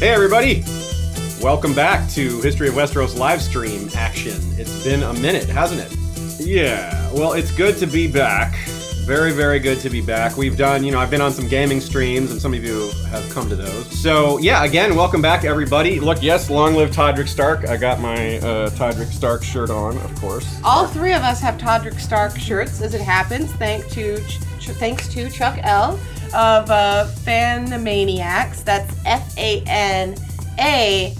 Hey, everybody! Welcome back to History of Westeros live stream action. It's been a minute, hasn't it? Yeah, well, it's good to be back. Very, very good to be back. We've done, you know, I've been on some gaming streams, and some of you have come to those. So, yeah, again, welcome back, everybody. Look, yes, long live Todrick Stark. I got my uh, Todrick Stark shirt on, of course. All three of us have Todrick Stark shirts, as it happens, thanks to Ch- Ch- thanks to Chuck L of uh, Fan Maniacs. That's F A N A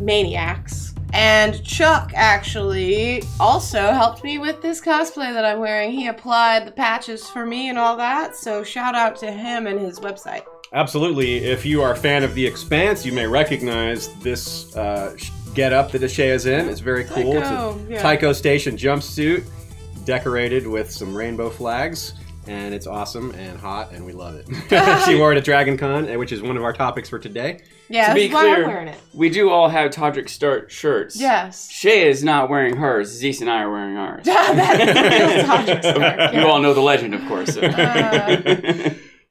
Maniacs. And Chuck actually also helped me with this cosplay that I'm wearing. He applied the patches for me and all that. So shout out to him and his website. Absolutely. If you are a fan of The Expanse, you may recognize this uh, get up that Ashay is in. It's very cool. Tycho, it's a yeah. Tycho Station jumpsuit decorated with some rainbow flags. And it's awesome and hot, and we love it. she wore it at Dragon Con, uh, which is one of our topics for today. Yeah, To be that's why I'm clear- wearing it. We do all have Todrick Stark shirts. Yes. Shay is not wearing hers. Zeus and I are wearing ours. That's the real Todrick Stark. You all know the legend, of course. so. Uh,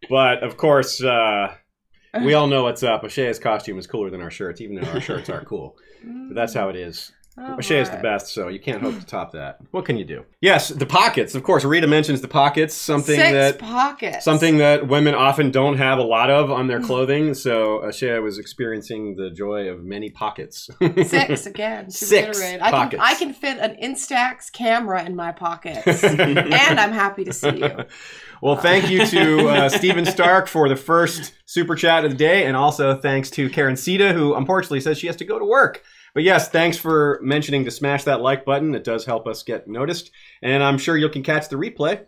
But of course, uh, we all know what's up. Ashaya's costume is cooler than our shirts, even though our shirts are cool. But that's how it is. Oh, is the best, so you can't hope to top that. What can you do? Yes, the pockets. Of course, Rita mentions the pockets, something Six that pockets. something that women often don't have a lot of on their clothing. So O'Shea was experiencing the joy of many pockets. Six again. Six reiterate. I pockets. Can, I can fit an Instax camera in my pockets, and I'm happy to see you. well, thank you to uh, Stephen Stark for the first super chat of the day, and also thanks to Karen Sita, who unfortunately says she has to go to work. But yes, thanks for mentioning to smash that like button. It does help us get noticed, and I'm sure you can catch the replay.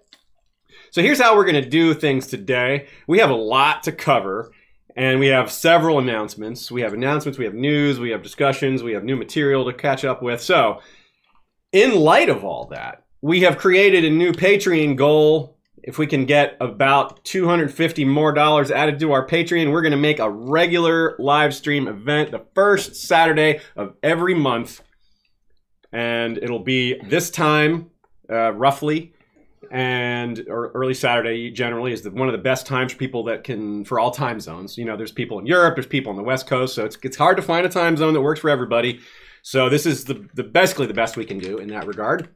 So here's how we're going to do things today. We have a lot to cover, and we have several announcements. We have announcements, we have news, we have discussions, we have new material to catch up with. So, in light of all that, we have created a new Patreon goal. If we can get about 250 more dollars added to our Patreon, we're going to make a regular live stream event the first Saturday of every month. And it'll be this time, uh, roughly, and or early Saturday generally is the, one of the best times for people that can for all time zones. You know, there's people in Europe, there's people on the West Coast, so it's it's hard to find a time zone that works for everybody. So this is the, the basically the best we can do in that regard.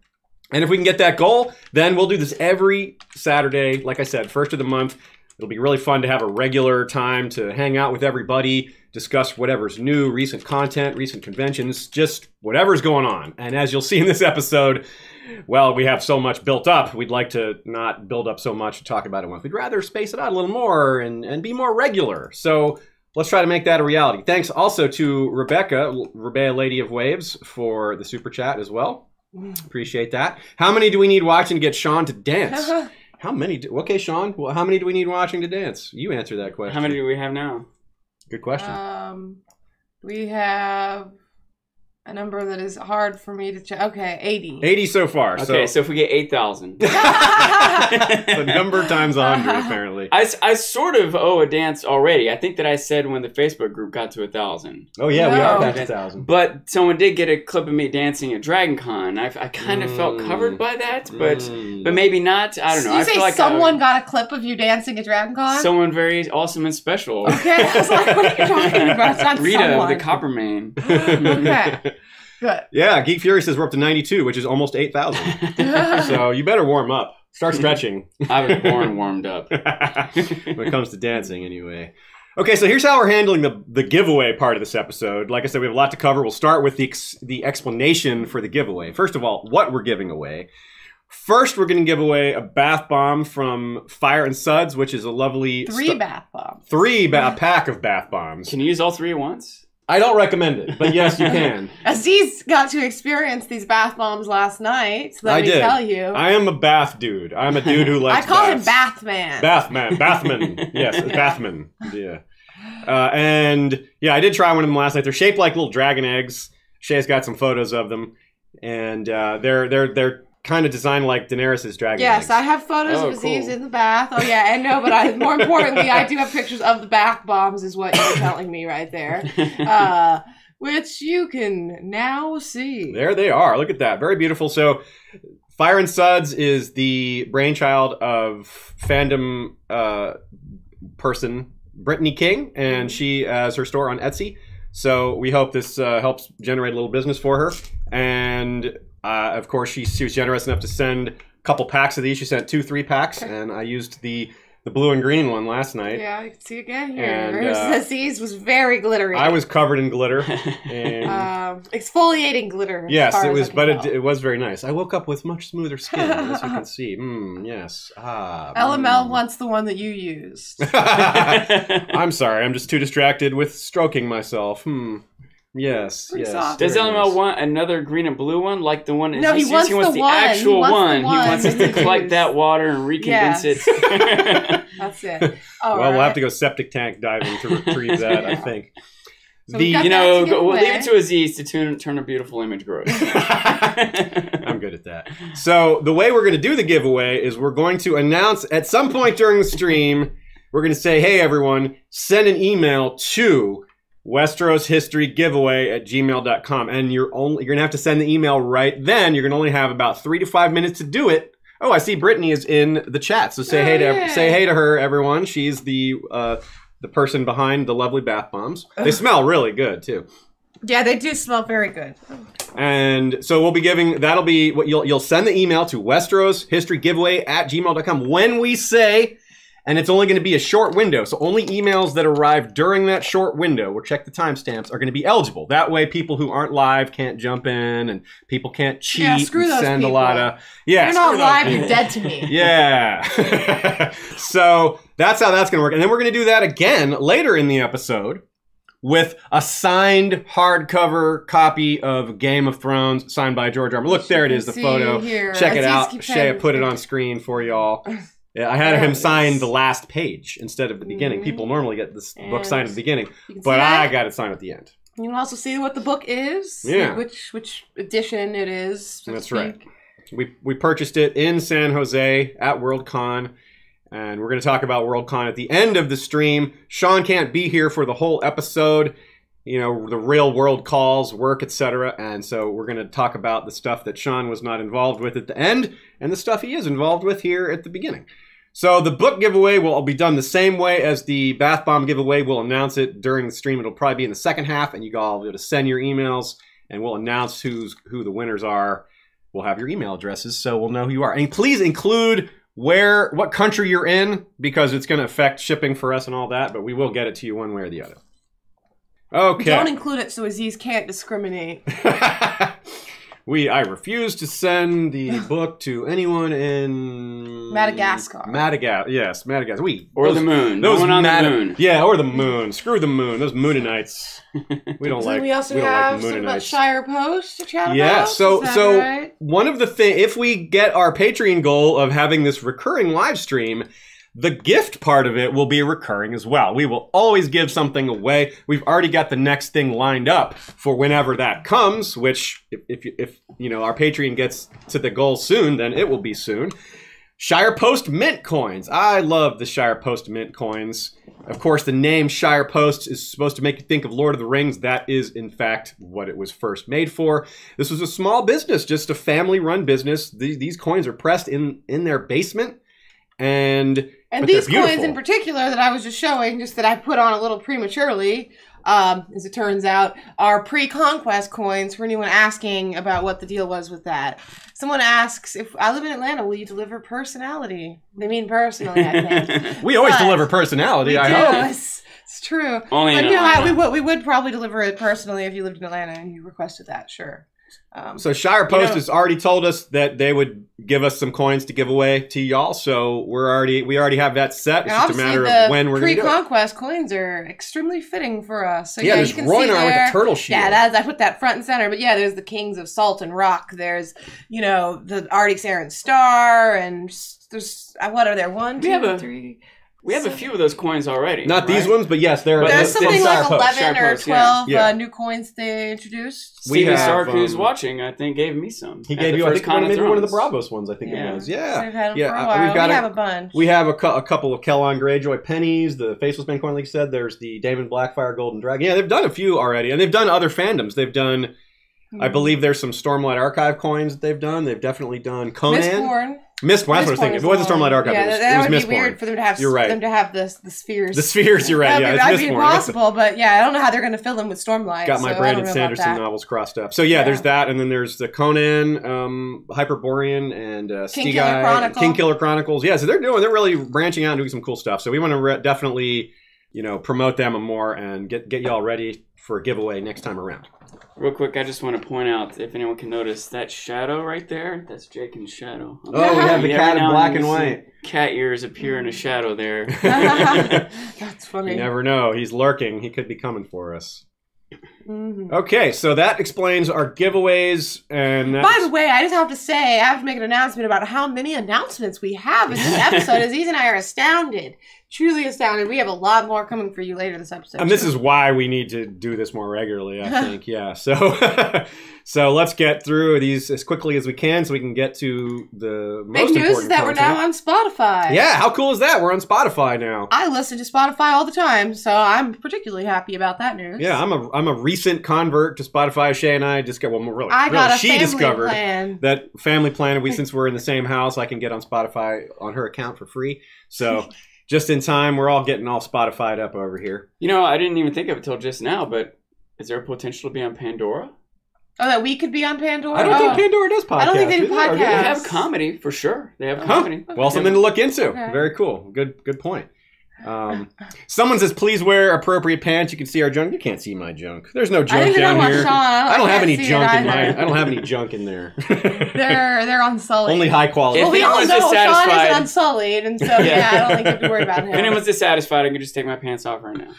And if we can get that goal, then we'll do this every Saturday. Like I said, first of the month. It'll be really fun to have a regular time to hang out with everybody, discuss whatever's new, recent content, recent conventions, just whatever's going on. And as you'll see in this episode, well, we have so much built up. We'd like to not build up so much to talk about it once. We'd rather space it out a little more and, and be more regular. So let's try to make that a reality. Thanks also to Rebecca, Rebecca Lady of Waves, for the super chat as well. Appreciate that. How many do we need watching to get Sean to dance? How many? Do, okay, Sean. Well, how many do we need watching to dance? You answer that question. How many do we have now? Good question. um, we have a number that is hard for me to check. Okay, 80. 80 so far. Okay, so, so if we get 8,000. the number times 100, apparently. I, I sort of owe a dance already. I think that I said when the Facebook group got to a thousand. Oh, yeah, we are No. past a 1,000. But someone did get a clip of me dancing at Dragon Con. I, I kind of felt Mm. covered by that, but Mm. but maybe not. I don't know. Did you I say feel like someone I, got a clip of you dancing at Dragon Con? someone very awesome and special. Okay, I was like, what are you talking about? Rita someone. of the Coppermane. okay, good. Yeah, Geek Fury says we're up to 92, which is almost 8,000. so you better warm up. Start stretching. I was born warmed up. when it comes to dancing, anyway. Okay, so here's how we're handling the, the giveaway part of this episode. Like I said, we have a lot to cover. We'll start with the, ex- the explanation for the giveaway. First of all, what we're giving away. First, we're going to give away a bath bomb from Fire and Suds, which is a lovely Three stu- bath bombs. three ba- pack of bath bombs. Can you use all three at once? I don't recommend it, but yes, you can. Aziz got to experience these bath bombs last night. So let I me did. tell you. I am a bath dude. I'm a dude who likes. I call him baths. Bathman. Bathman, Bathman, yes, Bathman, yeah. Uh, and yeah, I did try one of them last night. They're shaped like little dragon eggs. Shay's got some photos of them, and uh, they're they're they're kind of designed like Daenerys's dragon Yes, eggs. I have photos Oh, of Aziz cool. in the bath. Oh yeah, and no, but I more importantly, I do have pictures of the bath bombs, is what you're telling me right there. Uh, which you can now see. There they are. Look at that. Very beautiful. So, Fire and Suds is the brainchild of fandom uh, person Brittany King, and she has her store on Etsy. So we hope this uh, helps generate a little business for her. And uh, of course, she, she was generous enough to send a couple packs of these. She sent two, three packs, and I used the the blue and green one last night. Yeah, I can see again here. And, uh, was very glittery. I was covered in glitter, and um, exfoliating glitter. yes, it was, but it, it was very nice. I woke up with much smoother skin, as you can see. Mm, yes. Ah. LML mm. wants the one that you used. I'm sorry. I'm just too distracted with stroking myself. Hmm. Yes. Pretty yes. soft. Does very LML nice. want another green and blue one like the one? No, he used? wants he wants the the, one. He actual wants the one. He wants us to collect that water and recondense it. That's it. All well, we'll have right. to go septic tank diving to retrieve that. I think. So we the got you that know, to give go, we'll leave away. it to Aziz to turn, turn a beautiful image gross. I'm good at that. So the way we're going to do the giveaway is we're going to announce at some point during the stream. We're going to say, "Hey everyone, send an email to Westeros History Giveaway at gmail.com. And you're only you're gonna have to send the email right then. You're gonna only have about three to five minutes to do it. Oh, I see Brittany is in the chat. So say Oh, hey to yeah. say hey to her, everyone. She's the uh, the person behind the lovely bath bombs. They smell really good too. Yeah, they do smell very good. And so we'll be giving that'll be what you'll you'll send the email to Westeros History Giveaway at gmail.com when we say and it's only going to be a short window. So only emails that arrive during that short window, we'll check the timestamps, are going to be eligible. That way people who aren't live can't jump in and people can't cheat Yeah, screw and those send people. a lot of Yeah. You're not live, people. you're dead to me. Yeah. so that's how that's going to work. And then we're going to do that again later in the episode with a signed hardcover copy of Game of Thrones signed by George R. Look, there it is, the photo. here. Check it out. Shay put it on screen for y'all. Yeah, I had There him sign the last page instead of the beginning. Mhm. People normally get this book signed at the beginning, You can see but. I got it signed at the end. You can also see what the book is. Yeah. Which which edition it is. That's right. We we purchased it in San Jose at Worldcon, and we're going to talk about Worldcon at the end of the stream. Sean can't be here for the whole episode. You know, the real world calls, work, etc. And so we're going to talk about the stuff that Sean was not involved with at the end and the stuff he is involved with here at the beginning. So the book giveaway will be done the same way as the bath bomb giveaway. We'll announce it during the stream. It'll probably be in the second half, and you all will be able to send your emails, and we'll announce who's who the winners are we'll have your email addresses so we'll know who you are and please include where what country you're in because it's going to affect shipping for us and all that but we will get it to you one way or the other Okay. Don't include it so Aziz can't discriminate. we i refuse to send the book to anyone in Madagascar. madagascar yes madagascar we Or those- the moon. those no one on Mada- the moon. yeah or the moon screw the moon those mooninites we don't So like we also we don't have like something uh, about Shire Post to chat Yeah, about. so- so- right? one of the thing if we get our patreon goal of having this recurring live stream the gift part of it will be recurring as well we will always give something away we've already got the next thing lined up for whenever that comes which if if, if you know our patreon gets to the goal soon then it will be soon Shire Post Mint coins. I love the Shire Post Mint coins. Of course, the name Shire Post is supposed to make you think of Lord of the Rings. That is, in fact, what it was first made for. This was a small business, just a family-run business. These, these coins are pressed in in their basement, and And these coins in particular that I was just showing, just that I put on a little prematurely, um, as it turns out, are pre-conquest coins for anyone asking about what the deal was with that. Someone asks if I live in Atlanta, will you deliver personality? They mean personally, I think. we always But deliver personality. we I do. hope. It's, it's true. Only But in you know, I- we would we would probably deliver it personally if you lived in Atlanta and you requested that. Sure. Um, So Shire Post know- has already told us that they would give us some coins to give away to y'all. So we're already we already have that set. It's just a matter of when we're going to pre-conquest coins are extremely fitting for us. So Yeah, yeah, there's you can Rhoynar see with there. a turtle shield. Yeah, that's I put that front and center. But yeah, there's the Kings of Salt and Rock. There's you know the Arctic Aaron Star, and there's uh, what are there? One, We two, have a- three. We have a few of those coins already. Not these ones, but yes, there are. There's something like Post. eleven Shire or Post, yeah. twelve Yeah. Uh, new coins they introduced. We Steven have, Stark, who's um, watching, I think, gave me some. He gave the you, I first think, one, of maybe one of the Thrones. Braavos ones. I think Yeah. it was. So Yeah, they've had them yeah. for a uh, while. We've got we a, have a bunch. we have a, cou- a couple of Kellogg Greyjoy pennies, the Faceless Man coin, like you said. There's the Daemon Blackfyre Golden Dragon. Yeah, they've done a few already, and they've done other fandoms. They've done, I Mhm. believe, there's some Stormlight Archive coins that they've done. They've definitely done Conan. Mistborn. Mistborn. That's what I was thinking. If it wasn't Stormlight Archive, yeah, it was, that it was would be weird for them to have. You're right. Them to have this the spheres. The spheres. You're right. That'd Yeah, be, it's that'd be impossible, but yeah, I don't know how they're going to fill them with Stormlight. Got my so Brandon don't know about Sanderson novels crossed up. So yeah, Yeah. there's that, and then there's the Conan, um, Hyperborean, and uh, King Stigai, Killer Chronicle. King Killer Chronicles. Yeah, so they're doing, they're really branching out and doing some cool stuff. So we want to re- definitely, you know, promote them more and get get y'all ready for a giveaway next time around. Real quick, I just want to point out if anyone can notice that shadow right there. That's Jake in shadow. Oh, we have the cat in black and white. Cat ears appear in a shadow there. That's funny. You never know. He's lurking. He could be coming for us. Mhm. Okay, so that explains our giveaways, and that's, By the way, I just have to say, I have to make an announcement about how many announcements we have in this episode. Aziz and I are astounded, truly astounded. We have a lot more coming for you later this episode. and this is why we need to do this more regularly. I think, yeah. So, so let's get through these as quickly as we can, so we can get to the big most news is that we're now on Spotify. Yeah, how cool is that? We're on Spotify now. I listen to Spotify all the time, so I'm particularly happy about that news. Yeah, I'm a I'm a recent convert to Spotify. Shay and I just got well, really, I got really, a she family discovered plan. that family plan. And we since we're in the same house, I can get on Spotify on her account for free. So just in time, we're all getting all Spotified up over here. you know, I didn't even think of it till just now, but is there a potential to be on Pandora? Oh, that we could be on Pandora. I don't oh. think Pandora does podcasts. I don't think they do Or They have comedy for sure. They have Huh. comedy. Well, something to look into. Okay. Very cool. Good good point. Um, someone says, "Please wear appropriate pants. You can see our junk. You can't see my junk. There's no junk didn't down here. Sean. I, I don't have any junk in my. I don't have any junk in there. They're they're unsullied. Only high quality. If well, we all anyone's know Sean is unsullied, and so yeah. Yeah. I don't think you have to worry about him. If him. anyone's dissatisfied, I can just take my pants off right now.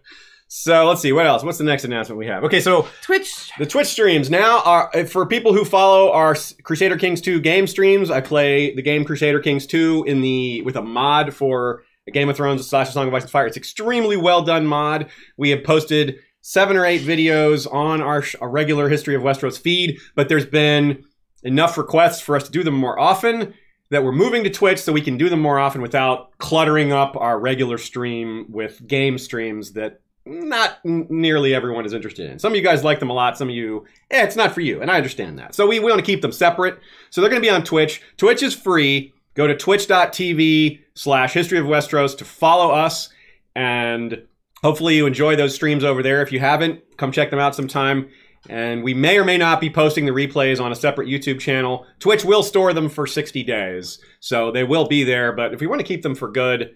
so let's see what else. What's the next announcement we have? Okay, so Twitch. the Twitch streams now are uh, for people who follow our Crusader Kings 2 game streams. I play the game Crusader Kings 2 in the with a mod for Game of Thrones slash Song of Ice and Fire. It's extremely well done mod. We have posted seven or eight videos on our, sh- our regular History of Westeros feed, but there's been enough requests for us to do them more often that we're moving to Twitch so we can do them more often without cluttering up our regular stream with game streams that not nearly everyone is interested in. Some of you guys like them a lot. Some of you, eh, it's not for you, and I understand that. So we, we want to keep them separate. So they're going to be on Twitch. Twitch is free. Go to twitch.tv slash history of Westeros to follow us, and hopefully you enjoy those streams over there. If you haven't, come check them out sometime. And we may or may not be posting the replays on a separate YouTube channel. Twitch will store them for 60 days, so they will be there. But if we want to keep them for good,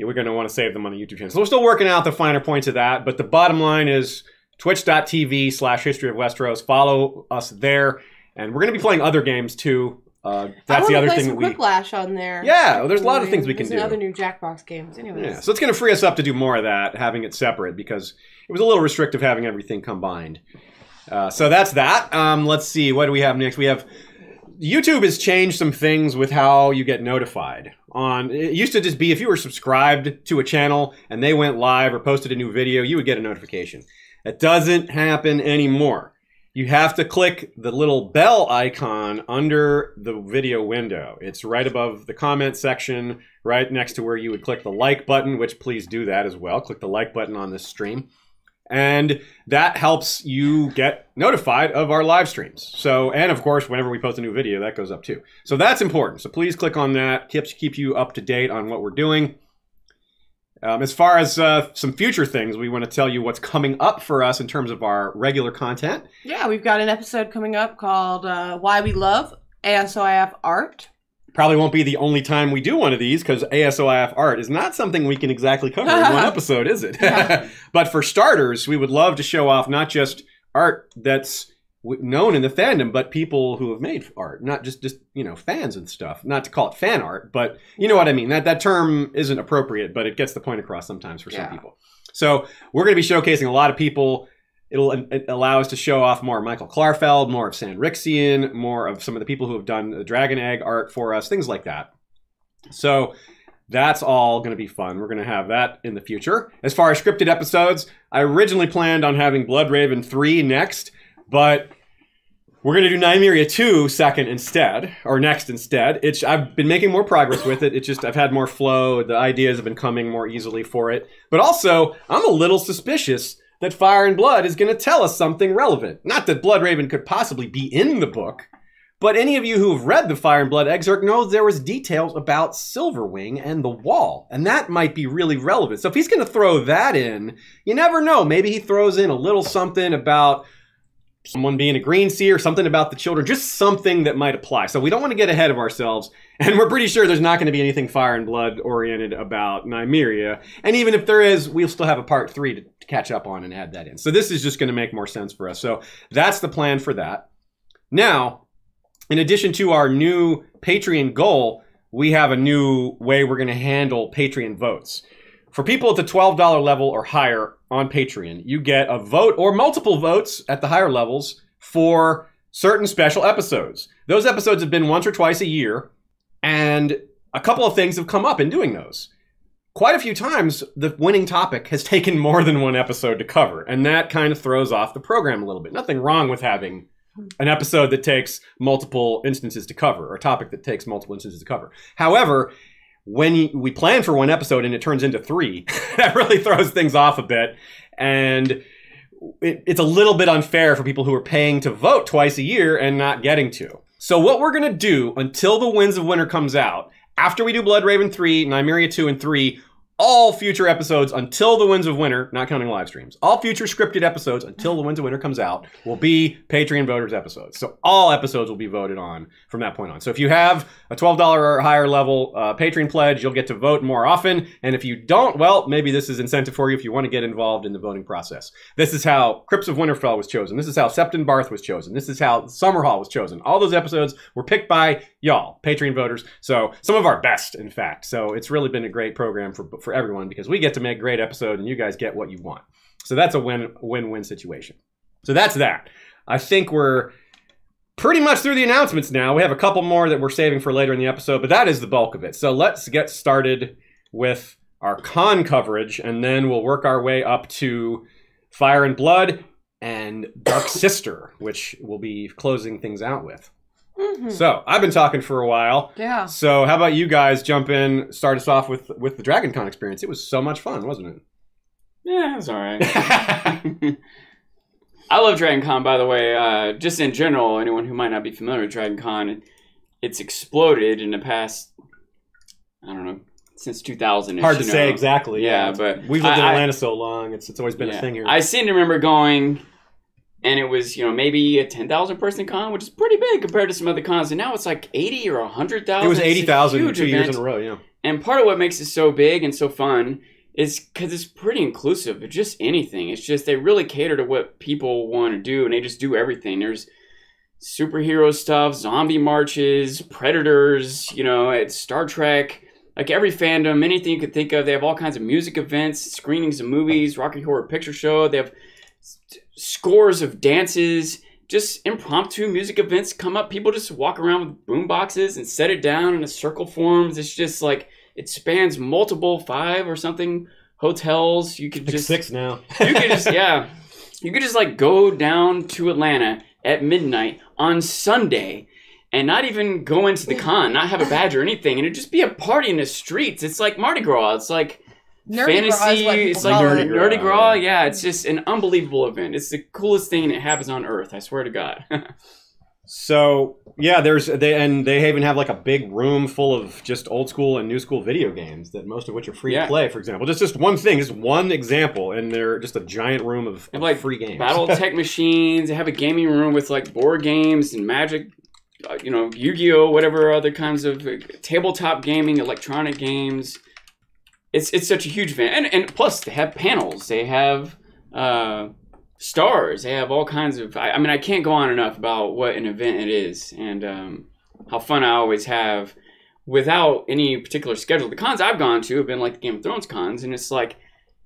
yeah, we're going to want to save them on the YouTube channel. So we're still working out the finer points of that. But the bottom line is twitch.tv slash history of Westeros. Follow us there. And we're going to be playing other games too. Uh, that's the other thing some that we. Quiplash on there. Yeah, there's a lot of things we can There's do. Other new Jackbox games. Anyways. Yeah, so it's going to free us up to do more of that, having it separate, because it was a little restrictive having everything combined. Uh, so that's that. Um, let's see, what do we have next? We have YouTube has changed some things with how you get notified. On it used to just be if you were subscribed to a channel and they went live or posted a new video, you would get a notification. That doesn't happen anymore. You have to click the little bell icon under the video window. It's right above the comment section, right next to where you would click the like button, which please do that as well. Click the like button on this stream. And that helps you get notified of our live streams. So, and of course, whenever we post a new video, that goes up too. So that's important. So please click on that. Keeps keep you up to date on what we're doing. Um, as far as uh, some future things, we want to tell you what's coming up for us in terms of our regular content. Yeah, we've got an episode coming up called uh, "Why We Love ASOIF Art." Probably won't be the only time we do one of these because ASOIF art is not something we can exactly cover in one episode, is it? Yeah. but for starters, we would love to show off not just art that's known in the fandom, but people who have made art, not just just you know fans and stuff. Not to call it fan art, but you know what I mean. That that term isn't appropriate, but it gets the point across sometimes for some Yeah. people. So we're going to be showcasing a lot of people. It'll um, it allow us to show off more of Michael Klarfeld, more of Sand Rixian, more of some of the people who have done the Dragon Egg art for us, things like that. So that's all going to be fun. We're going to have that in the future. As far as scripted episodes, I originally planned on having Blood Raven 3 next, but we're going to do Nymeria 2 second instead, or next instead. It's I've been making more progress with it. It's just I've had more flow. The ideas have been coming more easily for it. But also, I'm a little suspicious that Fire and Blood is going to tell us something relevant. Not that Blood Raven could possibly be in the book, But any of you who have read the Fire and Blood excerpt know there was details about Silverwing and the wall, and that might be really relevant. So if he's going to throw that in, you never know. Maybe he throws in a little something about someone being a greenseer or something about the children, just something that might apply. So we don't want to get ahead of ourselves, and we're pretty sure there's not going to be anything Fire and Blood oriented about Nymeria. And even if there is, we'll still have a part three to, to catch up on and add that in. So this is just going to make more sense for us. So that's the plan for that. Now, in addition to our new Patreon goal, we have a new way we're going to handle Patreon votes. For people at the $12 level or higher on Patreon, you get a vote or multiple votes at the higher levels for certain special episodes. Those episodes have been once or twice a year, and a couple of things have come up in doing those. Quite a few times, the winning topic has taken more than one episode to cover, and that kind of throws off the program a little bit. Nothing wrong with having an episode that takes multiple instances to cover, or a topic that takes multiple instances to cover. However, when we plan for one episode and it turns into three, that really throws things off a bit. And it, it's a little bit unfair for people who are paying to vote twice a year and not getting to. So, what we're to do until The Winds of Winter comes out, after we do Blood Raven 3, Nymeria 2, and 3, all future episodes until the Winds of Winter, not counting live streams, all future scripted episodes until the Winds of Winter comes out will be Patreon voters episodes. So all episodes will be voted on from that point on. So if you have a $12 or higher level uh, Patreon pledge, you'll get to vote more often. And if you don't, well, maybe this is incentive for you if you want to get involved in the voting process. This is how Crypts of Winterfell was chosen. This is how Septon Barth was chosen. This is how Summerhall was chosen. All those episodes were picked by y'all, Patreon voters. So some of our best, in fact. So it's really been a great program for, for everyone because we get to make a great episode and you guys get what you want. So that's a win win win situation. So that's that. I think we're pretty much through the announcements now. We have a couple more that we're saving for later in the episode, but that is the bulk of it. So let's get started with our con coverage and then we'll work our way up to Fire and Blood and Dark Sister, which we'll be closing things out with. Mhm. So I've been talking for a while. Yeah. So how about you guys jump in, start us off with with the Dragon Con experience? It was so much fun, wasn't it? Yeah, it's all right. I love Dragon Con, by the way. Uh, just in general, anyone who might not be familiar with Dragon Con, it's exploded in the past, I don't know, since 2000. Hard to say exactly. Yeah, it's- but we've lived in I- I- Atlanta so long; it's it's always been a thing here. I seem to remember going, and it was you know maybe a ten thousand person con, which is pretty big compared to some other cons. And now it's like eighty or hundred thousand. it was eighty thousand two years in a row. Yeah, And part of what makes it so big and so fun is because it's pretty inclusive just anything. It's just they really cater to what people want to do, and they just do everything. There's superhero stuff, zombie marches, predators. You know, it's Star Trek. Like every fandom, anything you could think of, they have all kinds of music events, screenings of movies, Rocky Horror Picture Show. They have scores of dances, just impromptu music events come up. People just walk around with boom boxes and set it down in a circle forms. It's just like it spans multiple five or something hotels. You could Like just six now. you could just yeah, you could just like go down to Atlanta at midnight on Sunday. And not even go into the con, not have a badge or anything, and it'd just be a party in the streets. It's like Mardi Gras. It's like Nerdy Gras is fantasy. what It's like call Nerdy it. Gras, Nerdy Gras. yeah. Yeah, it's just an unbelievable event. It's the coolest thing that happens on Earth. I swear to God. So yeah, there's they and they even have like a big room full of just old school and new school video games that most of which are free Yeah. to play. For example, just just one thing, just one example, and they're just a giant room of, of like, free games. Battle tech machines. They have a gaming room with like board games and Magic. Uh, you know, Yu-Gi-Oh, whatever other kinds of uh, tabletop gaming, electronic games. It's it's such a huge event, and and plus they have panels. They have uh, stars. They have all kinds of. I, I mean, I can't go on enough about what an event it is and um, how fun I always have without any particular schedule. The cons I've gone to have been like the Game of Thrones cons, and it's like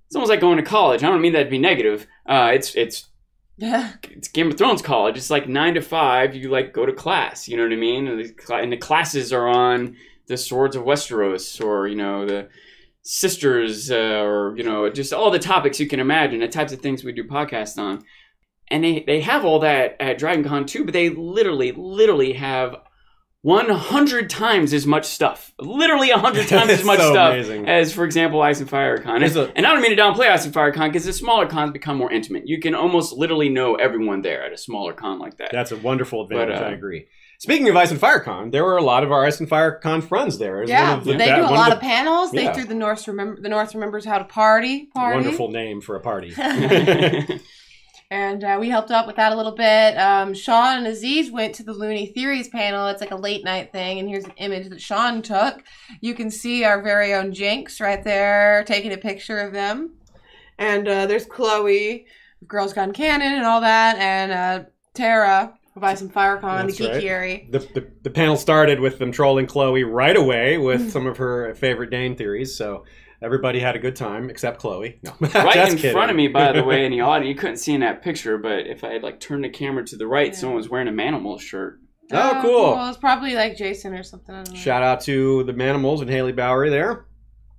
it's almost like going to college. I don't mean that to be negative. Uh, it's it's Yeah. it's Game of Thrones college. It's like nine to five. You like go to class. You know what I mean? And the, and the classes are on the Swords of Westeros, or you know the sisters, uh, or you know just all the topics you can imagine, the types of things we do podcasts on. And they they have all that at Dragon Con too, but they literally literally have. 100 times as much stuff. Literally 100 times as much so stuff amazing. as, for example, Ice and Fire Con. And, a- and I don't mean to downplay Ice and Fire Con because the smaller cons become more intimate. You can almost literally know everyone there at a smaller con like that. That's a wonderful advantage. But, uh, I agree. Speaking of Ice and FireCon, there were a lot of our Ice and FireCon friends there. Yeah, one of the- they that- do a lot the of panels. They yeah. threw the North remember the North remembers how to party party. Wonderful name for a party. And uh, we helped out with that a little bit. Um, Sean and Aziz went to the Looney Theories panel. It's like a late night thing, and here's an image that Sean took. You can see our very own Jinx right there, taking a picture of them. And uh, there's Chloe, Girls Gone Canon, and all that, and uh, Tara of Ice and FireCon, That's the right. Kikieri. the, the, the panel started with them trolling Chloe right away Mm. with some of her favorite Dane theories. So everybody had a good time except Chloe. No, right Just in kidding. front of me, by the way, in the audience, you couldn't see in that picture, but if I had like turned the camera to the right, Yeah. someone was wearing a Manimal shirt. Oh, cool. Well, it's probably like Jason or something. I don't know. Shout out to the Manimals and Haley Bowery there.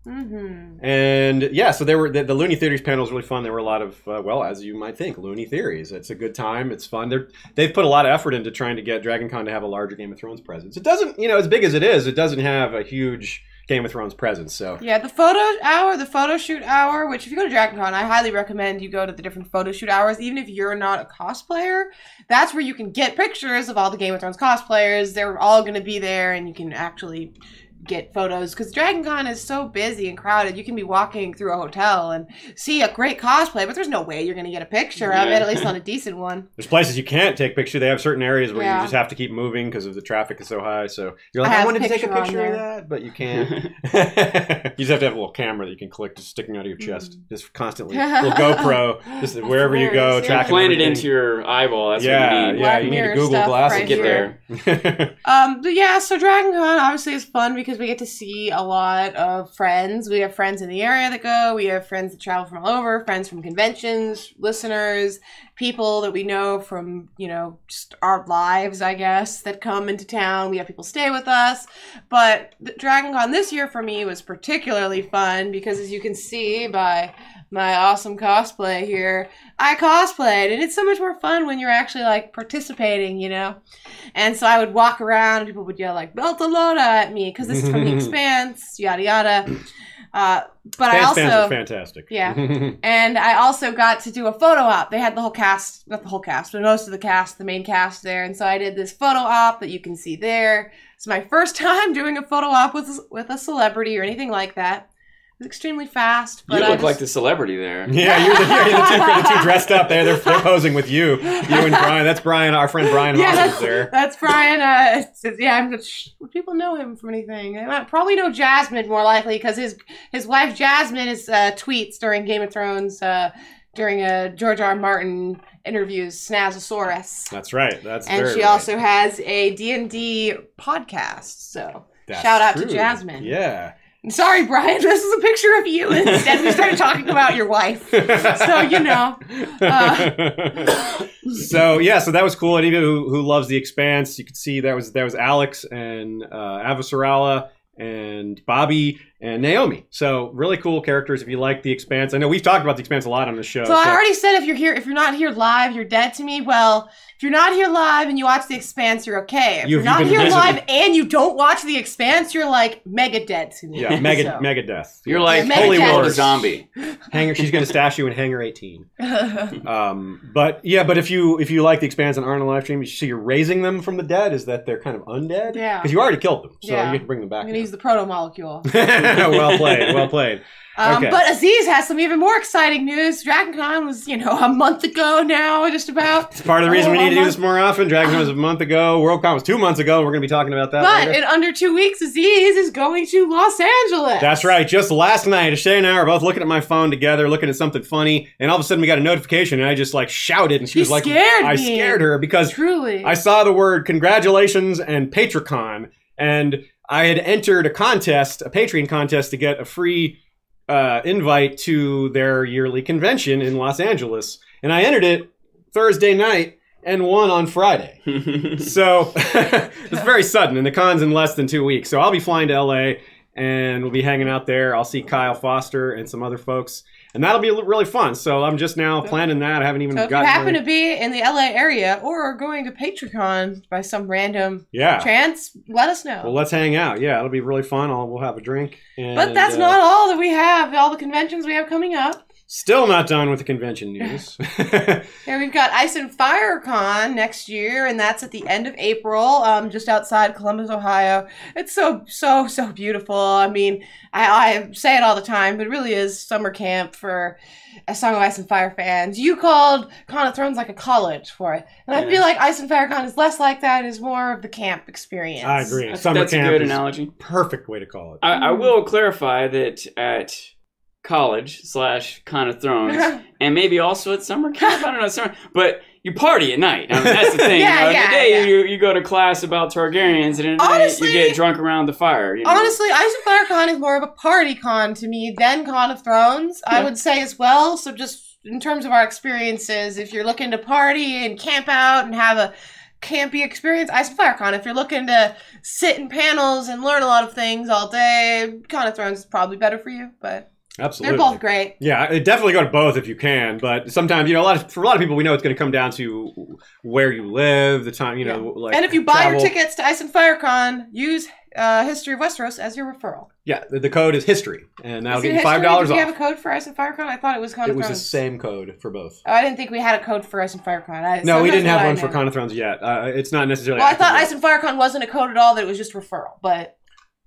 Mm-hmm. And yeah, so there were the, the Looney Theories panel was really fun. There were a lot of uh, well, as you might think, Looney Theories. It's a good time. It's fun. They're they've put a lot of effort into trying to get Dragon Con to have a larger Game of Thrones presence. It doesn't, you know, as big as it is, it doesn't have a huge Game of Thrones presence. So Yeah, the photo hour, the photo shoot hour, which if you go to Dragon Con, I highly recommend you go to the different photo shoot hours, even if you're not a cosplayer. That's where you can get pictures of all the Game of Thrones cosplayers. They're all going to be there, and you can actually get photos because Dragon Con is so busy and crowded. You can be walking through a hotel and see a great cosplay, but there's no way you're going to get a picture of it, at least on a decent one. there's places you can't take picture. They have certain areas where Yeah. you just have to keep moving because of the traffic is so high. So you're like, I I, wanted to take a picture of that, but you can't. you just have to have a little camera that you can click just sticking out of your chest, just constantly. little GoPro, just wherever you go, hilarious, yeah. tracking Plant it into your eyeball. That's yeah, what you need. yeah, you need a Google Glass glasses right Get here. there. Um, but yeah, so Dragon Con obviously is fun because we get to see a lot of friends. We have friends in the area that go. We have friends that travel from all over. Friends from conventions, listeners, people that we know from you know just our lives, I guess, that come into town. We have people stay with us. But Dragon Con this year for me was particularly fun because, as you can see by my awesome cosplay here, I cosplayed, and it's so much more fun when you're actually like participating, you know. And so I would walk around and people would yell like Beltalowda at me because this is from the expanse, yada yada. Uh, but I also fans are fantastic. Yeah. and I also got to do a photo op. They had the whole cast, not the whole cast, but most of the cast, the main cast there. And so I did this photo op that you can see there. It's my first time doing a photo op with with a celebrity or anything like that. It was extremely fast, but You I look just, like the celebrity there. Yeah, you're the, you're the, two, the two dressed up there. They're, they're posing with you. You and Brian. That's Brian, our friend Brian Yeah, Hoskins that's, there. that's Brian. Uh, it's- it's- yeah, I'm just, shh, people know him from anything? They might probably know Jasmine more likely because his his wife Jasmine is uh, tweets during Game of Thrones uh, during a George R. R. Martin interviews Snazosaurus, That's right. That's and very she right. also has a D and D podcast. So That's shout out to. Jasmine. Yeah. Sorry, Brian, this is a picture of you. Instead, we started talking about your wife. So you know. uh, so yeah, so that was cool. Anybody who, who loves the Expanse, you could see that was that was Alex and uh, Avasarala and Bobbie and Naomi. So really cool characters. If you like the Expanse, I know we've talked about the Expanse a lot on the show. So I already said if you're here, if you're not here live, you're dead to me. Well, you're not here live and you watch The Expanse, you're okay. If You've- you're not here visiting. live and you don't watch The Expanse, you're like mega dead to me. yeah, mega So. mega death. You're like Yeah, Holy Megadeth. War zombie. Hanger. She's gonna stash you in Hangar 18. Um, but yeah, but if you if you like the Expanse and aren't on a live stream, you see you're raising them from the dead. Is that they're kind of undead? Yeah. Because you already killed them, so Yeah. you get to bring them back. I'm gonna use the proto molecule. well played. Well played. Um, Okay. But Aziz has some even more exciting news. DragonCon was, you know, a month ago now, just about. It's part of the reason we need to do this more often. DragonCon was a month ago. WorldCon was two months ago. We're going to be talking about that But later. in under two weeks, Aziz is going to Los Angeles. That's right. Just last night, Shay and I were both looking at my phone together, looking at something funny, and all of a sudden we got a notification, and I just like shouted, and she You was like, scared "I me. scared her because Truly. I saw the word congratulations and PatreonCon, and I had entered a contest, a Patreon contest, to get a free uh, invite to their yearly convention in Los Angeles, and I entered it Thursday night and won on Friday. So it's very sudden, and the con's in less than two weeks. So I'll be flying to LA, and we'll be hanging out there. I'll see Kyle Foster and some other folks, and that'll be really fun. So I'm just now planning that. I haven't even So if you happen to be in the LA area or are going to PatreonCon by some random yeah. chance, let us know. Well, let's hang out. Yeah, it'll be really fun. I'll, we'll have a drink. And, but that's uh, not all that we have. All the conventions we have coming up. Still not done with the convention news. Yeah, we've got Ice and Fire Con next year, and that's at the end of April, um, just outside Columbus, Ohio. It's so, so, so beautiful. I mean, I, I say it all the time, but it really is summer camp for a Song of Ice and Fire fans. You called Con of Thrones like a college for it, and I feel like Ice and Fire Con is less like that. It's more of the camp experience. I agree. That's, Summer that's a good analogy. perfect way to call it. I, I will clarify that at college slash Con of Thrones, and maybe also at summer camp. I don't know, summer, but you party at night. I mean, that's the thing. Yeah, you know, yeah, the day yeah. you, you go to class about Targaryens, and Honestly- you get drunk around the fire. You know? Honestly, Ice and Fire Con is more of a party con to me than Con of Thrones. I would say as well. So just in terms of our experiences, if you're looking to party and camp out and have a campy experience, Ice and Fire Con. If you're looking to sit in panels and learn a lot of things all day, Con of Thrones is probably better for you. But Absolutely. they're both great. Yeah, definitely go to both if you can. But sometimes, you know, a lot of, for a lot of people, we know it's going to come down to where you live, the time, you know, like and if you buy travel. your tickets to Ice and Fire Con, use uh, History of Westeros as your referral. Yeah, the, the code is history, and that'll get you five dollars Did we off. have a code for Ice and Fire Con? I thought it was Con It was the same code for both. Oh, I didn't think we had a code for Ice and Fire Con. I, No, we didn't have one for. Con of Thrones yet. Uh, it's not necessarily. Well, I thought active Ice and Fire Con wasn't a code at all; that it was just referral. But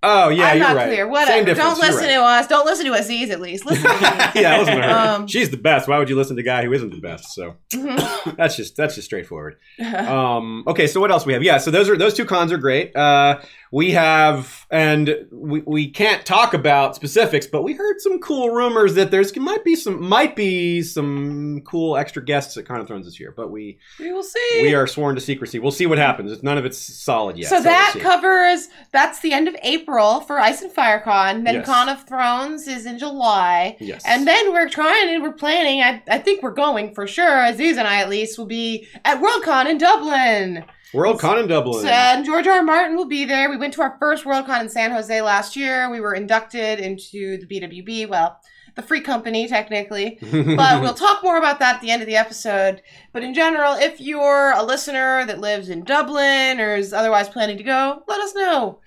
Oh yeah, I'm you're not right. clear. Whatever. difference, Don't listen right. to us. Don't listen to us. Aziz at least. Listen. To me. yeah, listen to her. Um, She's the best. Why would you listen to a guy who isn't the best? So Mhm. that's just that's just straightforward. Um, okay, so what else we have? Yeah, so those are those two cons are great. Uh, we have, and we, we can't talk about specifics, but we heard some cool rumors that there's might be some might be some cool extra guests at Con of Thrones this year. But we we will see. we are sworn to secrecy. We'll see what happens. It's, none of it's solid yet. so we'll that covers that's the end of April for Ice and Fire Con. Then Yes. Con of Thrones is in July. yes, And then we're trying and we're planning. I, I think we're going for sure. Aziz and I, at least, will be at Worldcon in Dublin. World Con in Dublin. So, and George R. R. Martin will be there. We went to our first Worldcon in San Jose last year. We were inducted into the BWB, well, the free company, technically. But we'll talk more about that at the end of the episode. But in general, if you're a listener that lives in Dublin or is otherwise planning to go, let us know.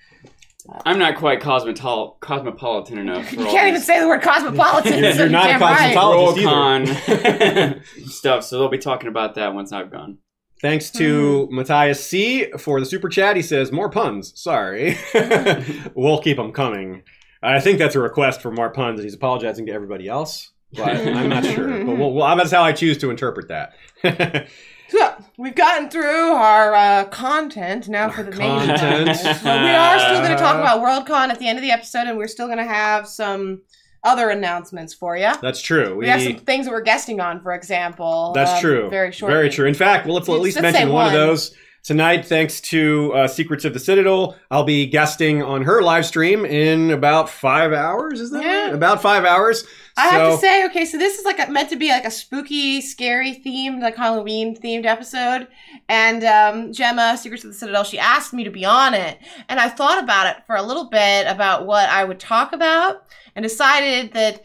I'm not quite cosmetol- cosmopolitan enough. For You can't even this say the word cosmopolitan. You're- so you're not a damn right. cosmetologist. Worldcon stuff, so they'll be talking about that once I've gone. Thanks to Hmm. Matthias C for the super chat. He says more puns. Sorry, we'll keep them coming. I think that's a request for more puns, and he's apologizing to everybody else. But I'm not sure. But we'll, well, that's how I choose to interpret that. So, we've gotten through our uh, content now for the main Content. But we are still going to talk about Worldcon at the end of the episode, and we're still going to have some other announcements for you. that's true. We, have some things that we're guesting on, for example. That's um, true. Very shortly. Very true. In fact, well, let's at Let's- least mention one, of those tonight. Thanks to uh, Secrets of the Citadel, I'll be guesting on her live stream in about five hours. Is that Yeah. right? About five hours. I have to say, okay, so this is like a, meant to be like a spooky, scary themed, like Halloween themed episode. And um, Gemma, Secrets of the Citadel, she asked me to be on it. And I thought about it for a little bit about what I would talk about and decided that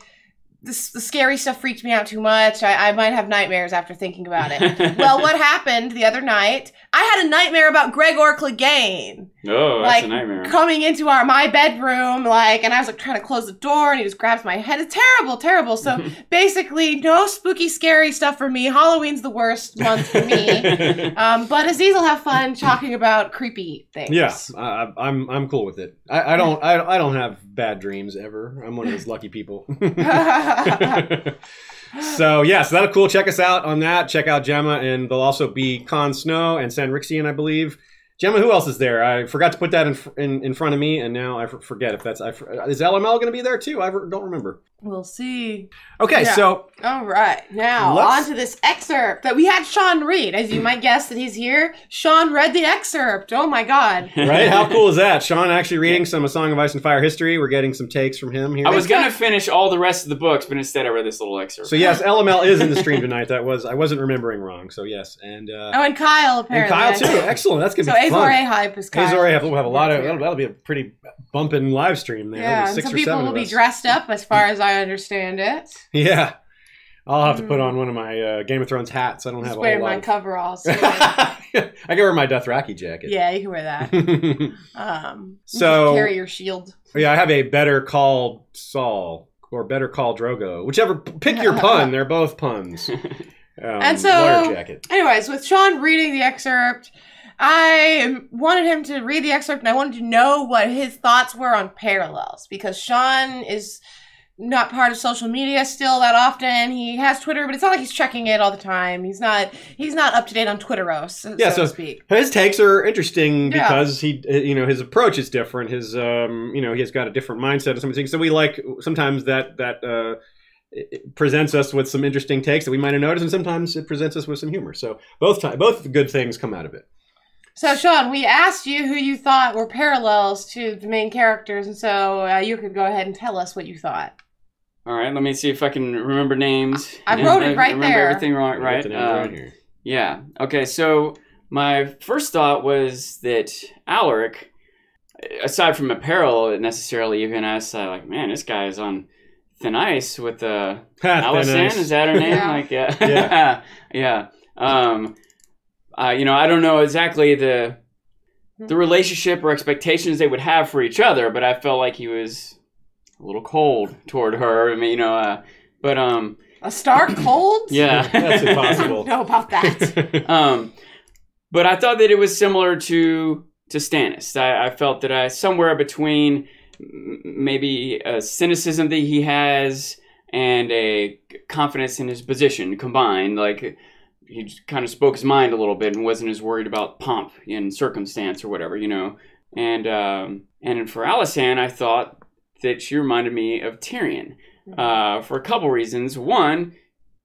this, the scary stuff freaked me out too much. I, I might have nightmares after thinking about it. well, what happened the other night? I had a nightmare about Gregor Clegane Oh, that's like, a nightmare. coming into our my bedroom, like, and I was like trying to close the door, and he just grabs my head. It's terrible, terrible. So basically, no spooky, scary stuff for me. Halloween's the worst month for me. Um, but Aziz will have fun talking about creepy things. Yeah, I, I'm I'm cool with it. I, I don't I, I don't have bad dreams ever. I'm one of those lucky people. so yeah, so that'll cool. Check us out on that. Check out Gemma, and there'll also be Con Snow and San Rixian, I believe. Gemma, who else is there? I forgot to put that in in, in front of me, and now I forget if that's is LML going to be there too. I don't remember. We'll see. Okay, Yeah. so All right, now Let's- on to this excerpt that we had Sean read. As you might guess that he's here, Sean read the excerpt. Oh my god. right, how cool is that? Sean actually reading some A Song of Ice and Fire history. We're getting some takes from him here. I was gonna finish all the rest of the books, but instead I read this little excerpt. So yes, LML is in the stream tonight. That was I wasn't remembering wrong. So yes, and uh, Oh, and Kyle apparently. and. Kyle too. Excellent. That's gonna So be Azor fun. hype is Kyle. Azor have, we'll have a lot of that'll, that'll be a pretty bumping live stream there. Yeah, There'll and some or people seven will be dressed up, as far as I understand it. Yeah, I'll have to put Mm. on one of my uh, Game of Thrones hats. I don't have Just a wearing whole my lot. coveralls. Of... I can wear my Dothraki jacket. yeah, you can wear that. Um, you So- can carry your shield. yeah, I have a Better Call Saul or Better Call Drogo, whichever. Pick your pun. They're both puns. Um, And so- lawyer jacket. Anyways, with Sean reading the excerpt, I wanted him to read the excerpt and I wanted to know what his thoughts were on parallels because Sean is not part of social media still that often. He has Twitter, but it's not like he's checking it all the time. He's not he's not up to date on Twitteros, so, Yeah, so to so- speak. His takes are interesting Yeah. because he, you know, his approach is different. His, um, you know, he's got a different mindset of some things. So we like sometimes that that uh, presents us with some interesting takes that we might have noticed, and sometimes it presents us with some humor. So both time, both good things come out of it. So Sean, we asked you who you thought were parallels to the main characters, and so uh, you could go ahead and tell us what you thought. All right, let me see if I can remember names. I And wrote it right remember there. everything right, Get right? the right Um. Yeah. Okay. So my first thought was that Alaric, aside from apparel necessarily, even as uh, like, man, this guy is on thin ice with uh, Ha, Allison. thin ice. Is that her name? Yeah. Like, yeah, Yeah. yeah. Um, uh, you know, I don't know exactly the the relationship or expectations they would have for each other, but I felt like he was a little cold toward her. I mean, you know, uh, but um, A Stark cold? yeah, That's impossible. don't know about that. um, but I thought that it was similar to to Stannis. I, I felt that I somewhere between maybe a cynicism that he has and a confidence in his position combined. Like he just kind of spoke his mind a little bit and wasn't as worried about pomp and circumstance or whatever, you know. And um, and for Alysanne, I thought that she reminded me of Tyrion uh, for a couple reasons. One,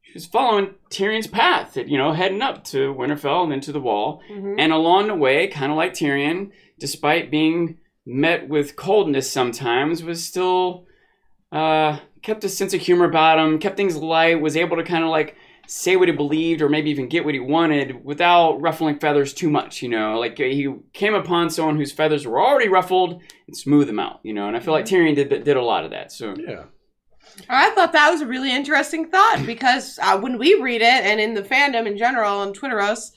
she was following Tyrion's path, you know, heading up to Winterfell and then to the Wall. Mhm. And along the way, kind of like Tyrion, despite being met with coldness sometimes, was still uh, kept a sense of humor about him, kept things light, was able to kind of like say what he believed or maybe even get what he wanted without ruffling feathers too much, you know. Like he came upon someone whose feathers were already ruffled and smooth them out, you know. And I feel like Tyrion did did a lot of that. So yeah. I thought that was a really interesting thought because uh, when we read it, and in the fandom in general and Twitteros,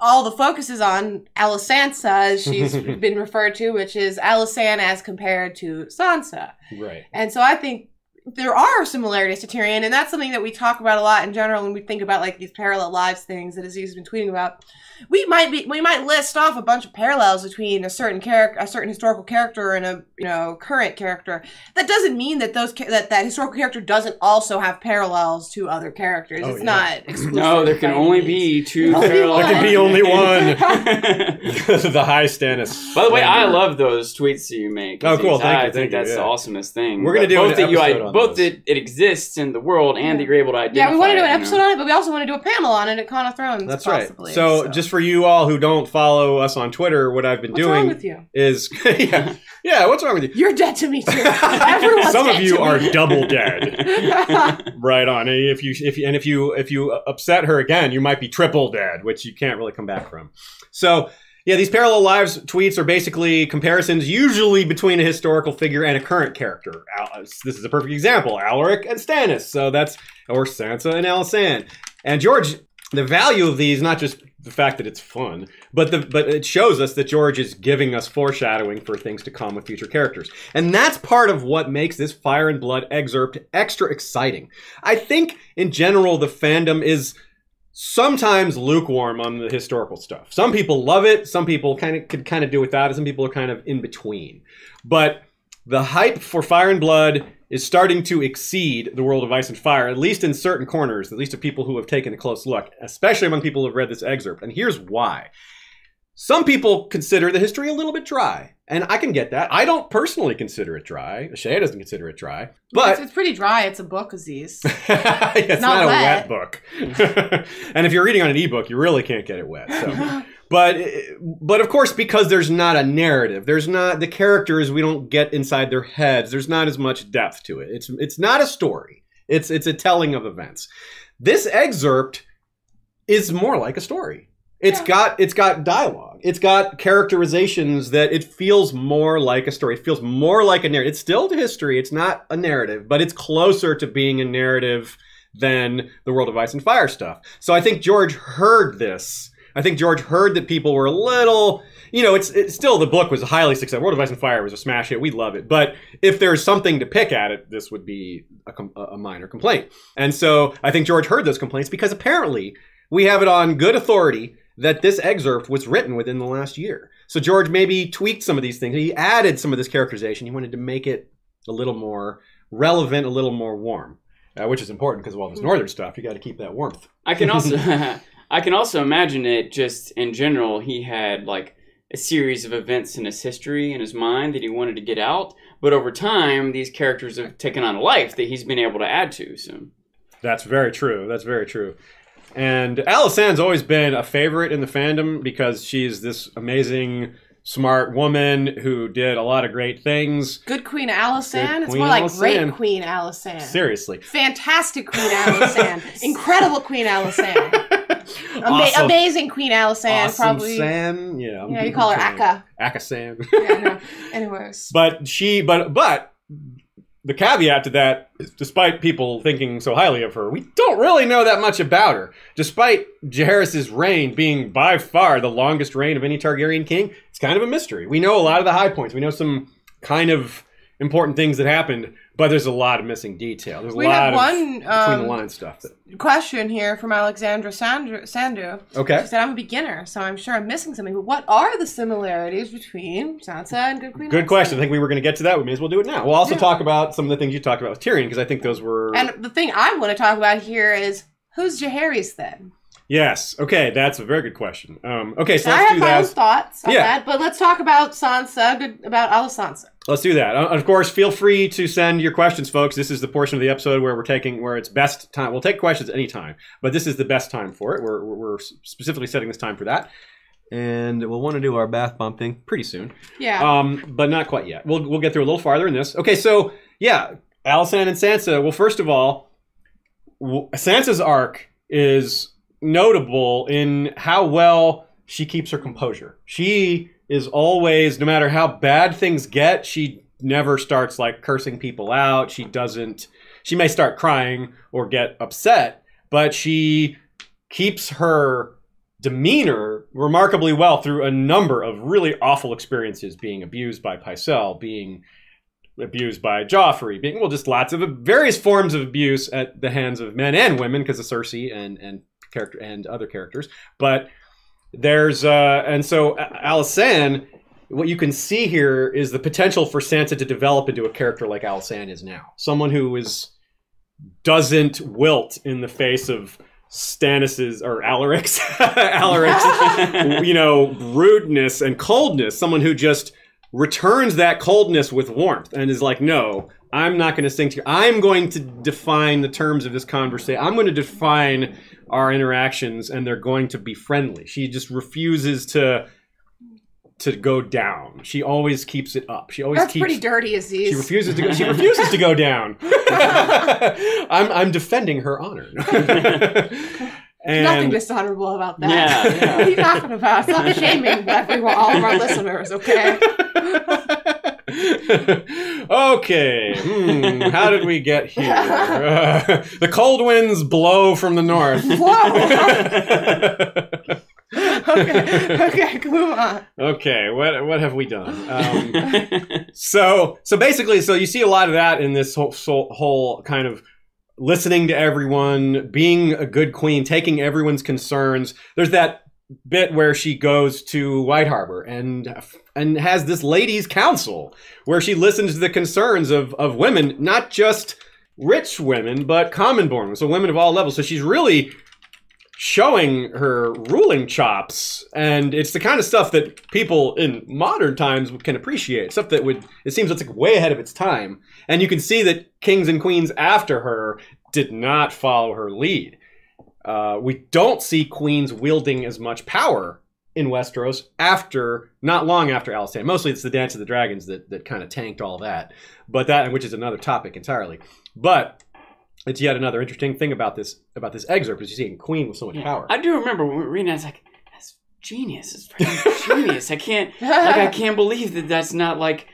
all the focus is on Alisansa, as she's been referred to, which is Alysanne as compared to Sansa. Right. And so I think there are similarities to Tyrion, and that's something that we talk about a lot in general when we think about like these parallel lives things that Aziz has been tweeting about. We might be we might list off a bunch of parallels between a certain character, a certain historical character, and a you know current character. That doesn't mean that those cha- that that historical character doesn't also have parallels to other characters. Oh, it's yeah. not exclusive. no, there can only means. be two Only parallel. There can be only one. By the high Stannis. By the way, I love those tweets that you make. Oh, cool. Aziz. Thank I you, think thank you, that's the awesomest thing. We're gonna do both an that you episode on both those. that it exists in the world and that you're able to identify. Yeah, we want to do an it, you episode know? on it, but we also want to do a panel on it at Con of Thrones. That's possibly, right. So, just for you all who don't follow us on Twitter, what I've been what's doing wrong with you? is yeah, yeah. What's wrong with you? You're dead to me too. Everyone's Some of you are double dead. right on. And If you if you, and if you if you upset her again, you might be triple dead, which you can't really come back from. So. Yeah, these parallel lives tweets are basically comparisons, usually between a historical figure and a current character. Al- This is a perfect example: Alaric and Stannis. So that's or Sansa and Alysanne. And George, the value of these, not just the fact that it's fun, but the but it shows us that George is giving us foreshadowing for things to come with future characters. And that's part of what makes this Fire and Blood excerpt extra exciting. I think in general the fandom is sometimes lukewarm on the historical stuff. Some people love it, some people kind of could kind of do without it, some people are kind of in between. But the hype for Fire and Blood is starting to exceed the world of Ice and Fire, at least in certain corners, at least of people who have taken a close look, especially among people who have read this excerpt. And here's why. Some people consider the history a little bit dry, and I can get that. I don't personally consider it dry. Shea doesn't consider it dry, but it's pretty dry. It's a book, Aziz. it's not not, a wet. wet book. and if you're reading on an ebook, you really can't get it wet. So. But eh, but of course, because there's not a narrative, there's not the characters. We don't get inside their heads. There's not as much depth to it. It's it's not a story. It's it's a telling of events. This excerpt is more like a story. It's Yeah. got it's got dialogue. It's got characterizations that it feels more like a story. It feels more like a narrative. It's still history. It's not a narrative, but it's closer to being a narrative than the World of Ice and Fire stuff. So I think George heard this I think George heard that people were a little, you know, it's, it's still the book was a highly successful. World of Ice and Fire was a smash hit. We love it, but if there's something to pick at it, this would be a, com- a minor complaint. And so I think George heard those complaints because apparently we have it on good authority that this excerpt was written within the last year. So George maybe tweaked some of these things. He added some of this characterization. He wanted to make it a little more relevant, a little more warm, uh, which is important because of all this northern stuff. You got to keep that warmth. I can also I can also imagine it just in general he had like a series of events in his history in his mind that he wanted to get out, but over time these characters have taken on a life that he's been able to add to. So That's very true. That's very true. And Alysanne's always been a favorite in the fandom because she's this amazing, smart woman who did a lot of great things. Good Queen Alisan. It's more like Alysanne. Great Queen Alisan. Seriously. Fantastic Queen Alisan. Incredible Queen Alisan. Awesome. Amazing Queen Alisan. awesome probably. San, yeah. Yeah, you call her Akka. Akka San. Yeah, no. Anyways. but she, but but the caveat to that, is despite people thinking so highly of her, we don't really know that much about her. Despite Jaehaerys' reign being by far the longest reign of any Targaryen king, it's kind of a mystery. We know a lot of the high points. We know some kind of important things that happened, but there's a lot of missing detail. There's a We lot have of one, between um, the lines stuff. That, Question here from Alexandra Sandu. Sandu. okay. She said, I'm a beginner, so I'm sure I'm missing something. But what are the similarities between Sansa and Good Queen Good question. I think we were going to get to that. We may as well do it now. We'll also Yeah. talk about some of the things you talked about with Tyrion because I think those were And the thing I want to talk about here is who's Jaehaerys then? Yes. Okay, that's a very good question. Um, okay, so I have my own thoughts on Yeah. that, but let's talk about Sansa, good, about Alisansa. Let's do that. Uh, of course, feel free to send your questions, folks. This is the portion of the episode where we're taking where it's best time. We'll take questions at any time, but this is the best time for it. We're, we're, specifically setting this time for that, and we'll want to do our bath bomb thing pretty soon. Yeah. Um, but not quite yet. We'll we'll get through a little farther in this. Okay, so yeah, Alysanne and Sansa. Well, first of all, w- Sansa's arc is notable in how well she keeps her composure. She is always, no matter how bad things get, she never starts like cursing people out. She doesn't. She may start crying or get upset, but she keeps her demeanor remarkably well through a number of really awful experiences being abused by Pycelle, being abused by Joffrey, being well, just lots of various forms of abuse at the hands of men and women because of Cersei and and character and other characters. But there's uh and so A- Alysanne, what you can see here is the potential for Sansa to develop into a character like Alysanne is now, someone who is doesn't wilt in the face of Stannis's or Alaric's Alaric's you know rudeness and coldness. Someone who just returns that coldness with warmth and is like, no, I'm not going to sing to you. I'm going to define the terms of this conversation. I'm going to define our interactions, and they're going to be friendly. She just refuses to to go down. She always keeps it up. She always That's keeps. pretty dirty, Aziz. She refuses to go. She refuses to go down. I'm I'm defending her honor. and Nothing dishonorable about that. Yeah, yeah. what are you talking about? Stop shaming everyone, all of our listeners, okay? okay. Hmm, how did we get here? Uh, the cold winds blow from the north. okay, okay, move on. okay. What what have we done? Um, so so basically, so you see a lot of that in this whole, whole kind of listening to everyone, being a good queen, taking everyone's concerns. There's that bit where she goes to White Harbor and and has this ladies' council where she listens to the concerns of of women, not just rich women, but common born, so women of all levels. So she's really showing her ruling chops and it's the kind of stuff that people in modern times can appreciate stuff that would it seems it's like way ahead of its time and you can see that kings and queens after her did not follow her lead uh, we don't see queens wielding as much power in Westeros after not long after Alysanne. Mostly it's the Dance of the Dragons that, that kind of tanked all that. But that which is another topic entirely. But it's yet another interesting thing about this about this excerpt is you see a queen with so much power. I do remember when we were reading. I was like, "That's genius! It's freaking genius!" I can't, like, I can't believe that that's not like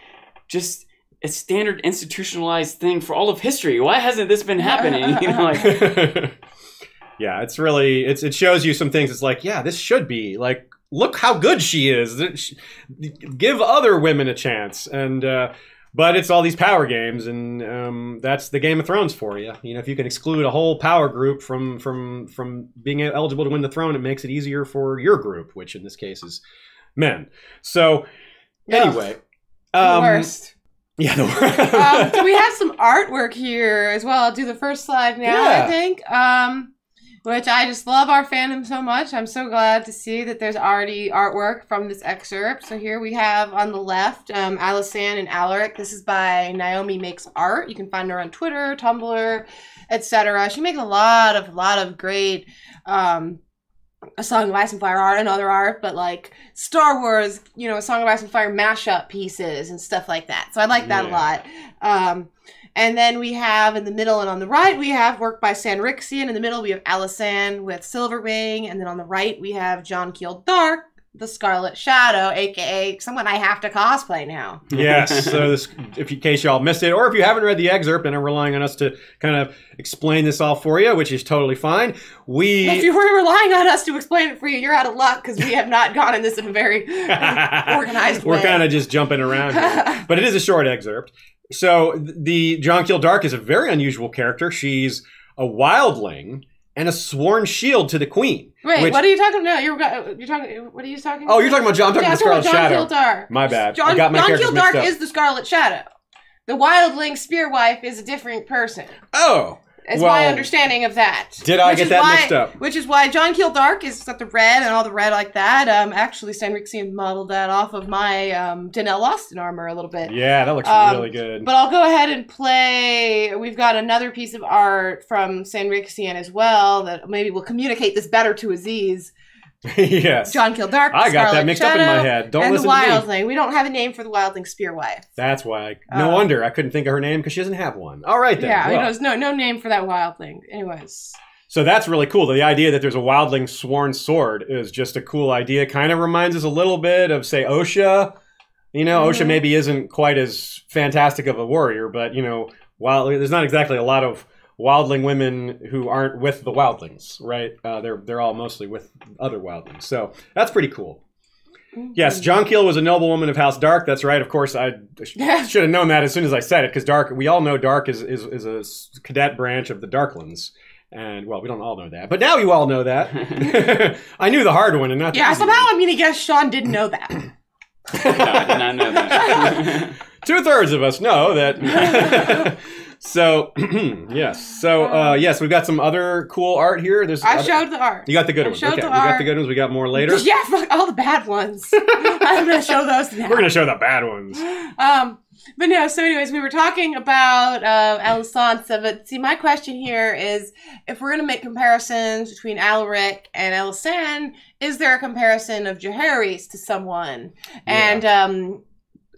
just a standard institutionalized thing for all of history. Why hasn't this been happening? You know, like, yeah, it's really it's it shows you some things. It's like, yeah, this should be like, look how good she is. Give other women a chance, and uh, but it's all these power games, and um, that's the Game of Thrones for you. You know, if you can exclude a whole power group from from from being eligible to win the throne, it makes it easier for your group, which in this case is men. So anyway, The um, worst. yeah, the um, so we have some artwork here as well. I'll do the first slide now, Yeah. I think. Um, which I just love our fandom so much. I'm so glad to see that there's already artwork from this excerpt. So here we have on the left um, Alisan and Alaric. This is by Naomi Makes Art. You can find her on Twitter, Tumblr, etc. She makes a lot of lot of great um, a Song of Ice and Fire art and other art, but like Star Wars, you know, a Song of Ice and Fire mashup pieces and stuff like that. So I like that a lot. Um, and then we have in the middle and on the right, we have work by Sanrixian. In the middle, we have Alisan with Silverwing. And then on the right, we have Jonquil Darke, the Scarlet Shadow, aka someone I have to cosplay now. yes. So, this, if in case y'all missed it, or if you haven't read the excerpt and are relying on us to kind of explain this all for you, which is totally fine, we. If you were relying on us to explain it for you, you're out of luck because we have not gone in this in a very organized way. We're kind of just jumping around, here. but it is a short excerpt. So, the Jonquil Darke is a very unusual character. She's a wildling and a sworn shield to the queen. Wait, which- what are you talking about? You're, you're talking. What are you talking? About? Oh, you're talking about John. I'm talking yeah, about Scarlet Shadow. John Dark. My bad. John, I got my Jonquil Darke is the Scarlet Shadow. The Wildling Spearwife is a different person. Oh, Is Well, my understanding of that. did I Which get that why- mixed up? Which is why Jonquil Darke is got the red and all the red like that. Um, actually, Sanrixian modeled that off of my um, Danelle Austin armor a little bit. yeah, that looks Um, really good. But I'll go ahead and play. We've got another piece of art from Sanrixian as well that maybe will communicate this better to Aziz. yes. Jonquil Darke. I got that Scarlet mixed up in my head. Don't and listen the to me. Wildling. We don't have a name for the Wildling Spearwife. That's why. I, No Uh, wonder I couldn't think of her name because she doesn't have one. All right then. Yeah, Well, there's no no name for that Wildling. Anyways, so that's really cool. The idea that there's a wildling sworn sword is just a cool idea. Kind of reminds us a little bit of, say, Osha. You know, Osha Mhm. maybe isn't quite as fantastic of a warrior, but you know, while there's not exactly a lot of wildling women who aren't with the wildlings, right? Uh, they're they're all mostly with other wildlings. So that's pretty cool. Yes, Jonquil was a noblewoman of House Dark. That's right. Of course, I sh- should have known that as soon as I said it, because Dark. We all know Dark is, is is a s- cadet branch of the Darklyns, and well, we don't all know that, but now you all know that. I knew the hard one, and not Yeah, easy somehow one. I'm gonna guess Sean didn't know that. No, I did not know that. Two thirds of us know that. So yes, so uh, yes, we've got some other cool art here. There's I other- showed the art. You got the good I ones. showed Okay, the we got the good ones. We got more later. Yeah, fuck all the bad ones. I'm gonna show those now. We're gonna show the bad ones. Um, but no. So, anyways, we were talking about uh, Alisansa, but see, my question here is, if we're gonna make comparisons between Alaric and Alisan, is there a comparison of Jaehaerys to someone? And um.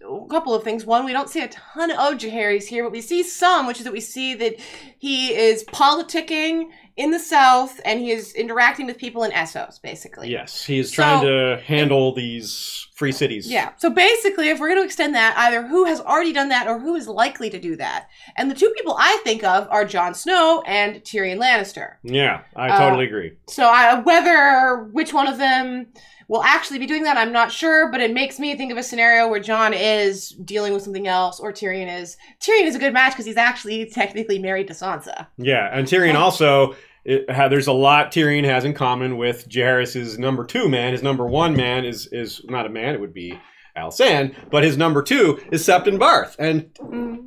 A couple of things. One, we don't see a ton of Jaehaerys here, but we see some, which is that we see that he is politicking in the South and he is interacting with people in Essos, basically. Yes, he is trying So- to handle these free cities. Yeah. So basically, if we're going to extend that, either who has already done that or who is likely to do that. And the two people I think of are Jon Snow and Tyrion Lannister. Yeah, I Uh, totally agree. So I, whether which one of them will actually be doing that, I'm not sure. But it makes me think of a scenario where John is dealing with something else, or Tyrion is. Tyrion is a good match because he's actually technically married to Sansa. Yeah, and Tyrion also. Ha, there's a lot Tyrion has in common with Jaehaerys's number two man. His number one man is is not a man; it would be Alsan. But his number two is Septon Barth, and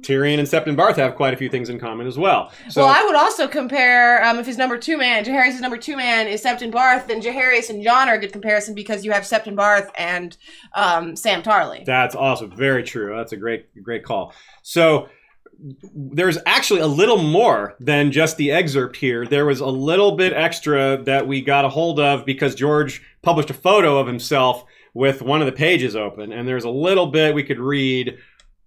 Tyrion and Septon Barth have quite a few things in common as well. So well, I would also compare um, if his number two man, Jaehaerys' number two man is Septon Barth, then Jaehaerys and Jon are a good comparison because you have Septon Barth and um, Sam Tarley. That's also very true. That's a great, great call. So there's actually a little more than just the excerpt here. There was a little bit extra that we got a hold of because George published a photo of himself with one of the pages open, and there's a little bit we could read.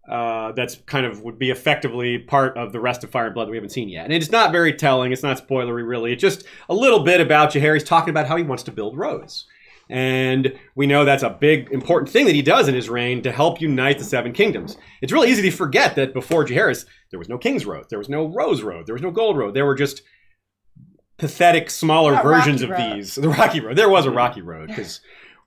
Uh, that's kind of would be effectively part of the rest of Fire and Blood that we haven't seen yet. And it's not very telling. It's not spoilery, really. It's just a little bit about Jaehaerys talking about how he wants to build roads. And we know that's a big, important thing that he does in his reign to help unite the Seven Kingdoms. It's really easy to forget that before Jaehaerys, there was no King's Road, there was no Rose Road, there was no Gold Road. There were just pathetic, smaller versions Rocky of Road. these. The Rocky Road. There was a Rocky Road because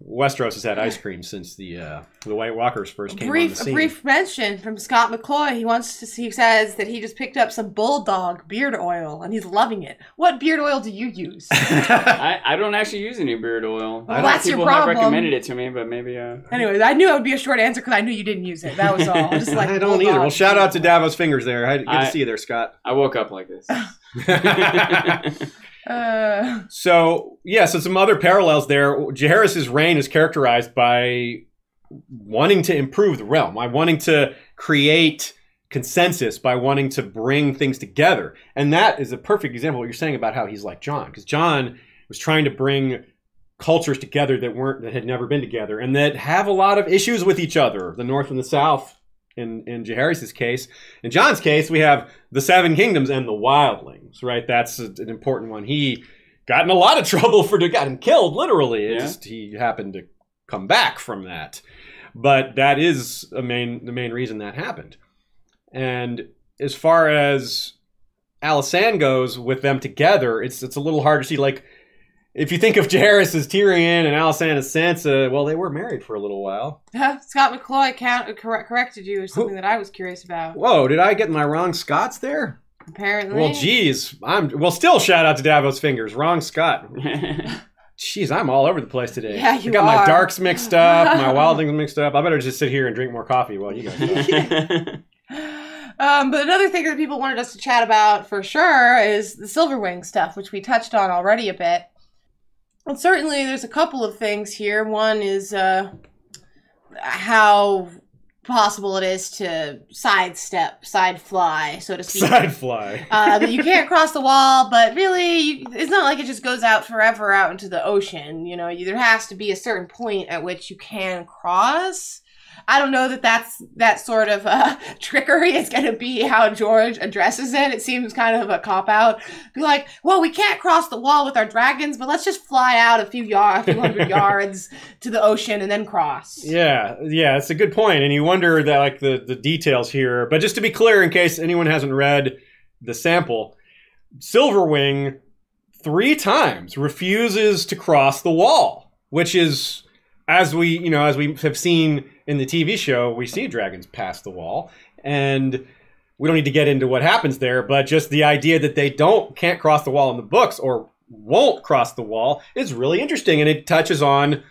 Westeros has had ice cream since the uh, the White Walkers first came on the brief, a scene. brief mention from Scott McCloy. He wants to. see- He says that he just picked up some bulldog beard oil and he's loving it. What beard oil do you use? I, I don't actually use any beard oil. Well, I that's your problem. people have recommended it to me, but maybe uh, Anyways, I knew it would be a short answer because I knew you didn't use it. That was all. Just like I don't either. Well, shout out to Davos Fingers there. Good I- to see you there, Scott. I woke up like this. Uh, So yeah, so some other parallels there. Jaehaerys' reign is characterized by wanting to improve the realm, by wanting to create consensus, by wanting to bring things together, and that is a perfect example of what you're saying about how he's like John, because John was trying to bring cultures together that weren't that had never been together and that have a lot of issues with each other, the North and the South. In in Jaehaerys' case, in John's case, we have the Seven Kingdoms and the Wildlings. Right, that's an important one. He got in a lot of trouble for got him killed literally it Yeah. just he happened to come back from that but that is a main the main reason that happened and as far as Alisan goes with them together it's it's a little hard to see like if you think of Jaehaerys as Tyrion and Alisan as Sansa well they were married for a little while Scott McCloy count, correct, corrected you is something that I was curious about. whoa did I get my wrong Scots there Apparently, well geez I'm well still shout out to Davos Fingers wrong Scott Jeez, I'm all over the place today. Yeah, you I got my darks mixed up, my wildlings mixed up. I better just sit here and drink more coffee while you guys. Um, but another thing that people wanted us to chat about for sure is the Silverwing stuff, which we touched on already a bit. And certainly, there's a couple of things here. One is uh, how possible it is to sidestep, side fly, so to speak. Side fly. uh, you can't cross the wall, but really, you, it's not like it just goes out forever out into the ocean. You know, you, there has to be a certain point at which you can cross. I don't know that that's that sort of uh, trickery is going to be how George addresses it. It seems kind of a cop out. Be like, well, we can't cross the wall with our dragons, but let's just fly out a few yards, a few hundred yards to the ocean and then cross. Yeah, yeah, it's a good point, and you wonder that like the the details here. But just to be clear, in case anyone hasn't read the sample, Silverwing three times refuses to cross the wall, which is as we you know as we have seen in the TV show, we see dragons pass the wall, and we don't need to get into what happens there, but just the idea that they don't can't cross the wall in the books or won't cross the wall is really interesting, and it touches on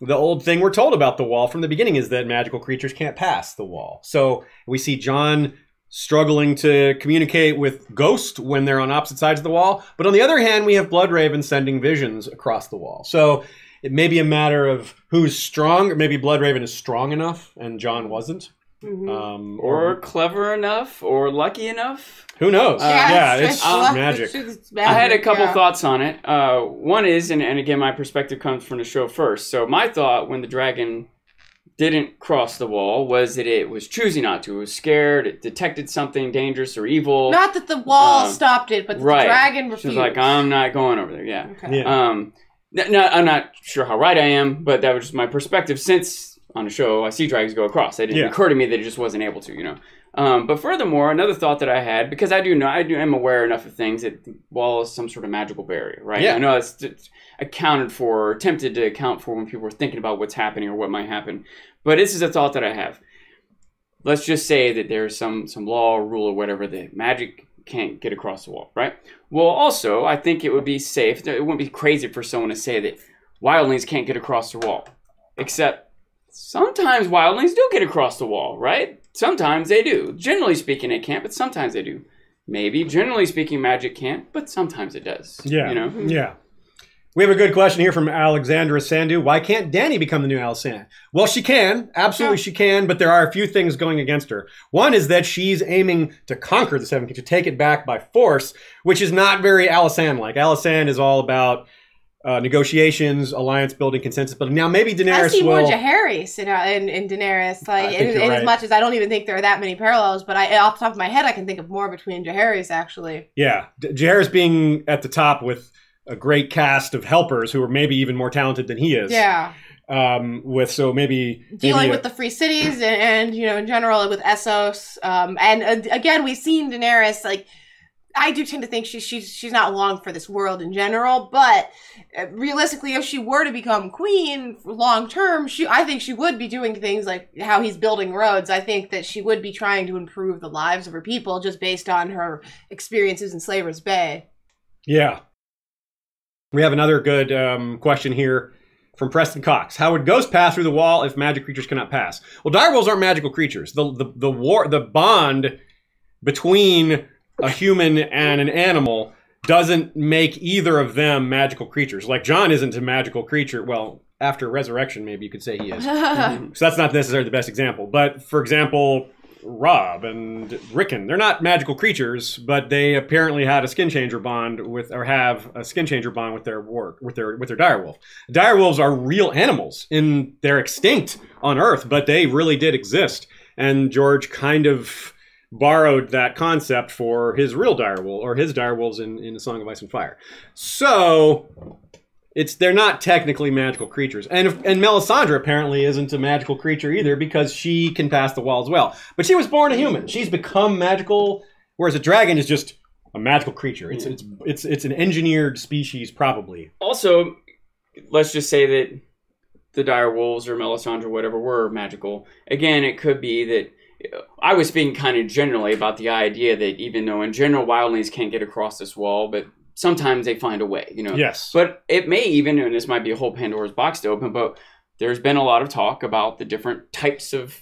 the old thing we're told about the wall from the beginning is that magical creatures can't pass the wall. So we see John struggling to communicate with Ghost when they're on opposite sides of the wall, but on the other hand, we have Blood Bloodraven sending visions across the wall. So it may be a matter of who's strong, or maybe Bloodraven is strong enough and John wasn't. Mhm. Um, or clever enough, or lucky enough. who knows? Uh, yeah, it's, uh, magic. it's I had a couple yeah. thoughts on it. Uh, one is, and, and again, my perspective comes from the show first. So my thought when the dragon didn't cross the wall was that it was choosing not to. It was scared. It detected something dangerous or evil. Not that the wall Um, stopped it, but that right. the dragon She refused. was like, I'm not going over there. Yeah. Okay. Yeah. Um, n- no, I'm not sure how right I am, but that was just my perspective. Since on the show I see dragons go across, it didn't Yeah. occur to me that it just wasn't able to, you know. Um, but furthermore, another thought that I had because I do know I do am aware enough of things that the wall is some sort of magical barrier, right? Yeah. I know it's, it's accounted for, or attempted to account for when people are thinking about what's happening or what might happen. But this is a thought that I have. Let's just say that there's some some law or rule or whatever that magic can't get across the wall, right? Well, also, I think it would be safe. It wouldn't be crazy for someone to say that wildlings can't get across the wall. Except sometimes wildlings do get across the wall, right? Sometimes they do. Generally speaking, they can't, but sometimes they do. Maybe, generally speaking, magic can't, but sometimes it does. Yeah. You know? Yeah. We have a good question here from Alexandra Sandu. Why can't Dany become the new Alisan? Well, she can. Absolutely, Yeah. she can. But there are a few things going against her. One is that she's aiming to conquer the Seven Kingdoms, to take it back by force, which is not very Alisan like. Alisan is all about uh, negotiations, alliance building, consensus building. Now, maybe Daenerys. I see more will. Jaehaerys in, in, in Daenerys, like, in, in right. as much as I don't even think there are that many parallels, but I, off the top of my head, I can think of more between Jaehaerys, actually. Yeah, Jaehaerys being at the top with a great cast of helpers who are maybe even more talented than he is. Yeah. Um, with so maybe Dealing maybe a- with the free cities and, and, you know, in general with Essos. Um, and uh, again, we've seen Daenerys, like, I do tend to think she, she's she's not long for this world in general, but uh, realistically, if she were to become queen long term, she I think she would be doing things like how he's building roads. I think that she would be trying to improve the lives of her people just based on her experiences in Slaver's Bay. Yeah. We have another good um, question here from Preston Cox. How would ghosts pass through the wall if magic creatures cannot pass? Well, direwolves aren't magical creatures. The the the war the bond between a human and an animal doesn't make either of them magical creatures. Like John isn't a magical creature. Well, after resurrection, maybe you could say he is. So that's not necessarily the best example. But for example, Robb and Rickon, they're not magical creatures, but they apparently had a skin changer bond with, or have a skin changer bond with their work, with their with their direwolf. Direwolves are real animals, and they're extinct on Earth, but they really did exist. And George kind of borrowed that concept for his real direwolf or his direwolves in in A Song of Ice and Fire. So it's they're not technically magical creatures, and if, and Melisandre apparently isn't a magical creature either because she can pass the wall as well. But she was born a human; she's become magical, whereas a dragon is just a magical creature. It's it's it's it's an engineered species, probably. Also, let's just say that the dire wolves or Melisandre whatever were magical. Again, it could be that I was speaking kind of generally about the idea that even though in general wildlings can't get across this wall, but sometimes they find a way, you know. Yes. But it may even, and this might be a whole Pandora's box to open, but there's been a lot of talk about the different types of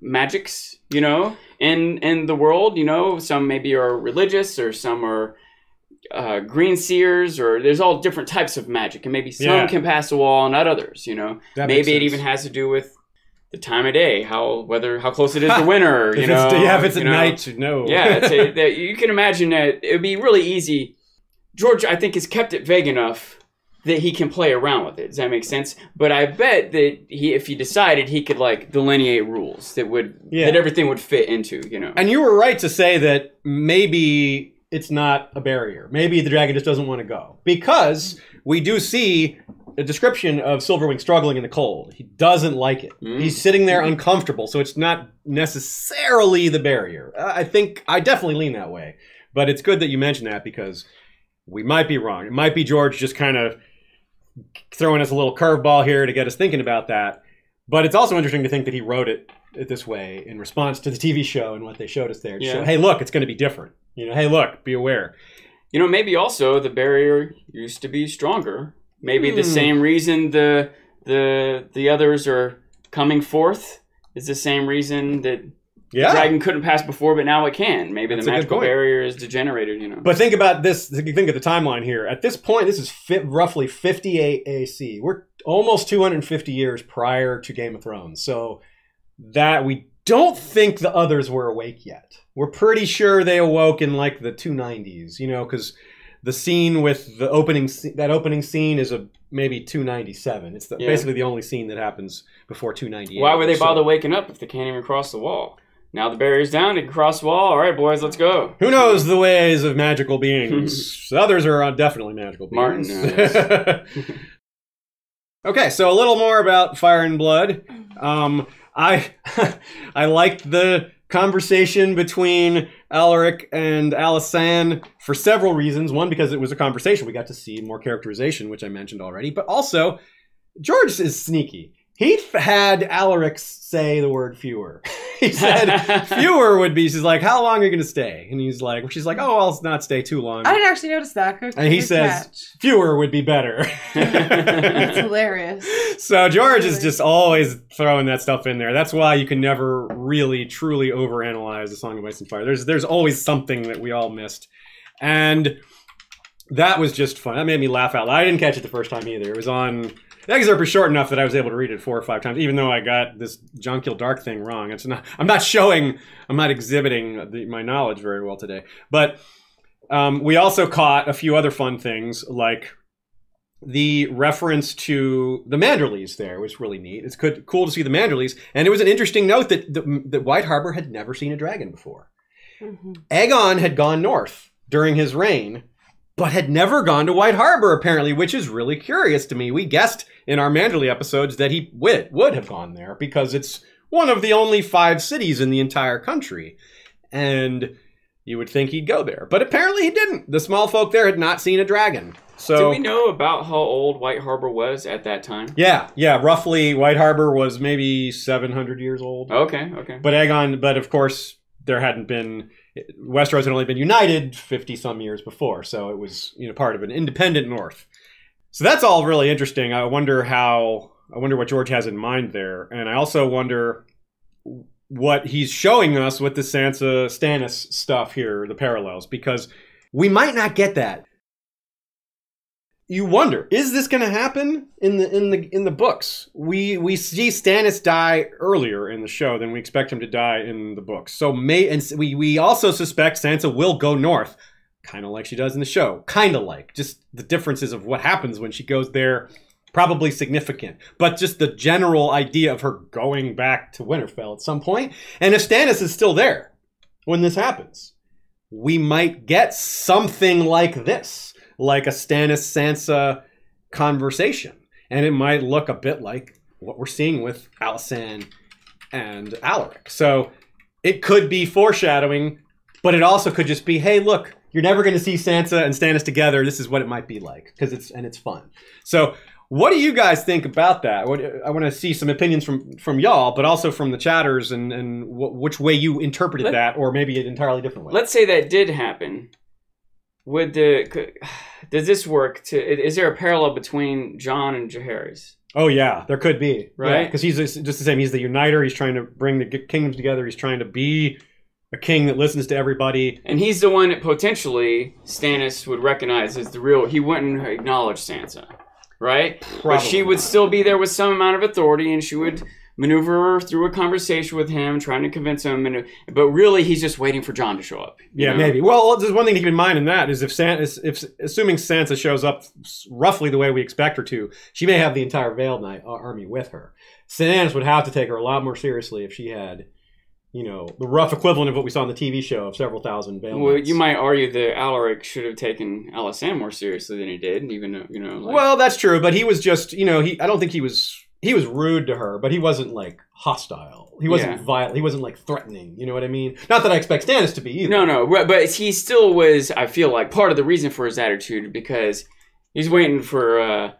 magics, you know, in in the world. You know, some maybe are religious, or some are uh, green seers, or there's all different types of magic, and maybe some Yeah. can pass the wall, and not others. You know, That maybe it even has to do with the time of day, how whether how close it is to winter. You know, yeah, if it's you at know. night, no. Yeah, it's a, you can imagine that it would be really easy. George, I think, has kept it vague enough that he can play around with it. Does that make sense? But I bet that he, if he decided, he could like delineate rules that would Yeah. that everything would fit into. You know, And you were right to say that maybe it's not a barrier. Maybe the dragon just doesn't want to go. Because we do see a description of Silverwing struggling in the cold. He doesn't like it. Mm. He's sitting there uncomfortable, so it's not necessarily the barrier. I think I definitely lean that way. But it's good that you mentioned that because we might be wrong. It might be George just kind of throwing us a little curveball here to get us thinking about that. But it's also interesting to think that he wrote it this way in response to the TV show and what they showed us there. Yeah. show, hey, look, it's going to be different. You know, hey, look, be aware. you know, maybe also the barrier used to be stronger. Maybe the Hmm. same reason the the the others are coming forth is the same reason that Yeah. dragon couldn't pass before, but now it can. Maybe That's the magical barrier is degenerated. You know, But think about this. Think of the timeline here. At this point, this is fi- roughly 58 AC. We're almost 250 years prior to Game of Thrones. So that we don't think the others were awake yet. We're pretty sure they awoke in like the 290s. You know, because the scene with the opening that opening scene is a maybe 297. It's the, Yeah. basically the only scene that happens before 298. Why would they So- bother waking up if they can't even cross the wall? Now the barrier's down, they can cross the wall. All right, boys, let's go. Who knows the ways of magical beings? Others are uh, definitely magical beings. Martin okay, so a little more about Fire and Blood. Um, I I liked the conversation between Alaric and Alisan for several reasons. One, because it was a conversation. We got to see more characterization, which I mentioned already. But also, George is sneaky. He had Alaric say the word fewer. he said fewer would be. She's like, "How long are you going to stay?" And he's like, "She's like, oh, I'll not stay too long. I didn't actually notice that. Good, And he good says- catch. Fewer would be better." It's hilarious. so George is just always throwing that stuff in there. That's why you can never really truly overanalyze the Song of Ice and Fire. There's there's always something that we all missed, and that was just fun. That made me laugh out loud. I didn't catch it the first time either. It was on. The excerpt was short enough that I was able to read it four or five times, even though I got this John Dark thing wrong. It's not. I'm not showing. I'm not exhibiting the, my knowledge very well today. But um, we also caught a few other fun things, like the reference to the Manderleys there was really neat. It's good, cool to see the Manderleys, and it was an interesting note that, that that White Harbor had never seen a dragon before. Mhm. Aegon had gone north during his reign, but had never gone to White Harbor apparently, which is really curious to me. We guessed in our Manderley episodes that he would would have gone there because it's one of the only five cities in the entire country, and you would think he'd go there. But apparently he didn't. The small folk there had not seen a dragon. So Do we know about how old White Harbor was at that time? Yeah, yeah, roughly White Harbor was maybe 700 years old. Okay, okay. But Aegon, but of course, there hadn't been Westeros had only been united 50 some years before, so it was, you know, part of an independent North. So that's all really interesting. I wonder how I wonder what George has in mind there. And I also wonder what he's showing us with the Sansa Stannis stuff here, the parallels, because we might not get that. You wonder, is this going to happen in the in the in the books? We we see Stannis die earlier in the show than we expect him to die in the books. So may and we we also suspect Sansa will go north, kind of like she does in the show. Kind of like just the differences of what happens when she goes there probably significant, but just the general idea of her going back to Winterfell at some. And if Stannis is still there when this happens, we might get something like this, like a Stannis Sansa conversation. And it might look a bit like what we're seeing with Alysanne and Alaric. So it could be foreshadowing, but it also could just be, hey, look, you're never going to see Sansa and Stannis together. This is what it might be like because it's and it's fun. So what do you guys think about that? What, I want to see some opinions from from y'all, but also from the chatters and and wh- which way you interpreted Let- that, or maybe an entirely different way. Let's say that did happen. Would the could, does this work? To is there a parallel between John and Jaehaerys? oh yeah, there could be Right? because he's just the same. He's the uniter. He's trying to bring the kingdoms together. He's trying to be a king that listens to everybody. And he's the one that potentially Stannis would recognize as the real. He wouldn't acknowledge Sansa, right? but she Probably would not. still be there with some amount of authority, and she would maneuver through a conversation with him, trying to convince him. And but really, he's just waiting for John to show up. Yeah, know? maybe. Well, there's one thing to keep in mind in that is if San, if assuming Sansa shows up roughly the way we expect her to, she may have the entire Vale Knight uh, army with her. Stannis would have to take her a lot more seriously if she had, you know, the rough equivalent of what we saw in the TV show of several thousand Vale Well, Knights. you might argue that Alaric should have taken Alysanne more seriously than he did, even though you know. Like, Well, that's true, but he was just, you know, he. I don't think he was. He was rude to her, but he wasn't like hostile. He wasn't Yeah. violent. He wasn't like threatening. You know what I mean? Not that I expect Stannis to be either. No, no, but but he still was. I feel like part of the reason for his attitude because he's waiting for. uh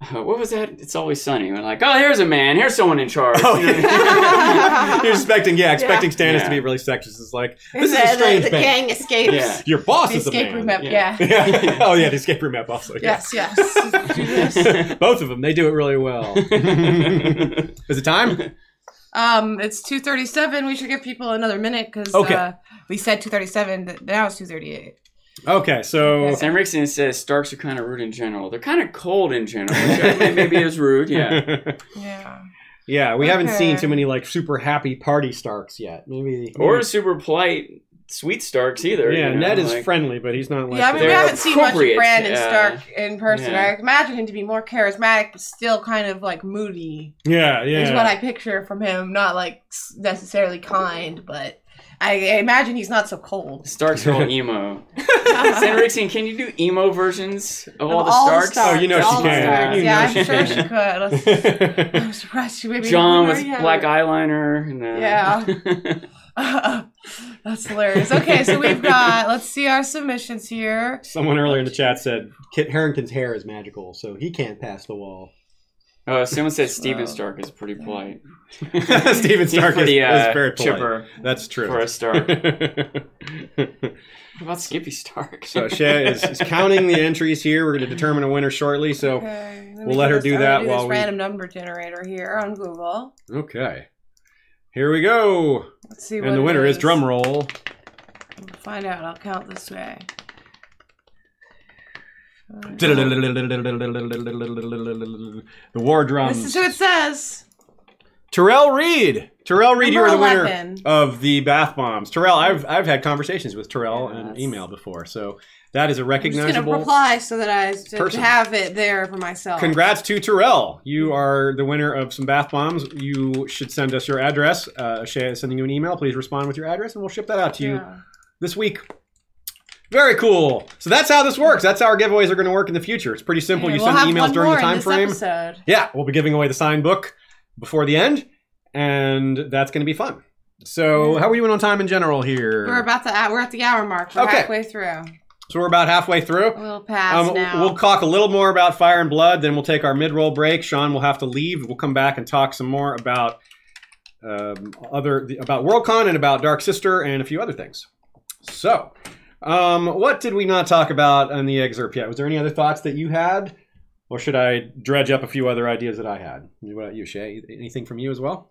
what was that? It's always sunny. We're like, oh, here's a man. Here's someone in charge. Oh, You know? yeah. You're expecting, yeah, expecting Stannis to be really sexist. It's like this is the, a strange the, the band. gang escapes. Yeah. Your boss The is a escape man. room map. Yeah. Yeah. Yeah. oh yeah, the escape room map also. yeah. Yes. Yes. Both of them, they do it really well. is it time? Um, it's two thirty-seven. We should give people another minute because Okay. uh, we said two thirty-seven. th- Now it's two thirty-eight. Okay, so Sam Rickson says Starks are kind of rude in general. They're kind of cold in general. Which maybe is rude. Yeah. Yeah. yeah, we haven't seen too many like super happy party Starks yet. Maybe Or super polite, sweet Starks either. yeah, you know, Ned is like- friendly, but he's not like yeah, I mean, we haven't seen much of Brandon uh, Stark in person. yeah. I imagine him to be more charismatic, but still kind of like moody. yeah, yeah. Is what I picture from him. Not like necessarily kind, but I, I imagine he's not so cold. Starks are all emo. Sam Rickson, can you do emo versions of all Of the Starks? Oh, you know she all the can. Starks. You Yeah, know I'm she sure can. she could. I'm surprised she maybe John with already have black it. eyeliner. And, uh, Yeah. That's hilarious. Okay, so we've got let's see our submissions here. Someone earlier in the chat said Kit Harington's hair is magical, so he can't pass the wall. Oh, someone said Steven Slow. Stark is pretty polite. Steven Stark is, pretty, is uh, very polite. chipper That's true. for a Stark. What about Skippy Stark? so Shay is, is counting the entries here. We're going to determine a winner shortly. So Okay, We'll let her do I'm that gonna while this we- random number generator here on Google. okay, here we go. Let's see what And the it winner is drum roll. We'll find out. I'll count this way. The war drums. This is who it says. Terrell Reed. Terrell Reed, you are the winner 11. of the bath bombs. Terrell, I've I've had conversations with Terrell in email before, so that is a I'm just gonna reply so that I person. have it there for myself. Congrats to Terrell. You are the winner of some bath bombs. You should send us your address. Uh, Shay is sending you an email. Please respond with your address, and we'll ship that out to you Yeah. this week. Very cool. So that's how this works. That's how our giveaways are going to work in the future. It's pretty simple. You we'll send emails during the time frame. episode. Yeah, we'll be giving away the signed book before the end, and that's going to be fun. So, how are we doing on time in general here? We're about to. We're at the hour mark. We're Okay. halfway through. so we're about halfway through. A little past Um, now. we'll talk a little more about Fire and Blood, then we'll take our mid-roll break. Sean will have to leave. We'll come back and talk some more about um, other about Worldcon and about Dark Sister and a few other things. So, um, what did we not talk about on the excerpt yet? Was there any other thoughts that you had, or should I dredge up a few other ideas that I had? What about you, Shay? Anything from you as well?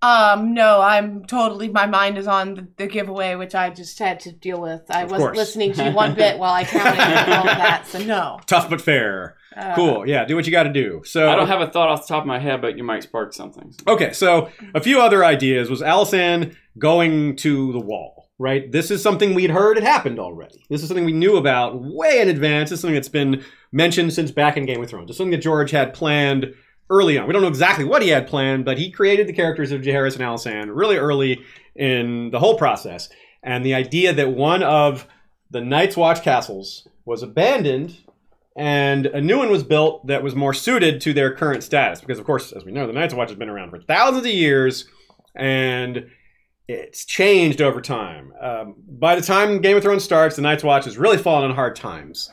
Um, no, I'm totally. My mind is on the, the giveaway, which I just had to deal with. I Of wasn't course. listening to you one bit while I counted all of that. So no. Tough but fair. Uh, Cool. Yeah, do what you got to do. So I don't have a thought off the top of my head, but you might spark something. Okay, so a few other ideas was Alisan going to the wall, right? This is something we'd heard had happened already. This is something we knew about way in advance. This is something that's been mentioned since back in Game of Thrones. It's something that George had planned early on. We don't know exactly what he had planned, but he created the characters of Jaehaerys and Alysanne really early in the whole process. And the idea that one of the Night's Watch castles was abandoned and a new one was built that was more suited to their current status. Because, of course, as we know, the Night's Watch has been around for thousands of years, and it's changed over time. Um, by the time Game of Thrones starts, the Night's Watch has really fallen on hard times.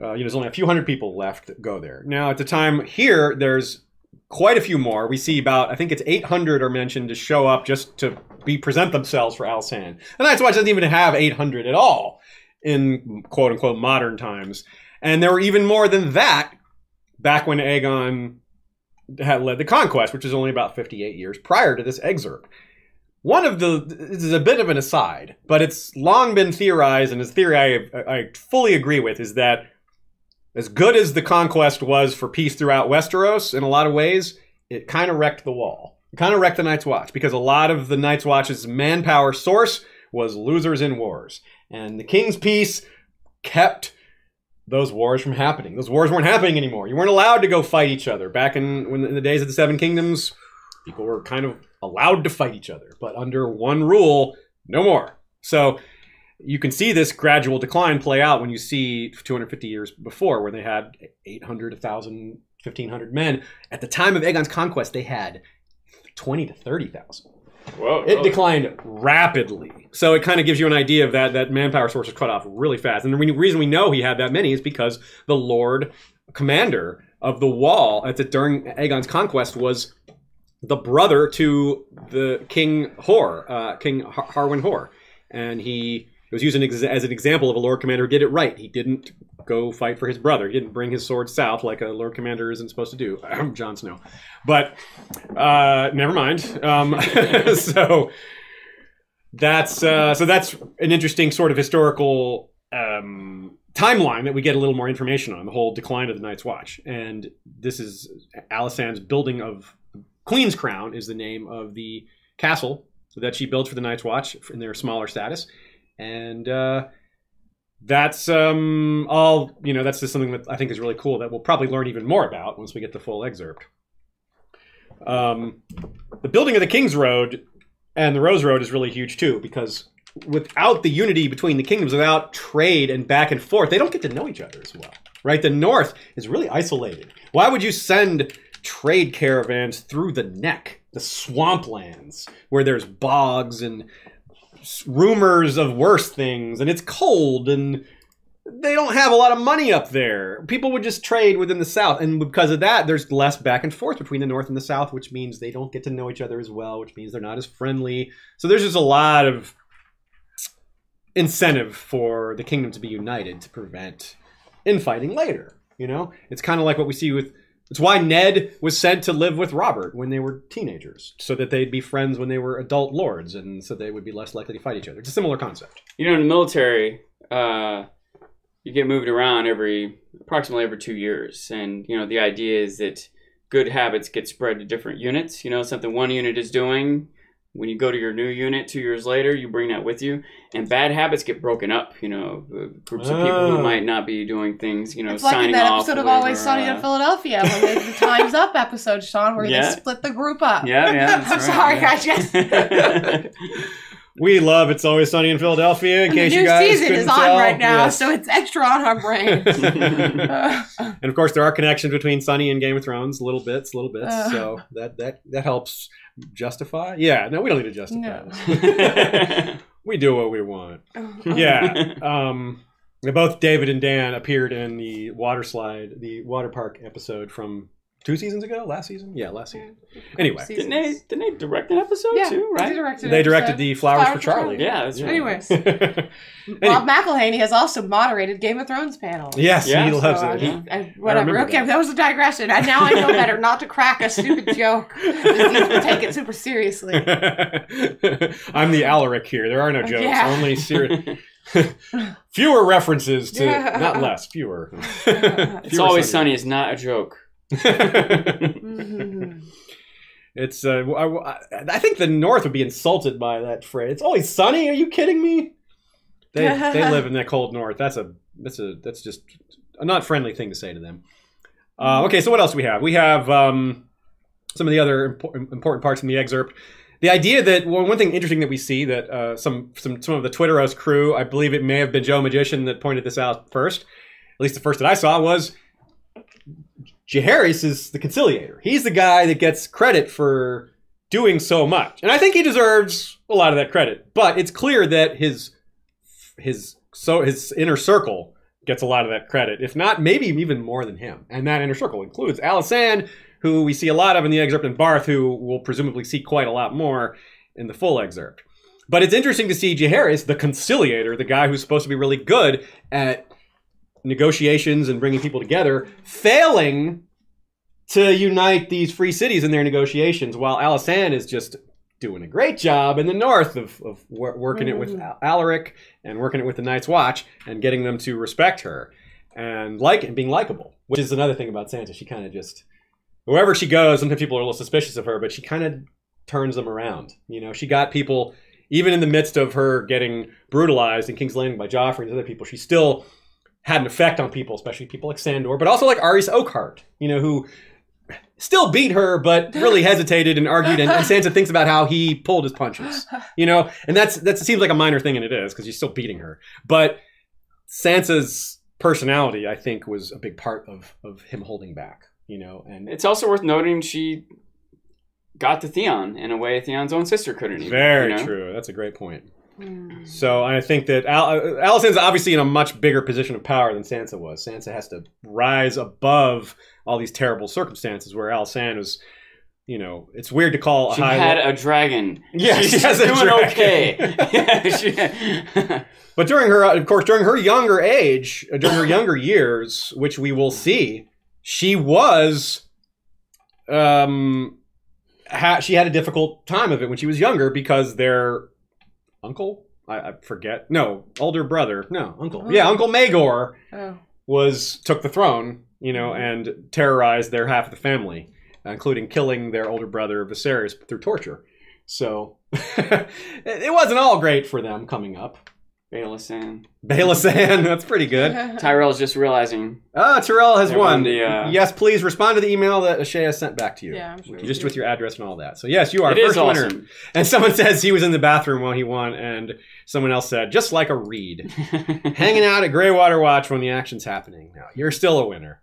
Uh, you know, there's only a few hundred people left that go there. Now, at the time here, there's quite a few more. We see about, I think it's 800 are mentioned to show up just to be present themselves for Alysanne. The Night's Watch doesn't even have 800 at all in quote unquote modern times. And there were even more than that back when Aegon had led the conquest, which is only about 58 years prior to this excerpt. One of the this is a bit of an aside, but it's long been theorized, and a theory I, I fully agree with, is that as good as the conquest was for peace throughout Westeros, in a lot of ways, it kind of wrecked the wall. It kind of wrecked the Night's Watch because a lot of the Night's Watch's manpower source was losers in wars, and the King's Peace kept those wars from happening. Those wars weren't happening anymore. You weren't allowed to go fight each other. Back in when in the days of the Seven Kingdoms, people were kind of allowed to fight each other, but under one rule, no more. So you can see this gradual decline play out when you see 250 years before, where they had 800, 1,000, 1,500 men. At the time of Aegon's conquest, they had 20 to 30,000 Whoa. it declined rapidly. So it kind of gives you an idea of that that manpower source was cut off really fast. And the re- reason we know he had that many is because the Lord Commander of the Wall at the during Aegon's conquest was the brother to the King Hoare, uh, King Har- Harwin Hoare, and he was used as an example of a Lord Commander who did it right. He didn't go fight for his brother. He didn't bring his sword south like a Lord Commander isn't supposed to do. I'm Jon Snow, but uh, never mind. Um, so that's uh, so that's an interesting sort of historical um, timeline that we get a little more information on the whole decline of the Night's Watch. And this is Alysanne's building of Queen's Crown is the name of the castle that she built for the Night's Watch in their smaller status, and uh, that's um, all. You know, that's just something that I think is really cool that we'll probably learn even more about once we get the full excerpt. Um, the building of the King's Road and the Rose Road is really huge too because without the unity between the kingdoms, without trade and back and forth, they don't get to know each other as well. Right? The North is really isolated. Why would you send trade caravans through the neck, the swamplands, where there's bogs and rumors of worse things, and it's cold and they don't have a lot of money up there. People would just trade within the South, and because of that, there's less back and forth between the North and the South, which means they don't get to know each other as well, which means they're not as friendly. So there's just a lot of incentive for the kingdom to be united to prevent infighting later. You know, it's kind of like what we see with. It's why Ned was sent to live with Robert when they were teenagers, so that they'd be friends when they were adult lords, and so they would be less likely to fight each other. It's a similar concept. You know, in the military, uh, you get moved around every approximately every two years, and you know the idea is that good habits get spread to different units. You know, something one unit is doing. When you go to your new unit two years later, you bring that with you, and bad habits get broken up. You know, uh, groups of people Oh. who might not be doing things. You know, It's like in signing that off. episode of Always whatever, Sunny in uh, Philadelphia when they the Times Up episode, Sean, where Yeah. they split the group up. Yeah, yeah. I'm right, sorry, yeah. I just. We love It's Always Sunny in Philadelphia. In And the case new you guys season couldn't is on tell. right now, Yes. so it's extra on our brains. Uh, and of course, there are connections between Sunny and Game of Thrones, little bits, little bits. Uh. so that that that helps justify. Yeah, no, we don't need to justify. No. We do what we want. Yeah. Um, both David and Dan appeared in the water slide, the water park episode from two seasons ago, last season. Yeah, last season. Anyway. didn't they? Didn't they direct an episode Yeah, too? they Right? directed. They directed the Flowers, Flowers for for Charlie. Charlie. Yeah, that's right. Anyways, Anyway. Bob McElhenney has also moderated Game of Thrones panels. Yes, Yeah, he loves So, it. I- He- I- whatever. remember Okay, that. that. was a digression. And now I know better not to crack a stupid joke. These people take it super seriously. I'm the Alaric here. There are no jokes. Yeah. Only serious. fewer references to Yeah. not less, fewer. It's Fewer always sunny. Is not a joke. Mhm. it's. Uh, I, I- think the North would be insulted by that phrase. It's always sunny. Are you kidding me? They they live in that cold North. That's a that's a that's just a not friendly thing to say to them. Uh, okay, so what else do we have? We have um, some of the other impor- important parts in the excerpt. The idea that well, one thing interesting that we see that uh, some some some of the Twitteros crew, I believe it may have been Joe Magician that pointed this out first. At least the first that I saw was Jaehaerys is the conciliator. He's the guy that gets credit for doing so much, and I think he deserves a lot of that credit. But it's clear that his his so his inner circle gets a lot of that credit, if not maybe even more than him. And that inner circle includes Alysanne, who we see a lot of in the excerpt, and Barth, who we'll presumably see quite a lot more in the full excerpt. But it's interesting to see Jaehaerys, the conciliator, the guy who's supposed to be really good at negotiations and bringing people together, failing to unite these free cities in their negotiations, while Alysanne is just doing a great job in the north of, of wor- working it with mm-hmm. Al- Alaric and working it with the Night's Watch and getting them to respect her and like and being likable, which is another thing about Sansa. She kind of just wherever she goes, sometimes people are a little suspicious of her, but she kind of turns them around. You know, she got people even in the midst of her getting brutalized in King's Landing by Joffrey and other people. She still had an effect on people, especially people like Sandor, but also like Arys Oakheart. You know, who still beat her, but really hesitated and argued. And, and Sansa thinks about how he pulled his punches. You know, and that's that seems like a minor thing, and it is because he's still beating her. But Sansa's personality, I think, was a big part of of him holding back. You know, and It's also worth noting she got to Theon in a way Theon's own sister couldn't. Even, very you know? true. That's a great point. Mm. So I think that Al- uh, Alysanne's obviously in a much bigger position of power than Sansa was. Sansa has to rise above all these terrible circumstances where Alysanne was, you know, it's weird to call a She high. had a dragon. Yeah, she's she has doing dragon. okay. Yeah, But during her, of course, during her younger age, uh, during her younger years, which we will see, she was, um, ha- she had a difficult time of it when she was younger because their uncle, I, I forget, no, older brother, no, uncle, oh. yeah, Uncle Maegor Oh. was took the throne, you know, mm-hmm. and terrorized their half of the family, including killing their older brother Viserys through torture. So it wasn't all great for them coming up. Baelisan. Baelisan, that's pretty good. Tyrell's just realizing. Ah, Terrell has won. won the, uh, yes, please respond to the email that Shea sent back to you. Yeah, I'm sure. Just with your address and all that. So yes, you are It is first winner. awesome. And someone says he was in the bathroom while he won, and someone else said just like a reed, hanging out at Greywater Watch when the action's happening. Now you're still a winner.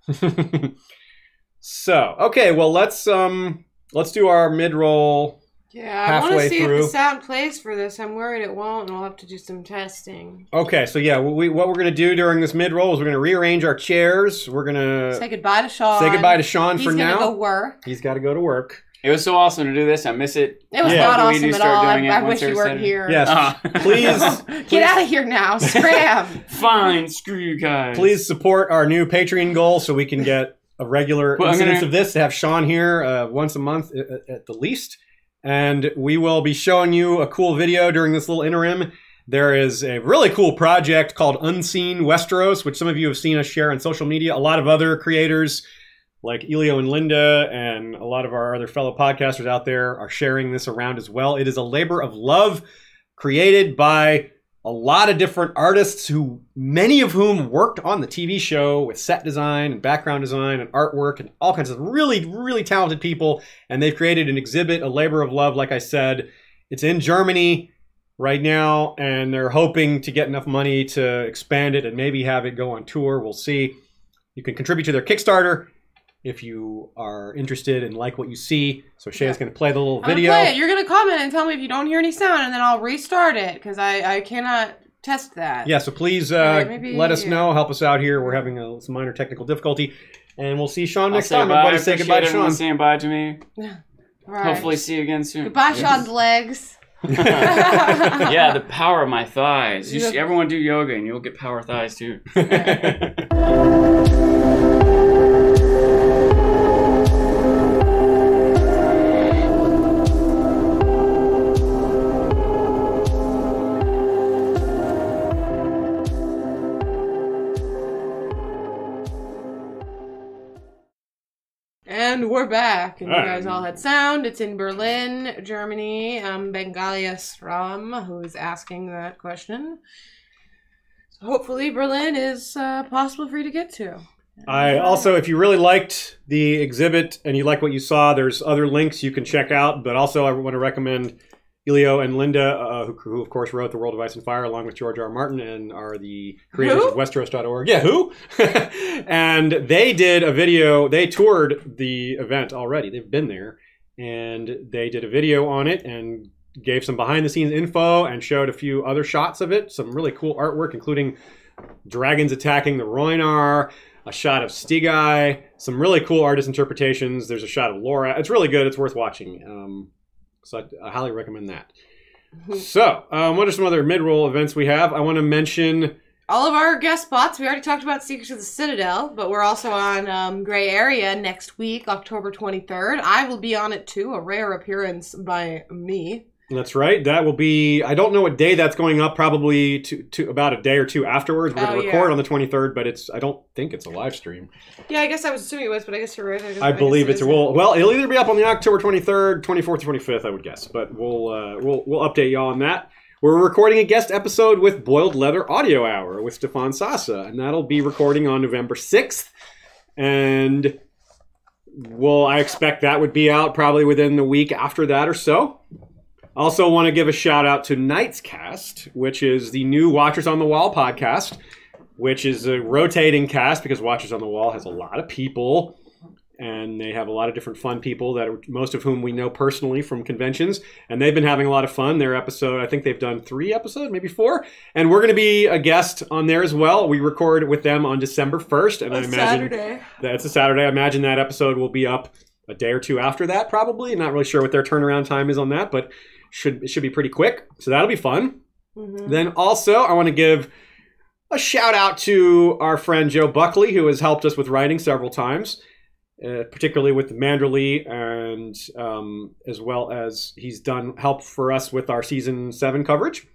so okay, well let's um let's do our mid roll. Yeah, I want to see through. if the sound plays for this. I'm worried it won't, and we'll have to do some testing. Okay, so yeah, we, what we're gonna do during this mid roll is we're gonna rearrange our chairs. We're gonna Say goodbye to Sean. say goodbye to Sean He's for gonna now. go work. He's got to go to work. it was so awesome to do this. I miss it. It was Yeah. not awesome do at all. I, I wish you weren't Saturday. here. Yes, Ah. please Get out of here now. Scram. Fine. Screw you guys. please support our new Patreon goal so we can get a regular Well, incidence gonna- of this to have Sean here uh, once a month at, at the least. And we will be showing you a cool video during this little interim. There is a really cool project called Unseen Westeros, which some of you have seen us share on social media. A lot of other creators like Elio and Linda and a lot of our other fellow podcasters out there are sharing this around as well. It is a labor of love created by a lot of different artists who many of whom worked on the TV show with set design and background design and artwork and all kinds of really really talented people and they've created an exhibit a labor of love like I said it's in Germany right now, and they're hoping to get enough money to expand it and maybe have it go on tour. We'll see. You can contribute to their Kickstarter if you are interested and like what you see. So Shay's Yeah. going to play the little I'm gonna video. play it. You're gonna comment and tell me if you don't hear any sound, and then I'll restart it because I I cannot test that. Yeah, so please uh, Alright, maybe- let us yeah. know. Help us out here. We're having a, some minor technical difficulty. And we'll see Sean I'll next say time. bye. Everybody say goodbye to Sean. saying bye to me. Right. Hopefully, see you again soon. Goodbye, Sean's legs. yeah, the power of my thighs. You Yeah. should, everyone do yoga and you'll get power thighs too. And we're back. And you guys all had sound. It's in Berlin, Germany. Um, Bengalia Stram, who is asking that question. So hopefully, Berlin is uh, possible for you to get to. I also, if you really liked the exhibit and you like what you saw, there's other links you can check out. But also, I want to recommend Elio and Linda, uh, who, who of course wrote The World of Ice and Fire, along with George R. R. Martin, and are the creators Who? of Westeros.org. Yeah, who? and they did a video. They toured the event already. They've been there, and they did a video on it and gave some behind the scenes info and showed a few other shots of it. Some really cool artwork, including dragons attacking the Rhoynar, a shot of Stygai, some really cool artist interpretations. There's a shot of Laura. It's really good. It's worth watching. Um, so I, I highly recommend that. So, um, what are some other mid-roll events we have? I want to mention. All of our guest spots. We already talked about Secrets of the Citadel, but we're also on um, Gray Area next week, October 23rd. I will be on it too, a rare appearance by me. That's right. That will be. I don't know what day that's going up. Probably to, to about a day or two afterwards. We're going Oh, to record yeah. on the 23rd, but it's. I don't think it's a live stream. Yeah, I guess I was assuming it was, but I guess you're right. guess- I guess believe it it's is. well. Well, it'll either be up on the October 23rd, 24th, or 25th. I would guess, but we'll uh, we'll we'll update y'all on that. We're recording a guest episode with Boiled Leather Audio Hour with Stefan Sasse, and that'll be recording on November 6th. And well, I expect that would be out probably within the week after that or so. Also, want to give a shout out to Night's Cast, which is the new Watchers on the Wall podcast, which is a rotating cast because Watchers on the Wall has a lot of people and they have a lot of different fun people that are, most of whom we know personally from conventions. And they've been having a lot of fun. Their episode i think they've done three episodes maybe four. And we're going to be a guest on there as well. We record with them on december 1st and i imagine Saturday. that's a saturday. I imagine that episode will be up a day or two after that probably. Not really sure what their turnaround time is on that but should it should be pretty quick so that'll be fun Mhm. then also, I want to give a shout out to our friend Joe Buckley, who has helped us with writing several times, uh, particularly with Manderley, and um, as well as he's done help for us with our season seven coverage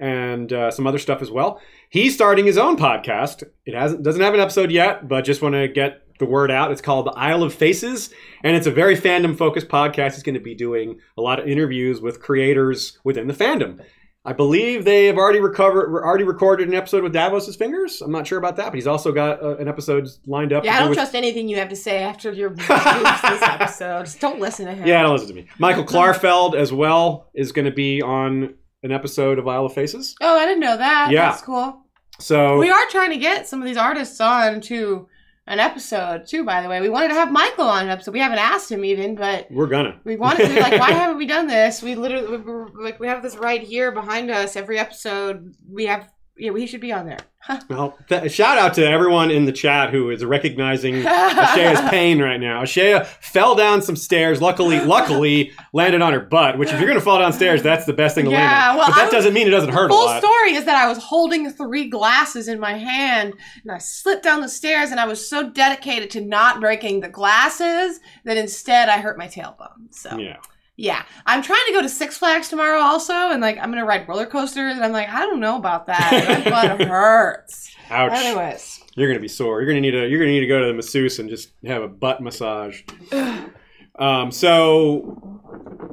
and uh, some other stuff as well. He's starting his own podcast. It hasn't doesn't have an episode yet, but just want to get the word out. It's called The Isle of Faces, and it's a very fandom focused podcast. It's going to be doing a lot of interviews with creators within the fandom. I believe they have already recovered, already recorded an episode with Davos's fingers. I'm not sure about that, but he's also got uh, an episode lined up. Yeah, I do don't with- trust anything you have to say after your this episode. Just don't listen to him. Yeah, don't listen to me. Michael Klarfeld as well is going to be on an episode of Isle of Faces. Oh, I didn't know that. Yeah. That's cool. So We are trying to get some of these artists on to an episode too. By the way, we wanted to have Michael on an episode. We haven't asked him even, but we're gonna. we wanted to. Like, why haven't we done this? We literally we're, like we have this right here behind us. Every episode we have. Yeah, we should be on there. Well, th- shout out to everyone in the chat who is recognizing Ashea's pain right now. Ashea fell down some stairs. Luckily, luckily landed on her butt. Which, if you're gonna fall downstairs, that's the best thing to land Yeah, on. well, but that doesn't mean it doesn't hurt a Full lot. story is that I was holding three glasses in my hand and I slipped down the stairs and I was so dedicated to not breaking the glasses that instead I hurt my tailbone. So Yeah. Yeah, I'm trying to go to Six Flags tomorrow also, and like I'm gonna ride roller coasters, and I'm like I don't know about that. My butt hurts. Ouch. Anyways, You're gonna be sore. You're gonna need a. You're gonna need to go to the masseuse and just have a butt massage. Um, so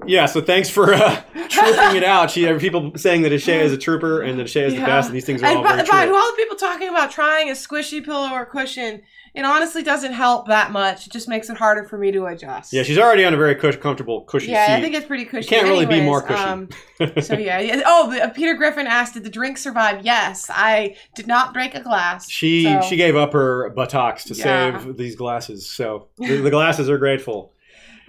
yeah, so thanks for uh, trooping it out. She uh, people saying that Ashea is a trooper and that Ashea is the best, and these things are And all by, very by true. all the people talking about trying a squishy pillow or cushion, it honestly doesn't help that much. It just makes it harder for me to adjust. Yeah, she's already on a very cush- comfortable, cushy yeah, seat. I think it's pretty cushy. can't really be more cushy. Um, so yeah, yeah. Oh, uh, Peter Griffin asked, "Did the drink survive?" Yes, I did not break a glass. she so- she gave up her buttocks to Yeah. save these glasses, so the, the glasses are grateful.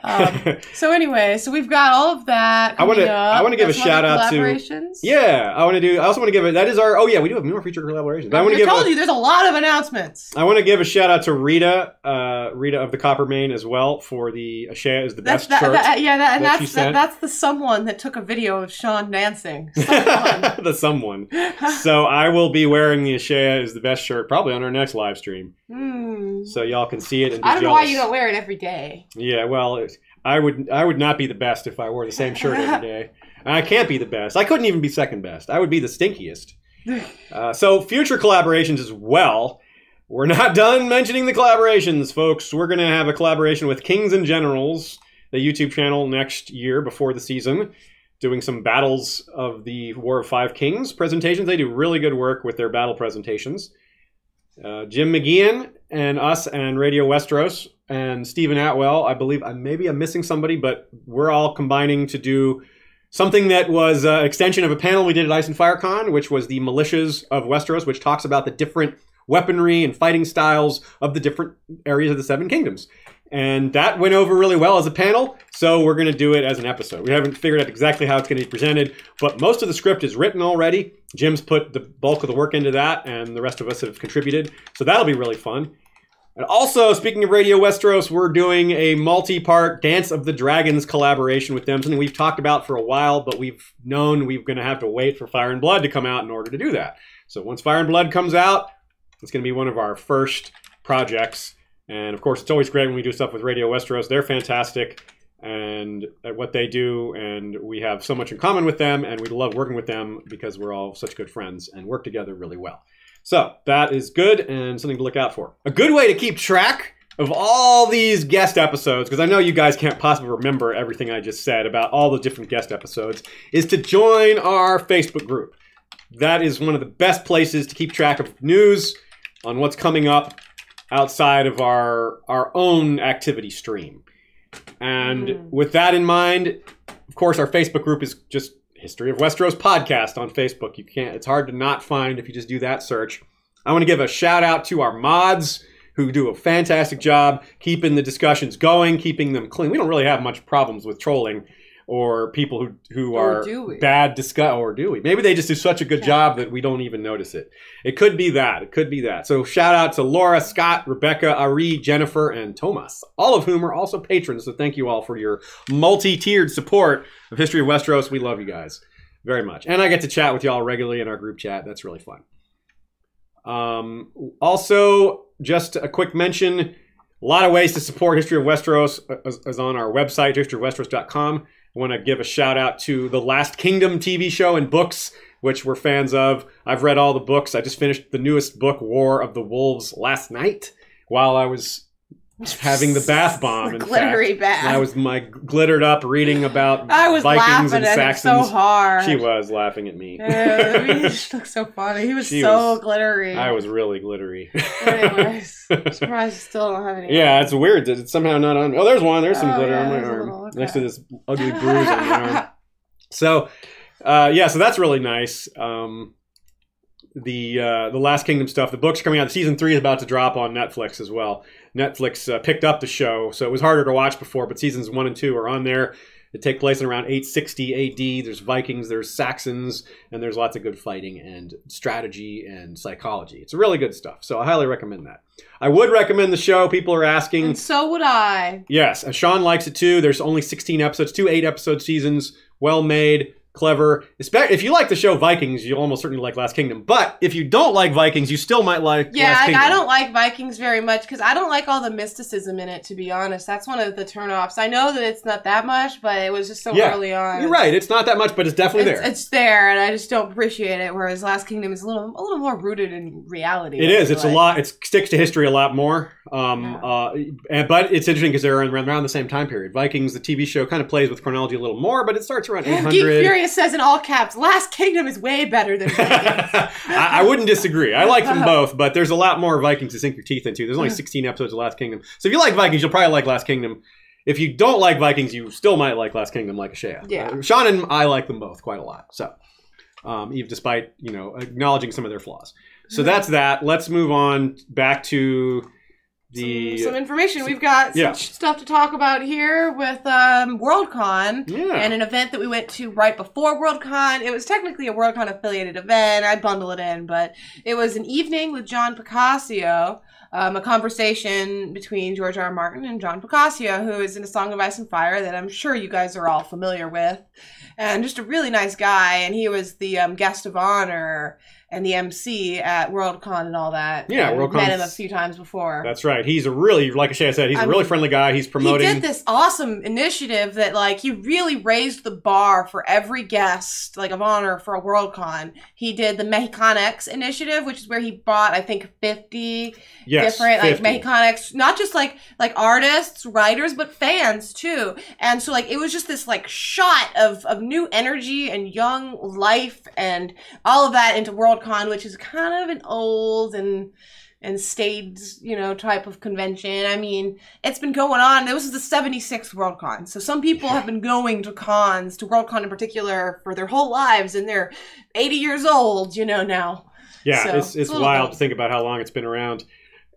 Um, so anyway, so we've got all of that. I wanna- I wanna give Got a shout-out to- yeah, I want to do. I also want to give it. That is our. Oh yeah, we do have more feature collaborations. But I I, want to give. told a- you there's a lot of announcements. I want to give a shout out to Rita, uh, Rita of the Copper Main as well for the Ashea is the That's best that, shirt. that- yeah, that, and that that's that, that's the someone that took a video of Sean dancing. Someone. the someone. So I will be wearing the Ashea is the best shirt probably on our next live stream, Hmm. so y'all can see it and I don't know why you don't wear it every day. Yeah, well, it, I would I would not be the best if I wore the same shirt every day. And I can't be the best. I couldn't even be second best. I would be the stinkiest. Uh, so future collaborations as well. We're not done mentioning the collaborations, folks. We're going to have a collaboration with Kings and Generals, the YouTube channel, next year before the season, doing some battles of the War of Five Kings presentations. They do really good work with their battle presentations. Uh, Jim McGeehan and us and Radio Westeros and Steven Attewell. I believe I maybe I'm missing somebody, but we're all combining to do something that was an extension of a panel we did at Ice and Fire Con, which was the militias of Westeros, which talks about the different weaponry and fighting styles of the different areas of the Seven Kingdoms. And that went over really well as a panel, so we're going to do it as an episode. We haven't figured out exactly how it's going to be presented, but most of the script is written already. Jim's put the bulk of the work into that, and the rest of us have contributed. So that'll be really fun. And also, speaking of Radio Westeros, we're doing a multi-part Dance of the Dragons collaboration with them, something we've talked about for a while, but we've known we're going to have to wait for Fire and Blood to come out in order to do that. So once Fire and Blood comes out, it's going to be one of our first projects. And of course, it's always great when we do stuff with Radio Westeros. They're fantastic and at what they do, and we have so much in common with them, and we love working with them because we're all such good friends and work together really well. So that is good and something to look out for. A good way to keep track of all these guest episodes, because I know you guys can't possibly remember everything I just said about all the different guest episodes, is to join our Facebook group. That is one of the best places to keep track of news on what's coming up outside of our our own activity stream. And Mm. with that in mind, of course, our Facebook group is just History of Westeros podcast on Facebook. You can't; it's hard to not find if you just do that search. I want to give a shout out to our mods who do a fantastic job keeping the discussions going, keeping them clean. We don't really have much problems with trolling or people who who Or are bad discuss or do we? Maybe they just do such a good Yeah. job that we don't even notice it. It could be that. It could be that. So shout out to Laura, Scott, Rebecca, Ari, Jennifer, and Thomas, all of whom are also patrons. So thank you all for your multi-tiered support of History of Westeros. We love you guys very much, and I get to chat with y'all regularly in our group chat. That's really fun. Um, also, just a quick mention. A lot of ways to support History of Westeros is, is on our website, historyofwesteros.com. Want to give a shout out to the Last Kingdom TV show and books, which we're fans of. I've read all the books. I just finished the newest book, War of the Wolves, last night while I was having the bath bomb. The in glittery fact. bath. And I was my glittered up reading about I was Vikings laughing and at Saxons. so hard. She was laughing at me. Yeah, he just looked so funny. He was She so was- glittery. I was really glittery. Anyways, I'm surprised you still don't have any. yeah, it's weird that it's somehow not on. Oh, there's one. There's some Oh, glitter yeah, on my arm little- next to this ugly bruise on my arm. So, uh, yeah, so that's really nice. Um, the uh, the Last Kingdom stuff. The book's coming out. Season three is about to drop on Netflix as well. Netflix uh, picked up the show, so it was harder to watch before. But seasons one and two are on there. They take place in around 860 AD. There's Vikings, there's Saxons, and there's lots of good fighting and strategy and psychology. It's really good stuff. So I highly recommend that. I would recommend the show. People are asking. And so would I. Yes, and Sean likes it too. There's only 16 episodes, two eight episode seasons, well made, clever. If you like the show Vikings, you'll almost certainly like Last Kingdom. But if you don't like Vikings, you still might like Yeah, like. I don't like Vikings very much because I don't like all the mysticism in it. To be honest, that's one of the turnoffs. I know that it's not that much, but it was just so Yeah, early on. You're right. It's not that much, but it's definitely It's, there. it's there, and I just don't appreciate it. Whereas Last Kingdom is a little, a little more rooted in reality. It is. I is. feel It's a lot. It sticks to history a lot more. Um, Yeah. uh, and, but it's interesting because they're around, around the same time period. Vikings, the TV show, kind of plays with chronology a little more, but it starts around Geek 800. Says in all caps, "Last Kingdom is way better than Vikings." I, I wouldn't disagree. I like them both, but there's a lot more Vikings to sink your teeth into. There's only 16 episodes of Last Kingdom. So if you like Vikings, you'll probably like Last Kingdom. If you don't like Vikings, you still might like Last Kingdom, like Ashea. Yeah. Uh, Sean and I like them both quite a lot. So, um, even despite you know acknowledging some of their flaws. So that's that. Let's move on back to the some, some information. We've got some Yeah. stuff to talk about here with um, Worldcon yeah. and an event that we went to right before Worldcon. It was technically a Worldcon affiliated event. I bundle it in, but it was an evening with John Picacio. Um, a conversation between George R. R. Martin and John Picacio, who is in A Song of Ice and Fire that I'm sure you guys are all familiar with. And just a really nice guy. And he was the um, guest of honor and the MC at Worldcon and all that. Yeah, And Worldcon's- Met him a few times before. That's right. He's a really, like Ashea said, he's a I really mean, friendly guy. He's promoting. He did this awesome initiative that like he really raised the bar for every guest like of honor for a Worldcon. He did the Mexicanx initiative, which is where he bought, I think fifty yes, different 50. like Mexicanx, not just like like artists, writers, but fans too. And so like it was just this like shot of of new energy and young life and all of that into Worldcon, which is kind of an old and and stayed, you know, type of convention. I mean, it's been going on. This is the 76th Worldcon. So some people have been going to cons, to Worldcon in particular, for their whole lives, and they're 80 years old, you know, now. Yeah, So, it's it's it's wild to think about how long it's been around.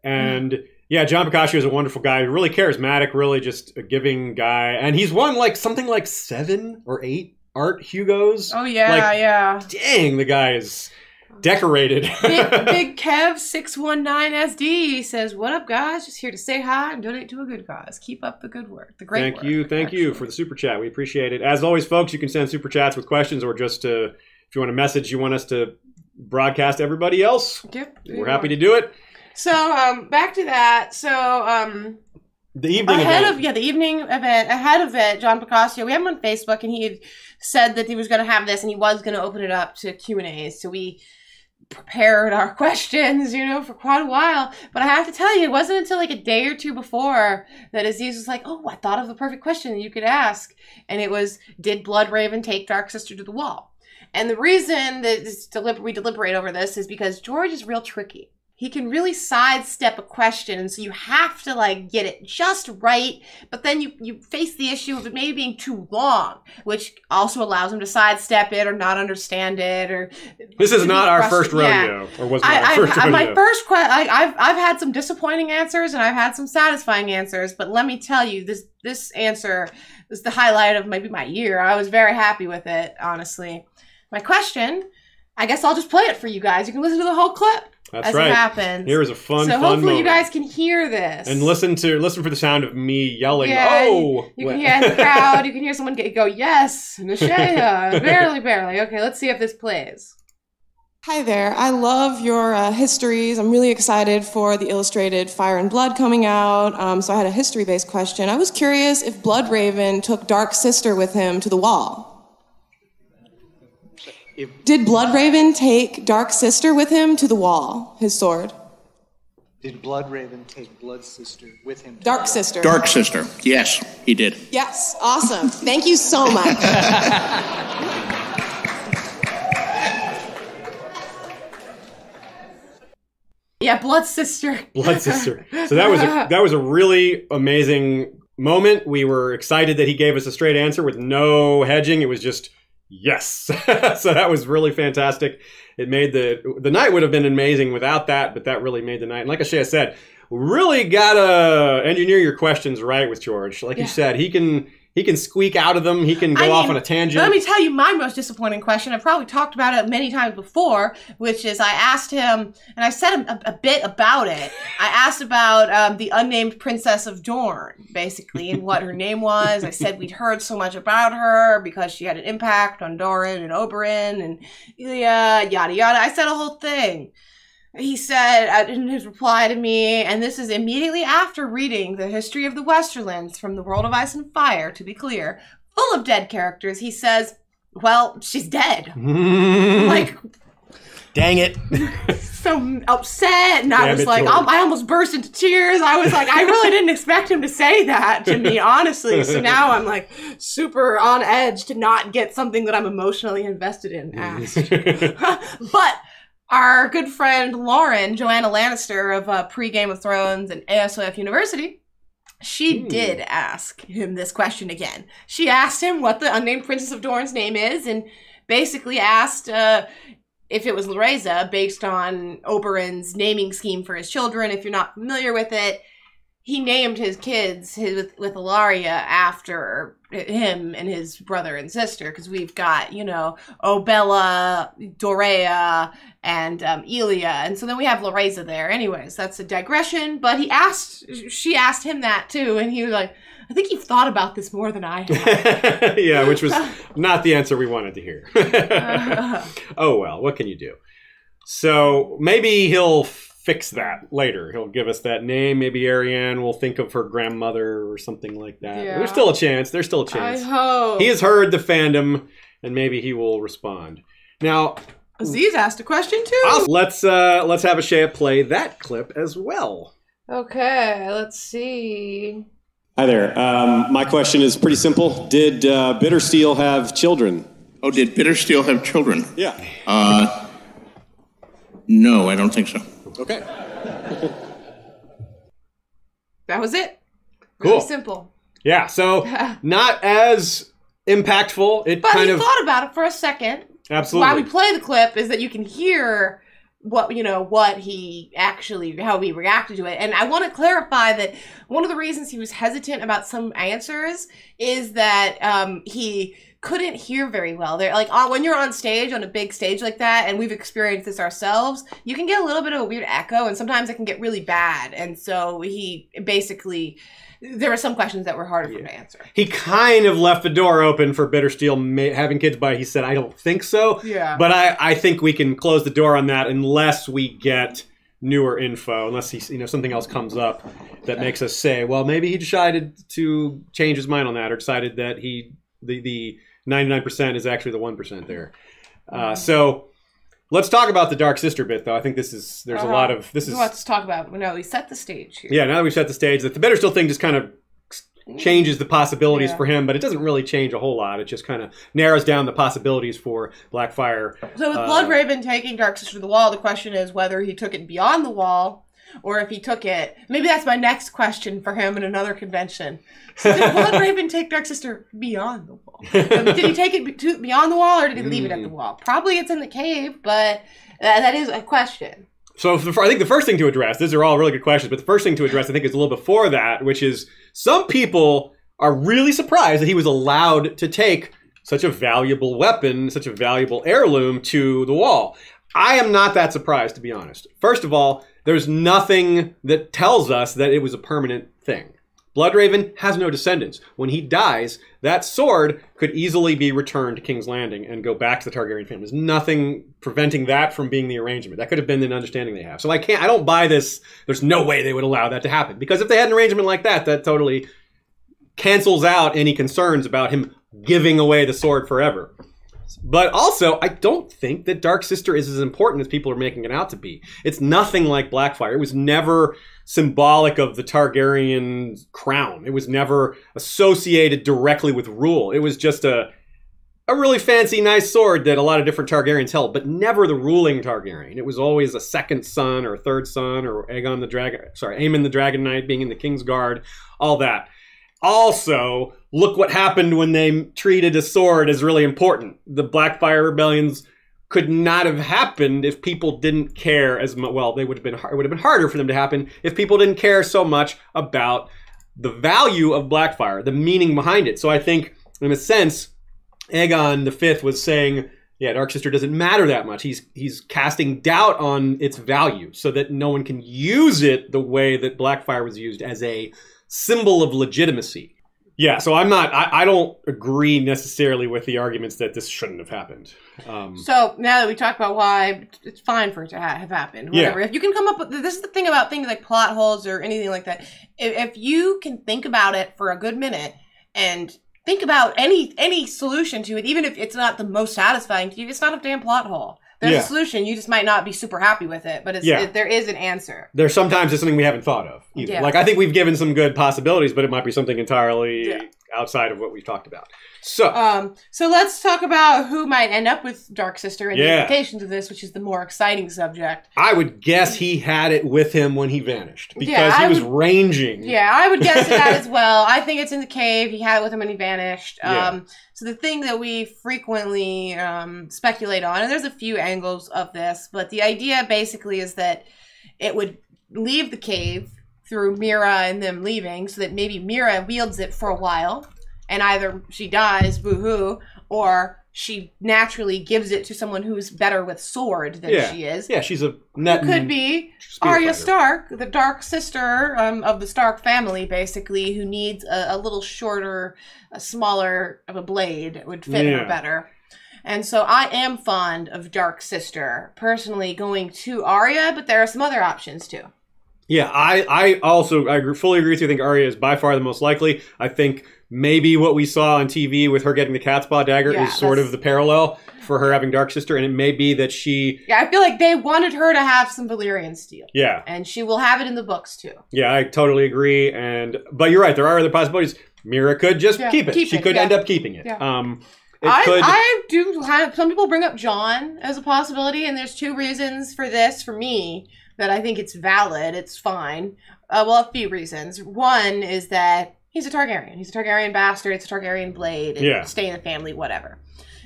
And yeah, John Picacio is a wonderful guy, really charismatic, really just a giving guy. And he's won like something like seven or eight art Hugos. Oh, yeah, Like- yeah. Dang, the guy is decorated. Big, Big Kev six one nine SD says, "What up, guys? Just here to say hi and donate to a good cause. Keep up the good work. The great thank work, you, thank you for the super chat. We appreciate it. As always, folks, you can send super chats with questions or just uh, if you want a message you want us to broadcast to everybody else. Yep, We're happy to do it. So, um, back to that. So, um, The evening ahead event. of yeah the evening event ahead of it john picacio we have him on facebook and he said that he was going to have this and he was going to open it up to q and a's so we prepared our questions you know for quite a while. But i have to tell you it wasn't until like a day or two before that aziz was like oh i thought of the perfect question you could ask. And it was did blood raven take dark sister to the wall? And the reason that we deliberate over this is because george is real tricky he can really sidestep a question and so you have to like get it just right but then you you face the issue of it maybe being too long which also allows him to sidestep it or not understand it or this is not our first yeah. rodeo, or was not I, our first I, rodeo. my first question I've, I've had some disappointing answers and i've had some satisfying answers but let me tell you this this answer was the highlight of maybe my year. I was very happy with it honestly. My question i guess i'll just play it for you guys. You can listen to the whole clip That's as right. it happens Here is a fun, so fun hopefully you guys can hear this and listen to listen for the sound of me yelling. Yeah, oh, You can hear in the crowd. You can hear someone go, yes, Nashaya. barely, barely. Okay, let's see if this plays. Hi there. I love your uh, histories. I'm really excited for the illustrated Fire and Blood coming out. Um, so I had a history based question. I was curious if Blood Raven took Dark Sister with him to the wall. Did Blood Raven take Dark Sister with him to the wall, his sword? Did Blood Raven take Blood Sister with him? to Dark the- Sister. Dark Sister. Yes, he did. Yes, awesome. Thank you so much. Yeah, Blood Sister. Blood Sister. So that was a, that was a really amazing moment. We were excited that he gave us a straight answer with no hedging. It was just yes. so that was really fantastic. It made the the night would have been amazing without that, but that really made the night. And like Ashea said, really gotta engineer your questions right with George. Like Yeah. you said, he can he can squeak out of them. He can go I off mean, on a tangent. Let me tell you my most disappointing question. I've probably talked about it many times before, which is I asked him, and I said a, a bit about it. I asked about um, the unnamed princess of Dorne, basically, and what her name was. I said we'd heard so much about her because she had an impact on Doran and Oberyn and Elia, yada yada. I said a whole thing. He said uh, in his reply to me, and this is immediately after reading the history of the Westerlands from the World of Ice and Fire, to be clear, full of dead characters. He says, "Well, she's dead." like Dang it. so upset, and I Damn was like, Jordan. I almost burst into tears. I was like, I really didn't expect him to say that to me, honestly. So now I'm like super on edge to not get something that I'm emotionally invested in asked. but our good friend Lauren, Joanna Lannister of uh, pre Game of Thrones and ASOIAF University, she Hmm. did ask him this question again. She asked him what the unnamed Princess of Dorne's name is, and basically asked uh, if it was Loreza based on Oberyn's naming scheme for his children. If you're not familiar with it, he named his kids his, with, with Ellaria after him and his brother and sister because we've got you know Obella, Dorea, and um, Elia, and so then we have Loreza there. Anyways, that's a digression. But he asked, she asked him that too, and he was like, "I think you've thought about this more than I have." yeah, which was not the answer we wanted to hear. oh well, what can you do? So maybe he'll fix that later. He'll give us that name. Maybe Arianne will think of her grandmother or something like that. Yeah. There's still a chance. There's still a chance. I hope. He has heard the fandom, and maybe he will respond. Now, Aziz asked a question too. also, let's uh, let's have a Shea play that clip as well. Okay, let's see. Hi there. Um, my question is pretty simple. Did uh, Bittersteel have children? Oh, did Bittersteel have children? Yeah. Uh, no, I don't think so. Okay. That was it. Cool. Really simple. Yeah. So not as impactful. It But kind of thought about it for a second. absolutely. Why we play the clip, is that you can hear what you know what he actually how he reacted to it and i want to clarify that one of the reasons he was hesitant about some answers is that um he couldn't hear very well. There like on, when you're on stage on a big stage like that and we've experienced this ourselves you can get a little bit of a weird echo and sometimes it can get really bad. And so he basically there were some questions that were harder for him to answer. He kind of left the door open for Bittersteel ma- having kids, but he said, "I don't think so." Yeah. But I, I think we can close the door on that unless we get newer info, unless he, you know, something else comes up that makes us say, "Well, maybe he decided to change his mind on that, or decided that he the the ninety nine percent is actually the one percent there." Uh, so. Let's talk about the Dark Sister bit, though. I think this is there's a Uh-huh. lot of this is let's talk about no we set the stage here yeah. Now that we've set the stage, that the Bittersteel thing just kind of changes the possibilities Yeah. for him, but it doesn't really change a whole lot. It just kind of narrows down the possibilities for Blackfyre. So with Uh, Blood Raven taking Dark Sister to the wall, the question is whether he took it beyond the wall or if he took it. Maybe that's my next question for him in another convention. So did Blood Raven take Dark Sister beyond the wall? Did he take it to, beyond the wall or did he leave it at the wall? Probably it's in the cave, but uh, that is a question. So I think the first thing to address, these are all really good questions, but the first thing to address, I think, is a little before that, which is some people are really surprised that he was allowed to take such a valuable weapon, such a valuable heirloom to the wall. I am not that surprised, to be honest. First of all, there's nothing that tells us that it was a permanent thing. Bloodraven has no descendants. When he dies, that sword could easily be returned to King's Landing and go back to the Targaryen family. There's nothing preventing that from being the arrangement. That could have been an understanding they have. So I can't, I don't buy this. There's no way they would allow that to happen. Because if they had an arrangement like that, that totally cancels out any concerns about him giving away the sword forever. But also, I don't think that Dark Sister is as important as people are making it out to be. It's nothing like Blackfyre. It was never symbolic of the Targaryen crown. It was never associated directly with rule. It was just a a really fancy, nice sword that a lot of different Targaryens held, but never the ruling Targaryen. It was always a second son or a third son or Aegon the Dragon, sorry, Aemon the Dragon Knight being in the King's Guard, all that. Also, look what happened when they treated a sword as really important. The Blackfyre rebellions could not have happened if people didn't care as much. Well, they would have been. It would have been harder for them to happen if people didn't care so much about the value of Blackfyre, the meaning behind it. So I think, in a sense, Aegon the Fifth was saying, "Yeah, Dark Sister doesn't matter that much. He's he's casting doubt on its value, so that no one can use it the way that Blackfyre was used as a symbol of legitimacy." Yeah, so I'm not. I, I don't agree necessarily with the arguments that this shouldn't have happened. Um, So now that we talked about why it's fine for it to ha- have happened, Yeah. If you can come up with this is the thing about things like plot holes or anything like that. If, if you can think about it for a good minute and think about any any solution to it, even if it's not the most satisfying to you, it's not a damn plot hole. There's Yeah. a solution. You just might not be super happy with it, but it's Yeah. it, there is an answer. there's sometimes it's something we haven't thought of either. Yeah. Like I think we've given some good possibilities, but it might be something entirely Yeah. Outside of what we've talked about. So Um, so let's talk about who might end up with Dark Sister and the implications of this, which is the more exciting subject. I would guess he had it with him when he vanished because Yeah, he I was would- ranging. Yeah, I would guess that as well. I think it's in the cave. He had it with him when he vanished. Yeah. Um, so the thing that we frequently um, speculate on, and there's a few angles of this, but the idea basically is that it would leave the cave through Meera and them leaving, so that maybe Meera wields it for a while, and either she dies, boo-hoo, or she naturally gives it to someone who's better with sword than Yeah. she is. Yeah, she's a net It could be Arya. Stark, the dark sister um, of the Stark family, basically, who needs a, a little shorter, a smaller of a blade It would fit Yeah. her better. And so I am fond of Dark Sister, personally going to Arya, but there are some other options too. Yeah, I, I also I fully agree with you. I think Arya is by far the most likely. I think maybe what we saw on TV with her getting the cat's paw dagger Yeah, is sort that's- of the parallel for her having Dark Sister, and it may be that she, Yeah, I feel like they wanted her to have some Valyrian steel, yeah, and she will have it in the books too. yeah, I totally agree. And but you're right, there are other possibilities. Meera could just Yeah, keep it. keep she it, could yeah. end up keeping it. Yeah. Um, it I, could. I do have some people bring up Jon as a possibility, and there's two reasons for this for me that I think it's valid. It's fine. Uh, well, a few reasons. One is that he's a Targaryen. He's a Targaryen bastard. It's a Targaryen blade. and Yeah. Stay in the family, whatever.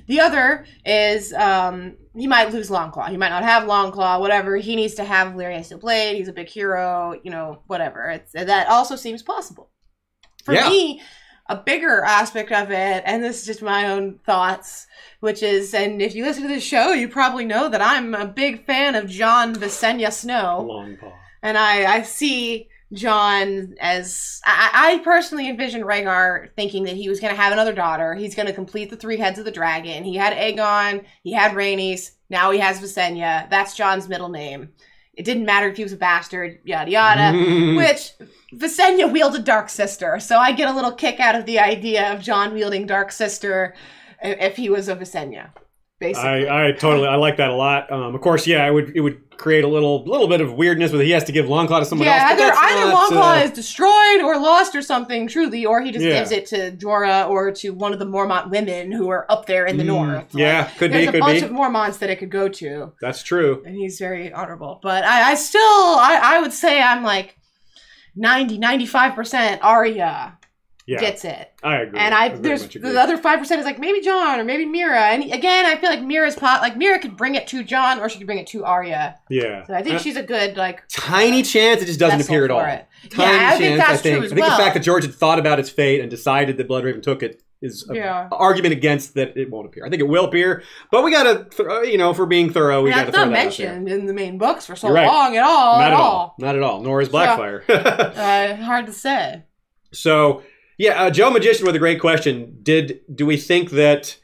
The other is um, he might lose Longclaw. He might not have Longclaw, whatever. He needs to have Valyrian Steel Blade. He's a big hero, you know, whatever. It's that also seems possible. For Yeah. me, a bigger aspect of it, and this is just my own thoughts, which is, and if you listen to this show, you probably know that I'm a big fan of Jon Visenya Snow, long paw. and I, I see Jon as I, I personally envision Rhaegar thinking that he was going to have another daughter. He's going to complete the three heads of the dragon. He had Aegon, he had Rhaenys, now he has Visenya. That's Jon's middle name. It didn't matter if he was a bastard, yada yada. Which Visenya wielded Dark Sister, so I get a little kick out of the idea of Jon wielding Dark Sister if he was a Visenya, basically. I, I totally I like that a lot. Um, of course, yeah, it would it would create a little little bit of weirdness with he has to give Longclaw to someone yeah, else. but either either not, Longclaw uh, is destroyed or lost or something, truly, or he just Yeah. gives it to Jorah or to one of the Mormont women who are up there in the Mm, north. yeah, could be, there's a could bunch be. of Mormonts that it could go to, That's true. and he's very honorable. But I, I still, I, I would say I'm like 90, 95% Arya Yeah, gets it. I agree. And I very there's the other five percent is like maybe Jon or maybe Meera. And again, I feel like Meera's pot like Meera could bring it to Jon or she could bring it to Arya. yeah. So I think Uh, she's a good like tiny chance it just doesn't appear at all. it. Tiny yeah, I think chance, that's I think. true as I think well. the fact that George had thought about its fate and decided that Bloodraven took it is a Yeah. argument against that it won't appear. I think it will appear, but we gotta, th- uh, you know, for being thorough, we Yeah, gotta it's throw not that out there. mentioned in the main books for so right. long at all. Not at at all. all. Not at all. Nor is Blackfyre. Uh, hard to say. So yeah, uh, Joe Magician with a great question. Did do we think that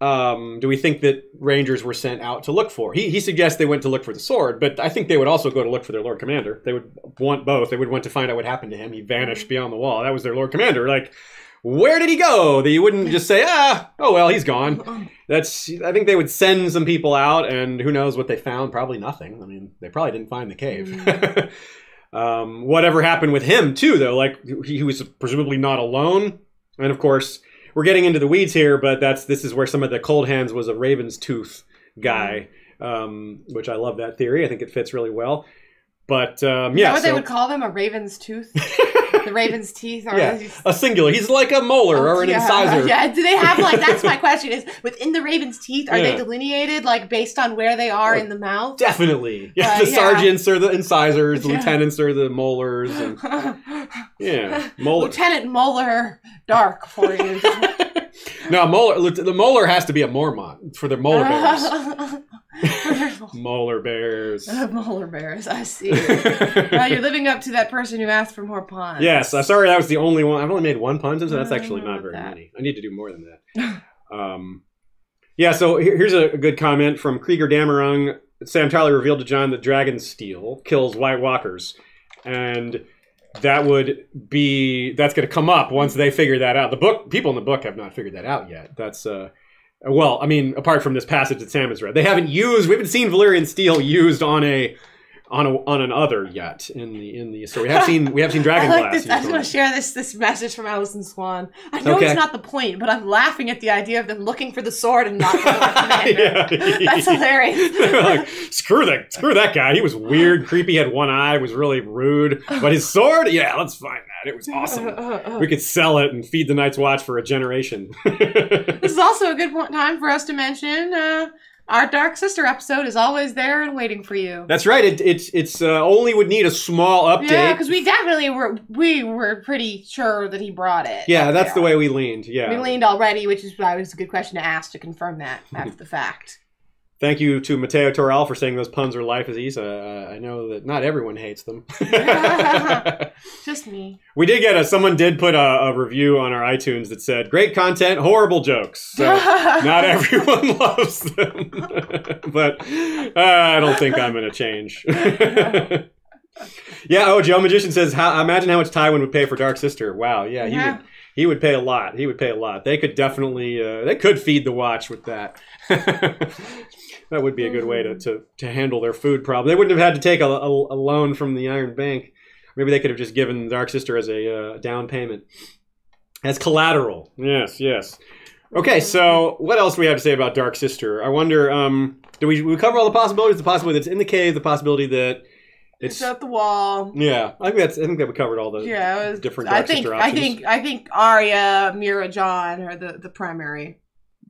um, do we think that Rangers were sent out to look for? He he suggests they went to look for the sword, but I think they would also go to look for their Lord Commander. They would want both. They would want to find out what happened to him. He vanished beyond the wall. That was their Lord Commander. Like. Where did he go? That you wouldn't just say, ah, oh well, he's gone. That's. I think they would send some people out, and who knows what they found? Probably nothing. I mean, they probably didn't find the cave. um, whatever happened with him too, though? Like he, he was presumably not alone, and of course we're getting into the weeds here, but that's this is where some of the cold hands was a Raven's tooth guy, um, which I love that theory. I think it fits really well. But um, Is yeah, that what they would call them? A raven's tooth? the raven's teeth? are yeah, a singular. He's like a molar or an yeah. incisor. Yeah, do they have like that's my question is within the raven's teeth, are they delineated like based on where they are in the mouth? Definitely. Yeah, Uh, the yeah. sergeants are the incisors, the Yeah. lieutenants are the molars. And Yeah, molar. Lieutenant Molar Dark for you. no, molar. The molar has to be a Mormont for the molar bears. Molar bears. Molar bears, I see. Well, you're living up to that person who asked for more puns. Yes, I'm sorry that was the only one. I've only made one pun, so that's actually not very that. many. I need to do more than that. um, yeah, so here- here's a, a good comment from Krieger Damerung. Sam Tyler revealed to Jon that Dragon Steel kills White Walkers, and that would be that's going to come up once they figure that out. The book people in the book have not figured that out yet. That's uh, well, I mean, apart from this passage that Sam has read, they haven't used. We haven't seen Valyrian steel used on a on a on an other yet in the in the story. We have seen we have seen Dragon I like Glass. this. I just want to share this this message from Alison Swan. I know Okay. it's not the point, but I'm laughing at the idea of them looking for the sword and not for the commander. That's hilarious. like, screw that, screw that guy. He was weird, creepy, had one eye, was really rude. But his sword, yeah, let's find It was awesome. We could sell it and feed the Night's Watch for a generation. This is also a good point, time for us to mention uh, our Dark Sister episode is always there and waiting for you. That's right. It, it's it's uh, only would need a small update. Yeah, because we definitely were we were pretty sure that he brought it. Yeah, that's the way we leaned. Yeah. we leaned already, which is why it was a good question to ask to confirm that after the fact. Thank you to Mateo Torral for saying those puns are life is easy. Uh, I know that not everyone hates them. Just me. we did get a someone did put a, a review on our iTunes that said great content, horrible jokes. So not everyone loves them, but uh, I don't think I'm going to change. yeah. Oh, Joe Magician says, how, imagine how much Tywin would pay for Dark Sister. Wow. Yeah, he Yeah. would. He would pay a lot. He would pay a lot. They could definitely. Uh, they could feed the watch with that. That would be a good way to, to, to handle their food problem. They wouldn't have had to take a, a, a loan from the Iron Bank. Maybe they could have just given Dark Sister as a uh, down payment, as collateral. Yes, yes. Okay, so what else do we have to say about Dark Sister? I wonder. Um, do we we cover all the possibilities? The possibility that's in the cave. The possibility that It's it's. at the wall. Yeah, I think that's. I think that we covered all the Yeah, was, different I think Sister I think I think Arya, Meera, Jon are the the primary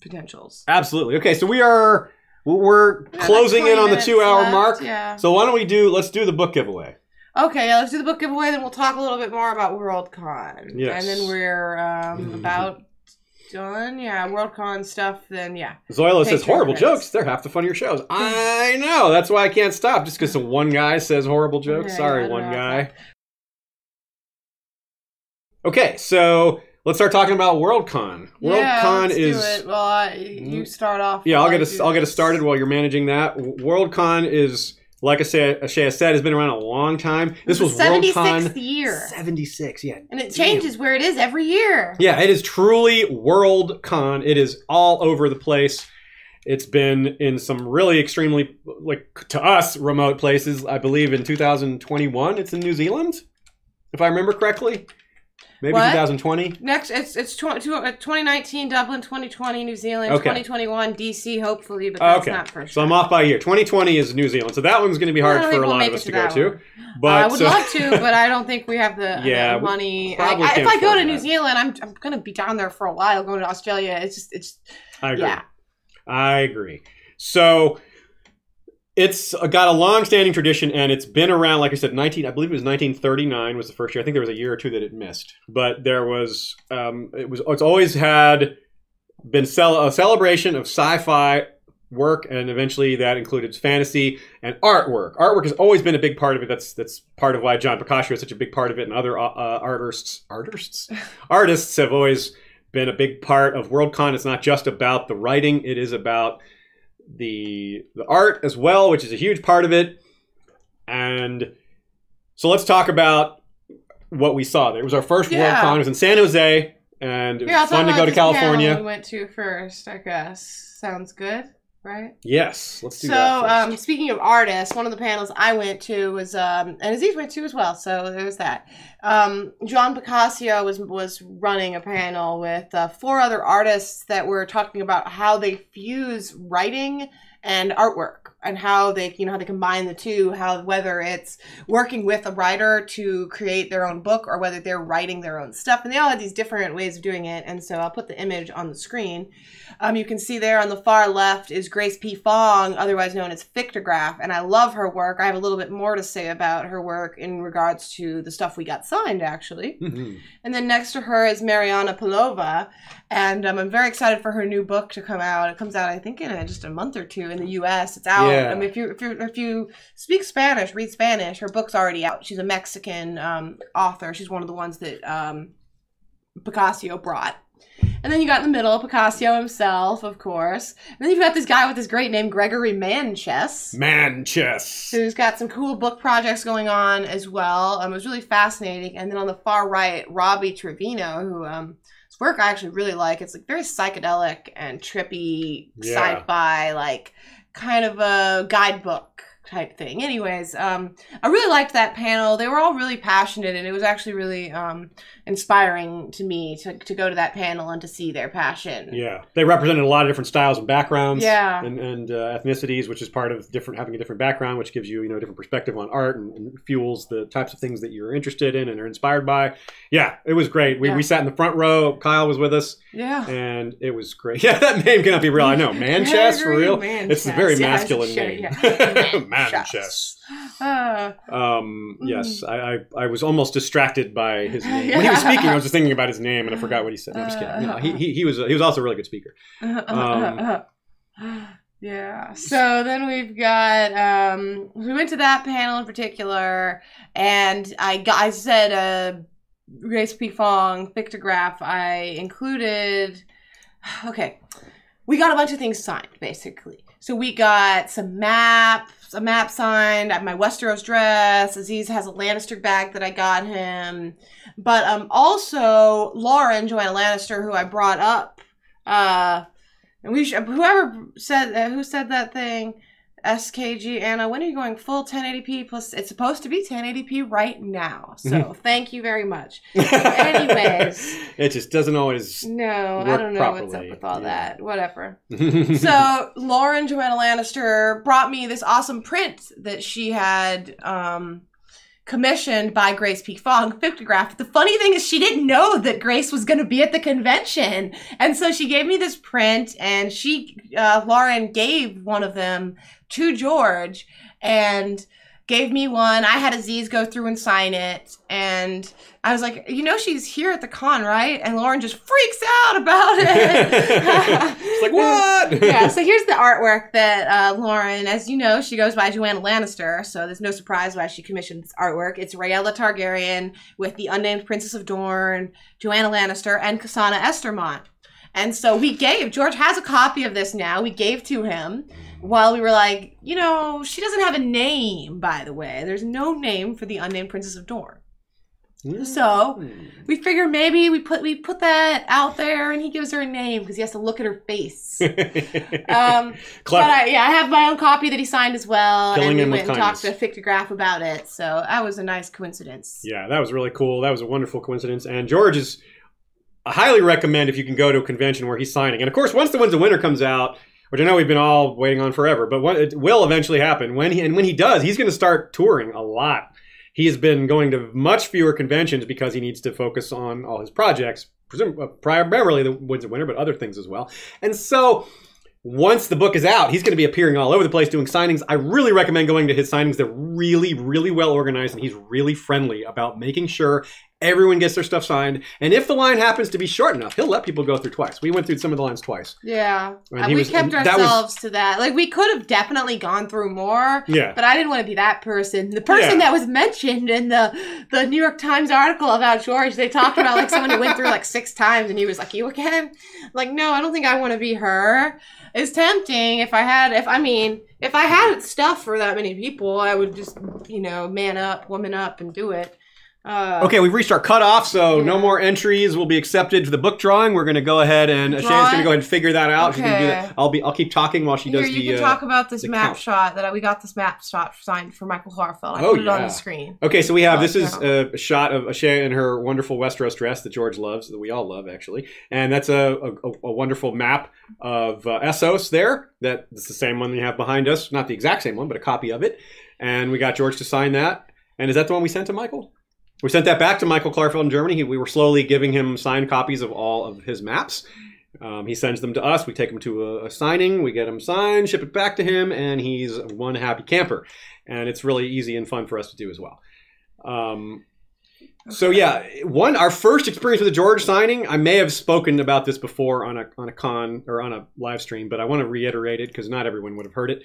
potentials. Absolutely. Okay, so we are we're We got closing like in on the two hour left, mark. Yeah. So why don't we do? Let's do the book giveaway. Okay, yeah, let's do the book giveaway. Then we'll talk a little bit more about Worldcon. Yes. And then we're um, about done. Yeah, Worldcon stuff. Then yeah. Zoila says horrible credits. jokes. They're half the fun of your shows. I know. That's why I can't stop. Just because some one guy says horrible jokes. Yeah, Sorry, one know. guy. Okay, so let's start talking about Worldcon. yeah, Worldcon let's is Do it. Well, I, you mm-hmm. start off. Yeah, I'll get us. I'll get us started while you're managing that. Worldcon is, like I said, Ashay has said, has been around a long time. This was It's the 76th Worldcon year, seventy six. Yeah, and it damn. changes where it is every year. Yeah, it is truly Worldcon. It is all over the place. It's been in some really extremely, like to us, remote places. I believe in 2021, it's in New Zealand, if I remember correctly. Maybe What? 2020. Next, it's it's tw- tw- uh, 2019 Dublin, 2020 New Zealand, Okay. 2021 DC, hopefully, but that's okay, not for sure. so I'm off by a year. 2020 is New Zealand, so that one's going to be hard for a we'll lot of us to go that to. one. But I would so- love to, but I don't think we have the, Yeah, money. I, if I go to New. Zealand, I'm, I'm going to be down there for a while. Going to Australia, it's just it's I agree. yeah. I agree. So it's got a long-standing tradition, and it's been around. Like I said, nineteen. I believe it was nineteen thirty-nine was the first year. I think there was a year or two that it missed, but there was. Um, it was. It's always had been cel- a celebration of sci-fi work, and eventually that included fantasy and artwork. Artwork has always been a big part of it. That's that's part of why John Picacio is such a big part of it, and other uh, uh, artists, artists, artists have always been a big part of Worldcon. It's not just about the writing; it is about the the art as well, which is a huge part of it. And so let's talk about what we saw there. It was our first Yeah. Worldcon. It was in San Jose, and it was Yeah, fun to go to California. We went to first, I guess. Sounds good, right? Yes, let's do So, that. First. um, speaking of artists, one of the panels I went to was, um, and Aziz went to as well. So there was that. Um, John Picacio was was running a panel with uh, four other artists that were talking about how they fuse writing and artwork and how they you know how they combine the two how whether it's working with a writer to create their own book or whether they're writing their own stuff and they all have these different ways of doing it and so i'll put the image on the screen. Um, you can see there on the far left is grace p. Fong otherwise known as fictograph and i love her work. I have a little bit more to say about her work in regards to the stuff we got signed actually. And then next to her is mariana palova and um, i'm very excited for her new book to come out it comes out i think in uh, just a month or two in the us it's out Yeah. I mean, if you if you if you speak Spanish, read Spanish. Her book's already out. She's a Mexican um, author. She's one of the ones that um, Picacio brought. And then you got in the middle Picacio himself, of course. And then you've got this guy with this great name, Gregory Manchess Man chess. who's got some cool book projects going on as well. Um, it was really fascinating. And then on the far right, Robbie Trevino, who um, his work I actually really like. It's like very psychedelic and trippy Yeah. sci-fi, like kind of a guidebook type thing. Anyways, um, I really liked that panel. They were all really passionate, and it was actually really um, inspiring to me to, to go to that panel and to see their passion. Yeah, they represented a lot of different styles and backgrounds. Yeah. and, and uh, ethnicities, which is part of different having a different background, which gives you you know a different perspective on art and, and fuels the types of things that you're interested in and are inspired by. Yeah, it was great. We, Yeah. we sat in the front row. Kyle was with us, Yeah. and it was great. Yeah, that name cannot be real. I know, man chess for real. It's a very Yeah, masculine sure, name. yeah. man Manchess. chess. Um, Mm. yes, I, I I was almost distracted by his name when he was speaking. I was just thinking about his name and I forgot what he said. No, I'm just kidding. No, he, he he was he was also a really good speaker. Um, yeah. So then we've got um we went to that panel in particular and I got I said uh Grace P. Fong pictograph I included okay. We got a bunch of things signed basically. So we got some maps, a map signed, I have my Westeros dress, Aziz has a Lannister bag that I got him. But um also Lauren, Joanna Lannister, who I brought up uh and we should, whoever said uh, who said that thing, SKG Anna. When are you going full 1080p plus? It's supposed to be 1080p right now. So thank you very much. Anyways. it just doesn't always. No, I don't know what's up with all yeah. that. Whatever. so Lauren Joanna Lannister brought me this awesome print that she had um, commissioned by Grace P. Fong, pictograph. The funny thing is she didn't know that Grace was going to be at the convention, and so she gave me this print, and she uh, Lauren gave one of them to George, and gave me one. I had Aziz go through and sign it, and I was like, you know, she's here at the con, right? And Lauren just freaks out about it. It's like what? yeah, so here's the artwork that uh, Lauren, as you know, she goes by Joanna Lannister, so there's no surprise why she commissioned this artwork. It's Rhaella Targaryen with the unnamed Princess of Dorne, Joanna Lannister, and Cassana Estermont. And so we gave, George has a copy of this now, we gave to him while we were like, you know, she doesn't have a name, by the way. There's no name for the unnamed Princess of Dorne. So we figure maybe we put we put that out there, and he gives her a name because he has to look at her face. Um, but I, yeah, I have my own copy that he signed as well, and we went and talked to kindness. Fictograph about it. So that was a nice coincidence. Yeah, that was really cool. That was a wonderful coincidence. And George is, I highly recommend if you can go to a convention where he's signing. And of course, once the Winds of Winter comes out, which I know we've been all waiting on forever, but it will eventually happen. When he and when he does, he's going to start touring a lot. He has been going to much fewer conventions because he needs to focus on all his projects, uh, primarily the Winds of Winter, but other things as well. And so once the book is out, he's going to be appearing all over the place doing signings. I really recommend going to his signings. They're really, really well organized, and he's really friendly about making sure everyone gets their stuff signed. And if the line happens to be short enough, he'll let people go through twice. We went through some of the lines twice. Yeah, And we was- kept that was- ourselves to that. Like we could have definitely gone through more. Yeah. But I didn't want to be that person. The person Yeah. that was mentioned in the the New York Times article about George, they talked about like someone who went through like six times, and he was like, "You again?" Like, no, I don't think I want to be her. It's tempting if I had, if I mean, if I had stuff for that many people, I would just, you know, man up, woman up, and do it. Uh, Okay, we've reached our cutoff, so no more entries will be accepted for the book drawing. We're going to go ahead and Shannon's going to go ahead and figure that out. Gonna do Okay. that. I'll be I'll keep talking while she Here, does you the. can uh, talk about this map count. shot that I, we got. This map shot signed for Michael Klarfeld. I Oh, put it on the screen. Okay, so we have Oh, this is a shot of Ashay in her wonderful Westeros dress that George loves, that we all love actually, and that's a a, a wonderful map of uh, Essos there. That it's the same one we have behind us, not the exact same one, but a copy of it. And we got George to sign that. And is that the one we sent to Michael? We sent that back to Michael Clarfeld in Germany. He, we were slowly giving him signed copies of all of his maps. Um, he sends them to us. We take them to a, a signing. We get them signed, ship it back to him, and he's one happy camper. And it's really easy and fun for us to do as well. Um, so yeah, one our first experience with the George signing. I may have spoken about this before on a on a con or on a live stream, but I want to reiterate it because not everyone would have heard it.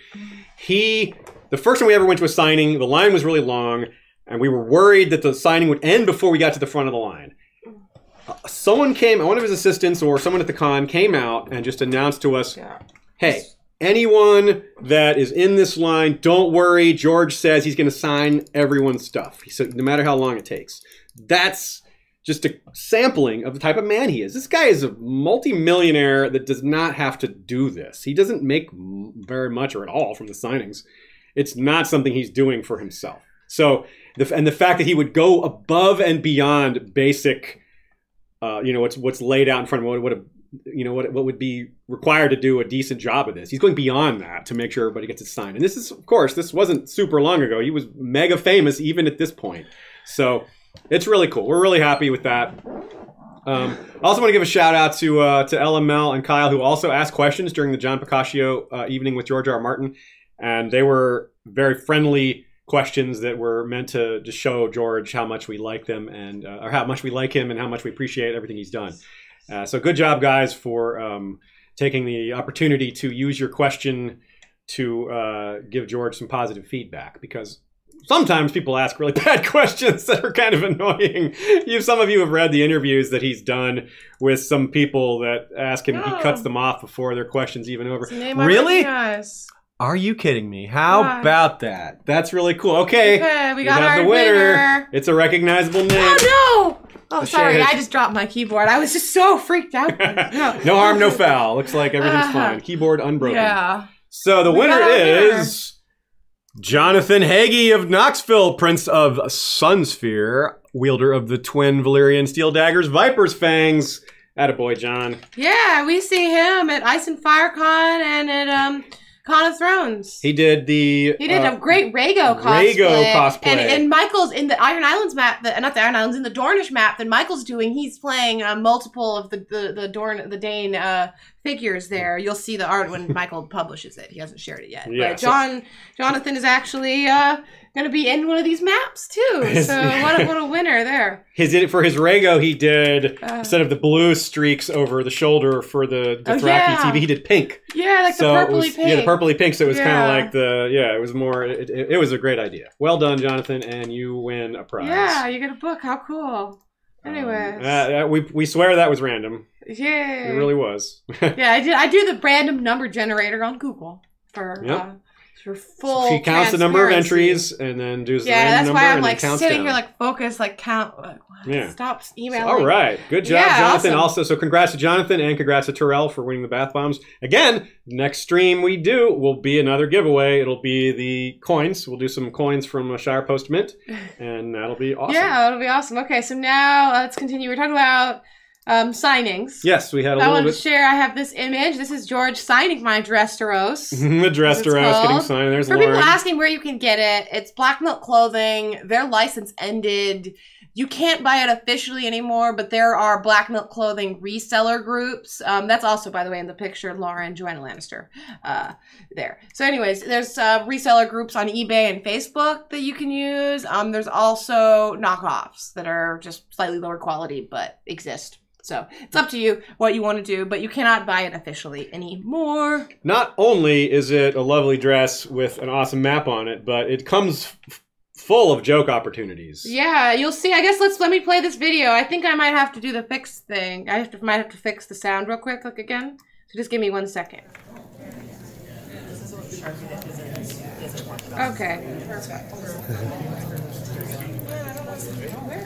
He, the first time we ever went to a signing, the line was really long, and we were worried that the signing would end before we got to the front of the line. Someone came, one of his assistants or someone at the con came out and just announced to us, Yeah. "Hey, anyone that is in this line, don't worry. George says he's going to sign everyone's stuff. He said no matter how long it takes." That's just a sampling of the type of man he is. This guy is a multimillionaire that does not have to do this. He doesn't make m- very much or at all from the signings. It's not something he's doing for himself. So, the, and the fact that he would go above and beyond basic, uh, you know, what's what's laid out in front of what, what a, you know, what what would be required to do a decent job of this. He's going beyond that to make sure everybody gets it signed. And this is, of course, this wasn't super long ago. He was mega famous even at this point. So it's really cool. We're really happy with that. Um, I also want to give a shout out to uh, to LML and Kyle who also asked questions during the John Picacio uh, evening with George R. R. Martin, and they were very friendly questions that were meant to just show George how much we like them and uh, or how much we like him and how much we appreciate everything he's done. Uh, so good job, guys, for um, taking the opportunity to use your question to uh, give George some positive feedback because sometimes people ask really bad questions that are kind of annoying. You, some of you have read the interviews that he's done with some people that ask him. He cuts them off before their questions even over. It's a I Really? Are you kidding me? How Why? about that? That's really cool. Okay, Okay, we got our the winner. winner. It's a recognizable name. Oh no! Oh, sorry, I just dropped my keyboard. I was just so freaked out. no harm, no foul. Looks like everything's Uh, fine. Keyboard unbroken. Yeah. So the We winner got our winner. is Jonathan Hagee of Knoxville, Prince of Sunsphere, wielder of the twin Valyrian steel daggers, Viper's Fangs. Attaboy, John. Yeah, we see him at Ice and Fire Con and at um Con of Thrones. He did the. He did uh, a great Rhaego cosplay. Rhaego cosplay. And, and Michael's in the Iron Islands map, the, not the Iron Islands, in the Dornish map that Michael's doing. He's playing uh, multiple of the the the Dorn the Dane uh, figures there. You'll see the art when Michael publishes it. He hasn't shared it yet. Yeah, but so- John Jonathan is actually uh, going to be in one of these maps too. So what a, what a winner there. His for his Rhaego, he did Uh. instead of the blue streaks over the shoulder for the Oh, yeah. TV, he did pink. Yeah, like so the purpley was, pink. Yeah, the purpley pink. So it was kind of like the yeah, it was more. It, it, it was a great idea. Well done, Jonathan, and you win a prize. Yeah, you get a book. How cool. Anyways. Uh, uh, we we swear that was random. Yeah, It really was. Yeah, I do. I do the random number generator on Google for Yep. uh, for full. she counts the number of entries and then does the random number Yeah, that's why I'm like sitting down. here like focused, like count. Like? Yeah. Stop So, emailing. all right, good job, Yeah, Jonathan. awesome. Also, so congrats to Jonathan and congrats to Terrell for winning the bath bombs. Again, next stream we do will be another giveaway. It'll be the coins. We'll do some coins from uh, Shire Post Mint, and that'll be awesome. Yeah, it'll be awesome. Okay, so now let's continue. We're talking about um, signings. Yes, we had a I want to share. I have this image. This is George signing my Dressrosa. the around getting signed. There's For Lauren. people asking where you can get it, it's Black Milk Clothing. Their license ended. You can't buy it officially anymore, but there are Black Milk Clothing reseller groups. Um, that's also, by the way, in the picture, Laura and Joanna Lannister uh, there. So, anyways, there's uh, reseller groups on eBay and Facebook that you can use. Um, there's also knockoffs that are just slightly lower quality but exist. So it's up to you what you want to do, but you cannot buy it officially anymore. Not only is it a lovely dress with an awesome map on it, but it comes f- full of joke opportunities. Yeah, you'll see. I guess let's let me play this video. I think I might have to do the fix thing. I have to might have to fix the sound real quick, like again. So just give me one second. Okay. We're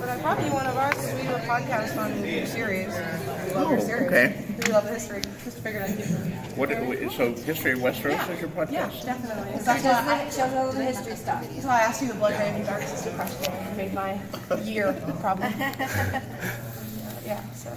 but I you one of ours we do a podcast on new series. We love Oh, your series. okay. We love the history. Just figured I'd you. What, so History of Westeros is your podcast? Yeah, definitely. So I, it all the history stuff. why I asked you the Blood Raven Dark Sister question. It made my year probably. yeah, so.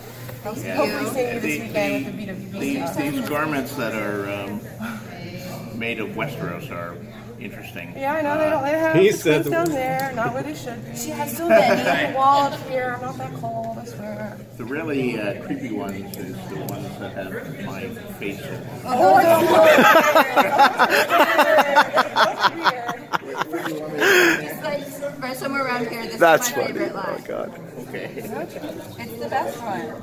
Yeah. hopefully see you this The- weekend with the BWB These, these garments that are um, made of Westeros are interesting. Yeah, I know they don't. They have He the said the- down there, not where they should be. She has so many. the wall up here. I'm not that cold. I swear. The really uh, creepy ones is the ones that have my face on them. Oh, It's like somewhere around here. This That's is my funny. favorite Oh line. god. Okay. It's the best one.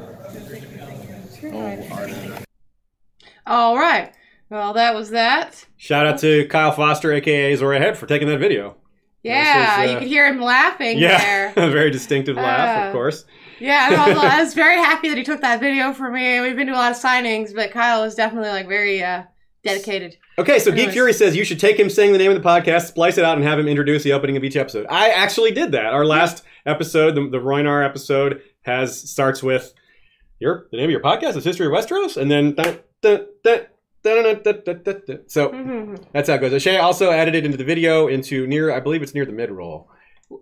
All right. Well, that was that. Shout out to Kyle Foster, aka Zora Head, for taking that video. Yeah, is, uh, you could hear him laughing Yeah, there. a very distinctive laugh, Uh, of course. Yeah, I, was, I was very happy that he took that video for me. We've been to a lot of signings, but Kyle was definitely like very uh, dedicated. Okay, so Geek Fury says you should take him saying the name of the podcast, splice it out, and have him introduce the opening of each episode. I actually did that. Our last episode, the, the Rhoynar episode, has starts with your the name of your podcast is History of Westeros, and then dun, dun, dun, so Mhm. that's how it goes. Shay also added it into the video into near, I believe it's near the mid roll.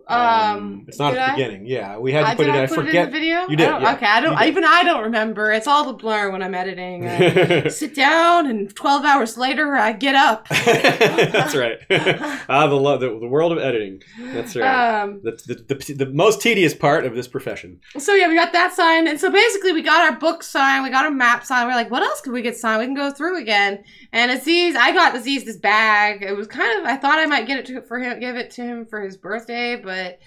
Um, it's not at the I? beginning. Yeah, we had to Uh, put it. I I put forget. it in the video? You did. I yeah. okay, I don't. Did. Even I don't remember. It's all the blur when I'm editing. I sit down, and 12 hours later, I get up. That's right. ah, the, lo- the the world of editing. That's right. Um, the, the, the, the most tedious part of this profession. So yeah, we got that signed, and so basically we got our book signed, we got our map signed. We're like, what else could we get signed? We can go through again. And Aziz, I got Aziz this bag. It was kind of, I thought I might get it to for him, give it to him for his birthday, but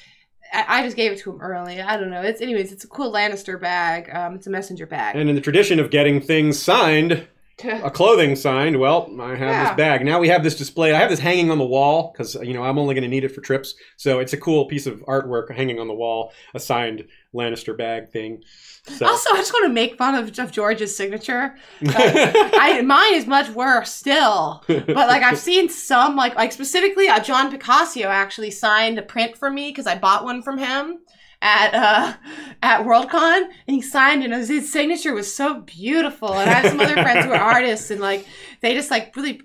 I, I just gave it to him early. I don't know. It's anyways, it's a cool Lannister bag. Um, it's a messenger bag. And in the tradition of getting things signed, a clothing signed, well, I have Yeah. this bag. Now we have this display. I have this hanging on the wall because, you know, I'm only going to need it for trips. So it's a cool piece of artwork hanging on the wall, a signed Lannister bag thing. So. Also, I just want to make fun of, of George's signature. Uh, I, mine is much worse still, but like I've seen some like like specifically uh, John Picacio actually signed a print for me because I bought one from him at uh at Worldcon and he signed it and his signature was so beautiful and I have some other friends who are artists and like they just like really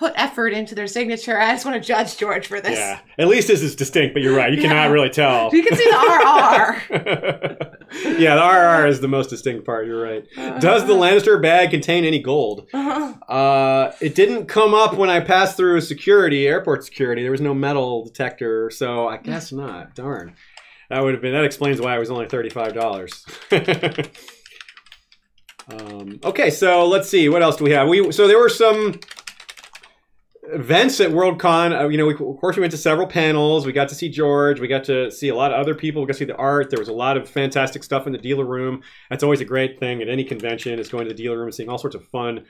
put effort into their signature. I just want to judge George for this. yeah. At least this is distinct, but you're right. You Yeah. cannot really tell. You can see the RR. yeah, the RR is the most distinct part. You're right. Does the Lannister bag contain any gold? Uh-huh. Uh, it didn't come up when I passed through security, airport security. There was no metal detector, so I guess not. Darn. That would have been. That explains why it was only thirty-five dollars. um, okay, so let's see. What else do we have? We so there were some events at Worldcon. Uh, you know, we, of course, we went to several panels. We got to see George. We got to see a lot of other people. We got to see the art. There was a lot of fantastic stuff in the dealer room. That's always a great thing at any convention is going to the dealer room and seeing all sorts of fun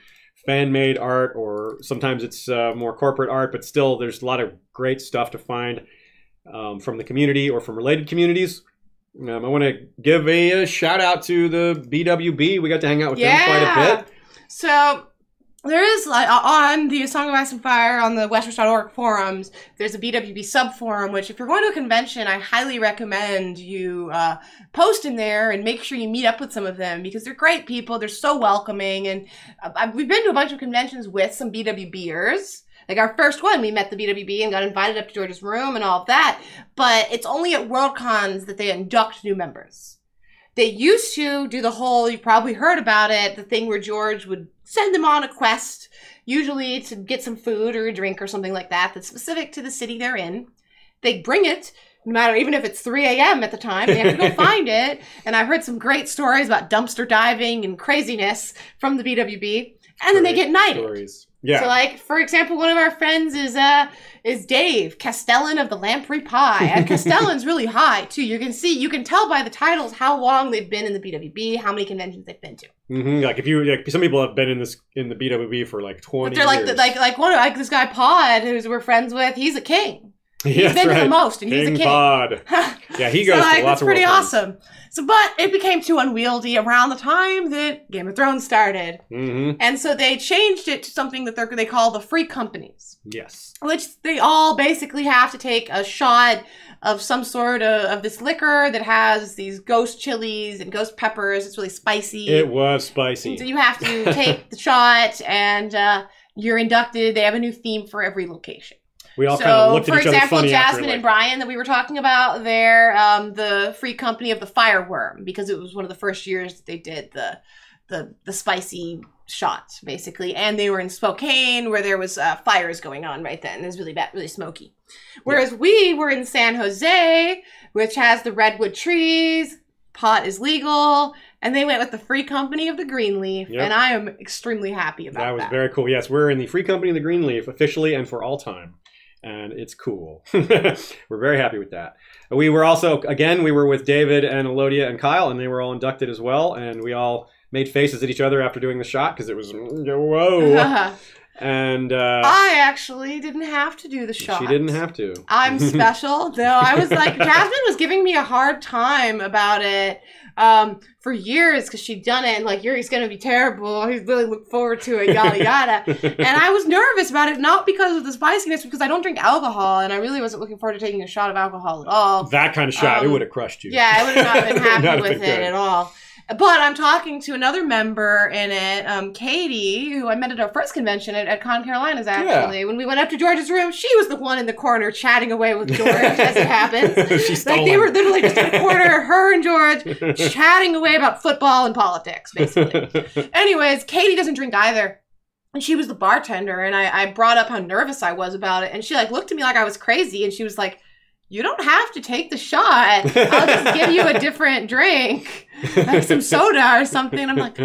fan-made art, or sometimes it's uh, more corporate art. But still, there's a lot of great stuff to find um, from the community or from related communities. Um, I want to give a, uh shout out to the BWB. We got to hang out with them quite a bit. So there is like on the Song of Ice and Fire on the Westeros.org forums. There's a BWB sub forum, which if you're going to a convention, I highly recommend you uh, post in there and make sure you meet up with some of them because they're great people. They're so welcoming, and uh, we've been to a bunch of conventions with some BWBers. Like our first one, we met the BWB and got invited up to George's room and all of that. But it's only at Worldcons that they induct new members. They used to do the whole, you've probably heard about it, the thing where George would send them on a quest, usually to get some food or a drink or something like that, that's specific to the city they're in. They bring it, no matter, even if it's 3 a.m. at the time, they have to go find it. And I've heard some great stories about dumpster diving and craziness from the BWB. And then they get knighted. Stories. Yeah. So, like for example, one of our friends is uh is Dave Castellan of the Lamprey Pie, and Castellan's really high too. You can see, you can tell by the titles how long they've been in the BWB, how many conventions they've been to. hmm Like if you like, some people have been in this in the BWB for like twenty. But they're like years. like like one of like this guy Pod, who's we're friends with. He's a king. Yeah, He's been to the most, and he's a King. Pod. Yeah, he goes so, like, that's pretty awesome. So, but it became too unwieldy around the time that Game of Thrones started, hmm and so they changed it to something that they're, they call the free companies, Yes. which they all basically have to take a shot of some sort of, of this liquor that has these ghost chilies and ghost peppers. It's really spicy. It was spicy. So you have to take the shot, and uh, you're inducted. They have a new theme for every location. We all so, kind of looked for at each other example, funny after, Jasmine like, and Brian that we were talking about, they're um, the free company of the fireworm because it was one of the first years that they did the the the spicy shot basically, and they were in Spokane where there was uh, fires going on right then. It was really bad, really smoky. Whereas we were in San Jose, which has the redwood trees. Pot is legal, and they went with the free company of the Greenleaf, Yep. and I am extremely happy about That that. was very cool. Yes, we're in the Free Company of the Greenleaf officially and for all time. And it's cool. we're very happy with that. We were also, again, we were with David and Elodia and Kyle, and they were all inducted as well. And we all made faces at each other after doing the shot because it was, whoa. and uh, I actually didn't have to do the shot. she didn't have to. I'm special, though. I was like, Jasmine was giving me a hard time about it um, for years because she'd done it and like, Yuri's gonna be terrible. He's really look forward to it, yada yada. and I was nervous about it, not because of the spiciness, because I don't drink alcohol, and I really wasn't looking forward to taking a shot of alcohol at all. that kind of shot, it Um, would have crushed you. Yeah, I would have not been It not happy with it good. at all. But I'm talking to another member in it, um, Katie, who I met at our first convention at, at Con Carolinas, actually. When we went up to George's room, she was the one in the corner chatting away with George, as it happens. Like, they were literally just in the corner, her and George, chatting away about football and politics, basically. Anyways, Katie doesn't drink either. And she was the bartender, and I, I brought up how nervous I was about it. And she like looked at me like I was crazy, and she was like, "You don't have to take the shot. I'll just give you a different drink, like some soda or something." I'm like,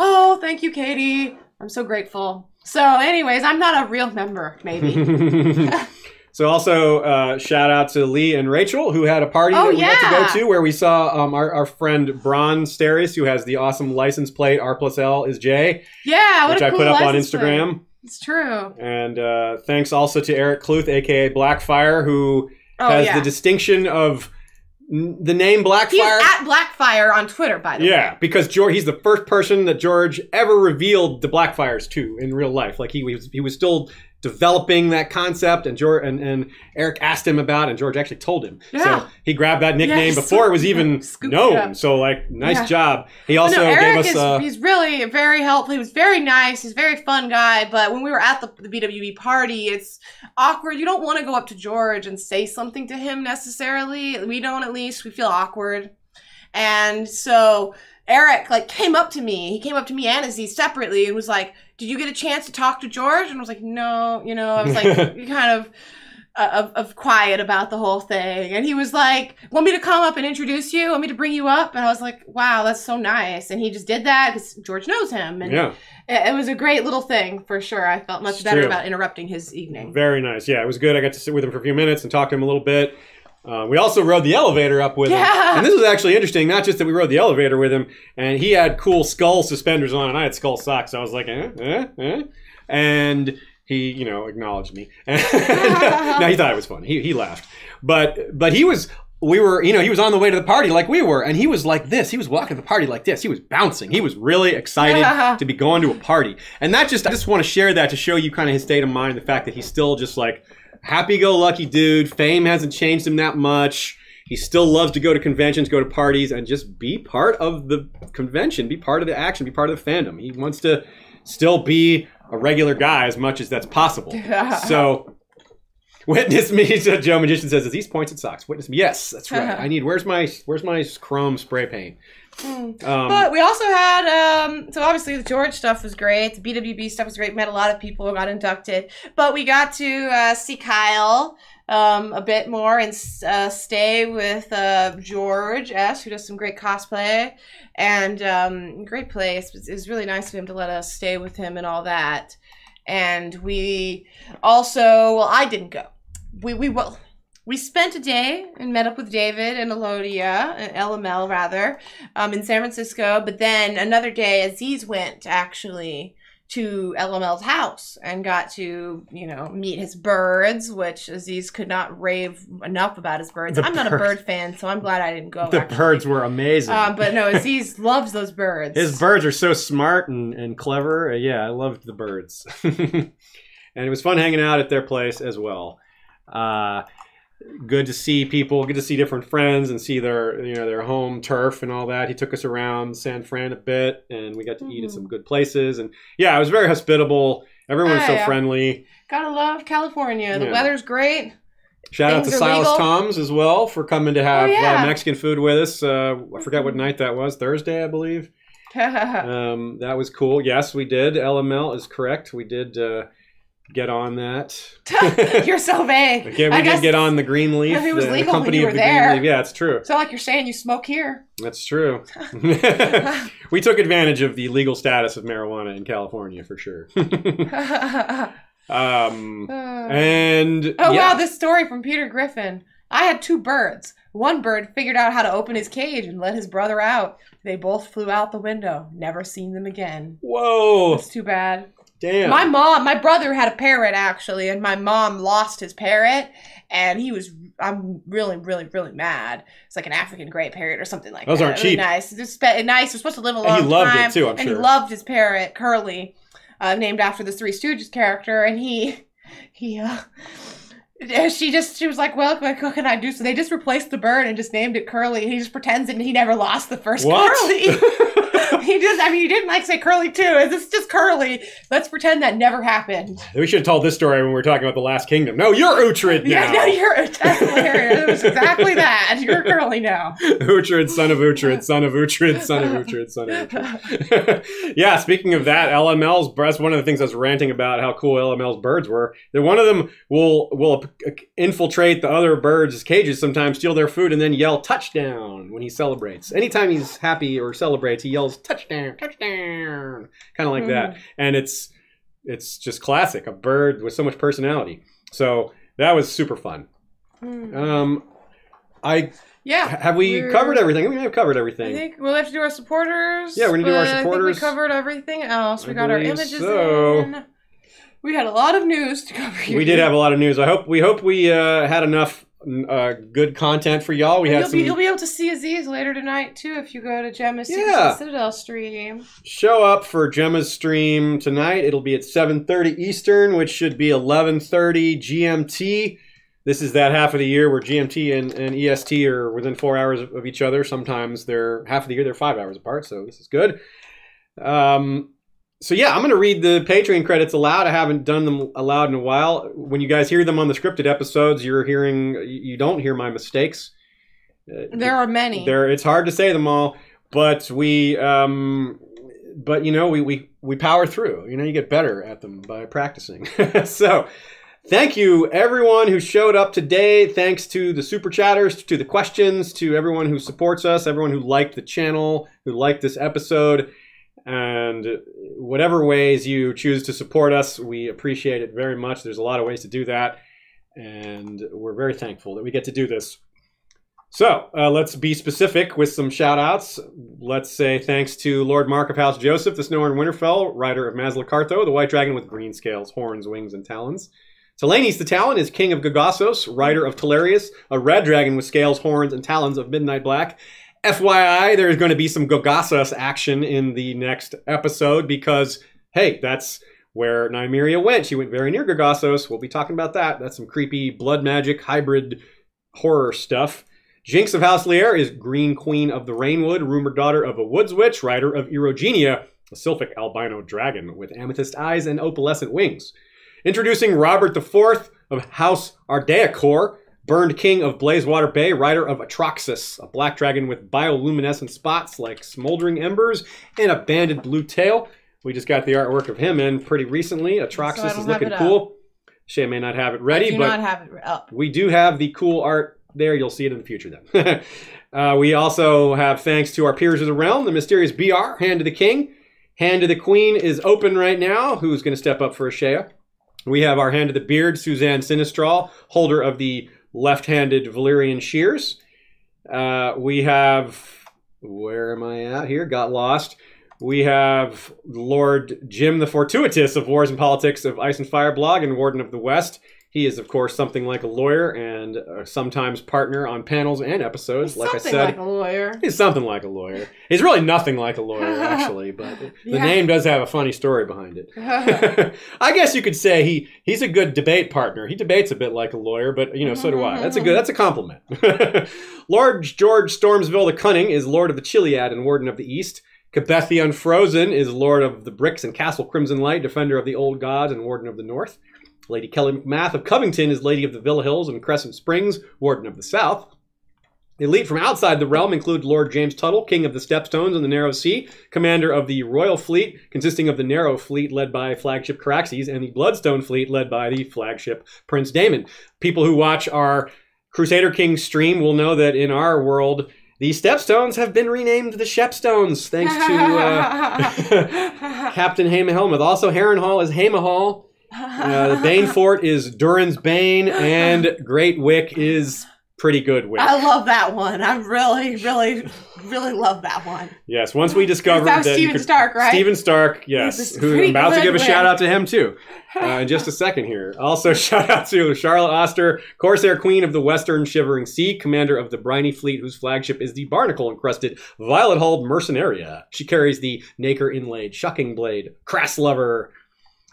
"Oh, thank you, Katie. I'm so grateful." So, anyways, I'm not a real member, maybe. so also uh, shout out to Lee and Rachel who had a party Oh, that we got to go to where we saw um, our, our friend Bron Steris who has the awesome license plate R plus L is J, yeah, what which a I cool put up on license plate. Instagram. It's true. And uh, thanks also to Eric Cluth, aka Blackfire, who Oh has yeah. the distinction of n- the name Blackfire. He's at Blackfire on Twitter, by the way. yeah, because George, he's the first person that George ever revealed the Blackfyres to in real life. Like he was, he was still developing that concept, and George and, and Eric asked him about, it, and George actually told him. Yeah. So he grabbed that nickname Yeah, before it was even known. So like, nice Yeah. job. He also no, Eric gave us. is uh, he's really very helpful. He was very nice. He's a very fun guy. But when we were at the, the BWB party, it's awkward. You don't want to go up to George and say something to him necessarily. We don't, at least. We feel awkward. And so Eric like came up to me. He came up to me and Aziz separately and was like, "Did you get a chance to talk to George?" And I was like, "No." You know, I was like, kind of. Uh, of, of quiet about the whole thing and he was like want me to come up and introduce you want me to bring you up and i was like wow that's so nice and he just did that because george knows him and yeah. it, it was a great little thing for sure i felt much It's better true. about interrupting his evening Very nice. Yeah, it was good. I got to sit with him for a few minutes and talk to him a little bit. Uh, we also rode the elevator up with him. And this was actually interesting, not just that we rode the elevator with him, and he had cool skull suspenders on, and I had skull socks. So I was like, eh, eh, eh. And he, you know, acknowledged me. no, he thought it was fun. He, he laughed. But but he was we were, you know, he was on the way to the party like we were, and he was like this. He was walking to the party like this. He was bouncing. He was really excited to be going to a party. And that just, I just want to share that to show you kind of his state of mind, the fact that he's still just like happy-go-lucky dude. Fame hasn't changed him that much. He still loves to go to conventions, go to parties, and just be part of the convention, be part of the action, be part of the fandom. He wants to still be a regular guy as much as that's possible. so Witness me, so Joe Magician says, "Is these pointed socks?" Witness me. Yes, that's right. I need. Where's my Where's my chrome spray paint? Um, But we also had, um, so obviously the George stuff was great. The BWB stuff was great. Met a lot of people who got inducted. But we got to uh, see Kyle um, a bit more and uh, stay with uh, George S., who does some great cosplay and um, great place. It was, it was really nice of him to let us stay with him and all that. And we also, well, I didn't go. We we well, we spent a day and met up with David and Elodia, uh, LML rather, um, in San Francisco. But then another day, Aziz went actually to LML's house and got to, you know, meet his birds, which Aziz could not rave enough about his birds. The I'm not a bird fan, so I'm glad I didn't go. the actually. birds were amazing. Um, but no, Aziz loves those birds. His birds are so smart and, and clever. Uh, yeah, I loved the birds. and it was fun hanging out at their place as well. Uh, good to see people, good to see different friends and see their you know their home turf and all that. He took us around San Fran a bit and we got to eat at some good places and yeah, it was very hospitable. Everyone was Ah, so friendly. Gotta love California. The Yeah. weather's great. Shout out to Silas legal. Toms as well for coming to have Oh, yeah. Mm-hmm. uh, Mexican food with us. Uh, I forgot what night that was, Thursday, I believe. um, that was cool. Yes, we did. LML is correct. We did uh, get on that. You're so vague. Okay, we I did guess get on the Greenleaf. if it was the legal when company you of were the there. Greenleaf. Yeah, it's true. It's not like you're saying you smoke here. That's true. we took advantage of the legal status of marijuana in California for sure. um, and Oh yeah. wow, this story from Peter Griffin. I had two birds. One bird figured out how to open his cage and let his brother out. They both flew out the window. Never seen them again. Whoa. That's too bad. Damn. My mom, my brother had a parrot actually, and my mom lost his parrot, and he was. I'm really, really, really mad. It's like an African gray parrot or something like Those that. aren't Really cheap. Nice, it's nice. It's supposed to live a And long he loved it, time. too, I'm and sure. he loved his parrot Curly, uh, named after the Three Stooges character, and he, he. uh she just she was like, well, what, what can I do? So they just replaced the bird and just named it Curly. He just pretends that he never lost the first What? Curly. he just, I mean, he didn't like say Curly too. Is this just Curly. Let's pretend that never happened. we should have told this story when we were talking about the Last Kingdom. No, you're Uhtred now. Yeah, no, you're that's hilarious. It was exactly that. You're Curly now. Uhtred, son of Uhtred, son of Uhtred, son of Uhtred, son of Uhtred. yeah, speaking of that, LML's that's one of the things I was ranting about how cool LML's birds were. That one of them will will uh, infiltrate the other birds' cages sometimes, steal their food, and then yell touchdown when he celebrates. Anytime he's happy or celebrates, he yells touchdown, touchdown, kind of like that. And it's it's just classic, a bird with so much personality. So that was super fun. Um, I Yeah. have we covered everything? We have covered I everything. think we'll have to do our supporters. Yeah, we're gonna do our I supporters. think we covered everything else. We I got our images so. in. We had a lot of news to cover. Here. We did have a lot of news. I hope we hope we uh, had enough uh, good content for y'all. We had You'll some be, you'll be able to see Aziz later tonight too if you go to Gemma's Yeah. Citadel stream. show up for Gemma's stream tonight. It'll be at 7:30 Eastern, which should be 11:30 GMT. This is that half of the year where GMT and, and EST are within four hours of, of each other. Sometimes they're half of the year they're five hours apart, so this is good. Um, so yeah, I'm going to read the Patreon credits aloud. I haven't done them aloud in a while. When you guys hear them on the scripted episodes, you're hearing you don't hear my mistakes. Uh, There are many. there it's hard to say them all but we um but you know we we we power through you know you get better at them by practicing so thank you everyone who showed up today thanks to the super chatters to the questions to everyone who supports us everyone who liked the channel who liked this episode and whatever ways you choose to support us we appreciate it very much there's a lot of ways to do that and we're very thankful that we get to do this so uh, let's be specific with some shout outs. Let's say thanks to Lord Mark of House Joseph, the Snow and Winterfell, rider of Mazlacartho, the white dragon with green scales, horns, wings, and talons. Telenes the Talon is king of Gogossos, rider of Telarius, a red dragon with scales, horns, and talons of Midnight Black. FYI, there's going to be some Gogossos action in the next episode because, hey, that's where Nymeria went. She went very near Gogossos. We'll be talking about that. That's some creepy blood magic hybrid horror stuff. Jinx of House Lear is Green Queen of the Rainwood, rumored daughter of a Woods Witch, rider of Erogenia, a sylphic albino dragon with amethyst eyes and opalescent wings. Introducing Robert IV of House Ardeacor, burned king of Blazewater Bay, rider of Atroxus, a black dragon with bioluminescent spots like smoldering embers and a banded blue tail. We just got the artwork of him in pretty recently. Atroxus don't is looking cool. Shay may not have it ready, but not have it up. we do have the cool art there. You'll see it in the future then. uh, we also have thanks to our peers of the realm, the mysterious BR, Hand to the King. Hand to the Queen is open right now. Who's going to step up for Ashaya? We have our Hand to the Beard, Suzanne Sinistral, holder of the left handed Valyrian shears. Uh, we have, where am I at here? Got lost. We have Lord Jim the Fortuitous of Wars and Politics of Ice and Fire blog and Warden of the West. He is, of course, something like a lawyer and uh, sometimes partner on panels and episodes. like I said, Something like a lawyer. He's something like a lawyer. He's really nothing like a lawyer, actually, but the Yeah. name does have a funny story behind it. I guess you could say he he's a good debate partner. He debates a bit like a lawyer, but you know, so do I. That's a good that's a compliment. Lord George Stormsville the Cunning is Lord of the Chiliad and Warden of the East. Cabeth the Unfrozen is Lord of the Bricks and Castle Crimson Light, Defender of the Old Gods and Warden of the North. Lady Kelly McMath of Covington is Lady of the Villa Hills and Crescent Springs, Warden of the South. The elite from outside the realm include Lord James Tuttle, King of the Stepstones and the Narrow Sea, Commander of the Royal Fleet, consisting of the Narrow Fleet led by flagship Caraxes, and the Bloodstone Fleet led by the flagship Prince Daemon. People who watch our Crusader King stream will know that in our world, the Stepstones have been renamed the Shepstones, thanks to uh, Captain Hema Helmuth. Also, Harrenhal is Hamahal. Uh, the Bane Fort is Durin's Bane, and Great Wyk is pretty good Wick. I love that one. I really, really, really love that one. Yes, once we discovered That was that you Stephen could- Stark, right? Stephen Stark, yes, who I'm about to give a Wick. shout out to him too. Uh, in just a second here. Also, shout out to Charlotte Oster, Corsair Queen of the Western Shivering Sea, commander of the Briny Fleet, whose flagship is the barnacle encrusted Violet Hulled Mercenaria. She carries the Nacre inlaid Shucking Blade, Crass Lover.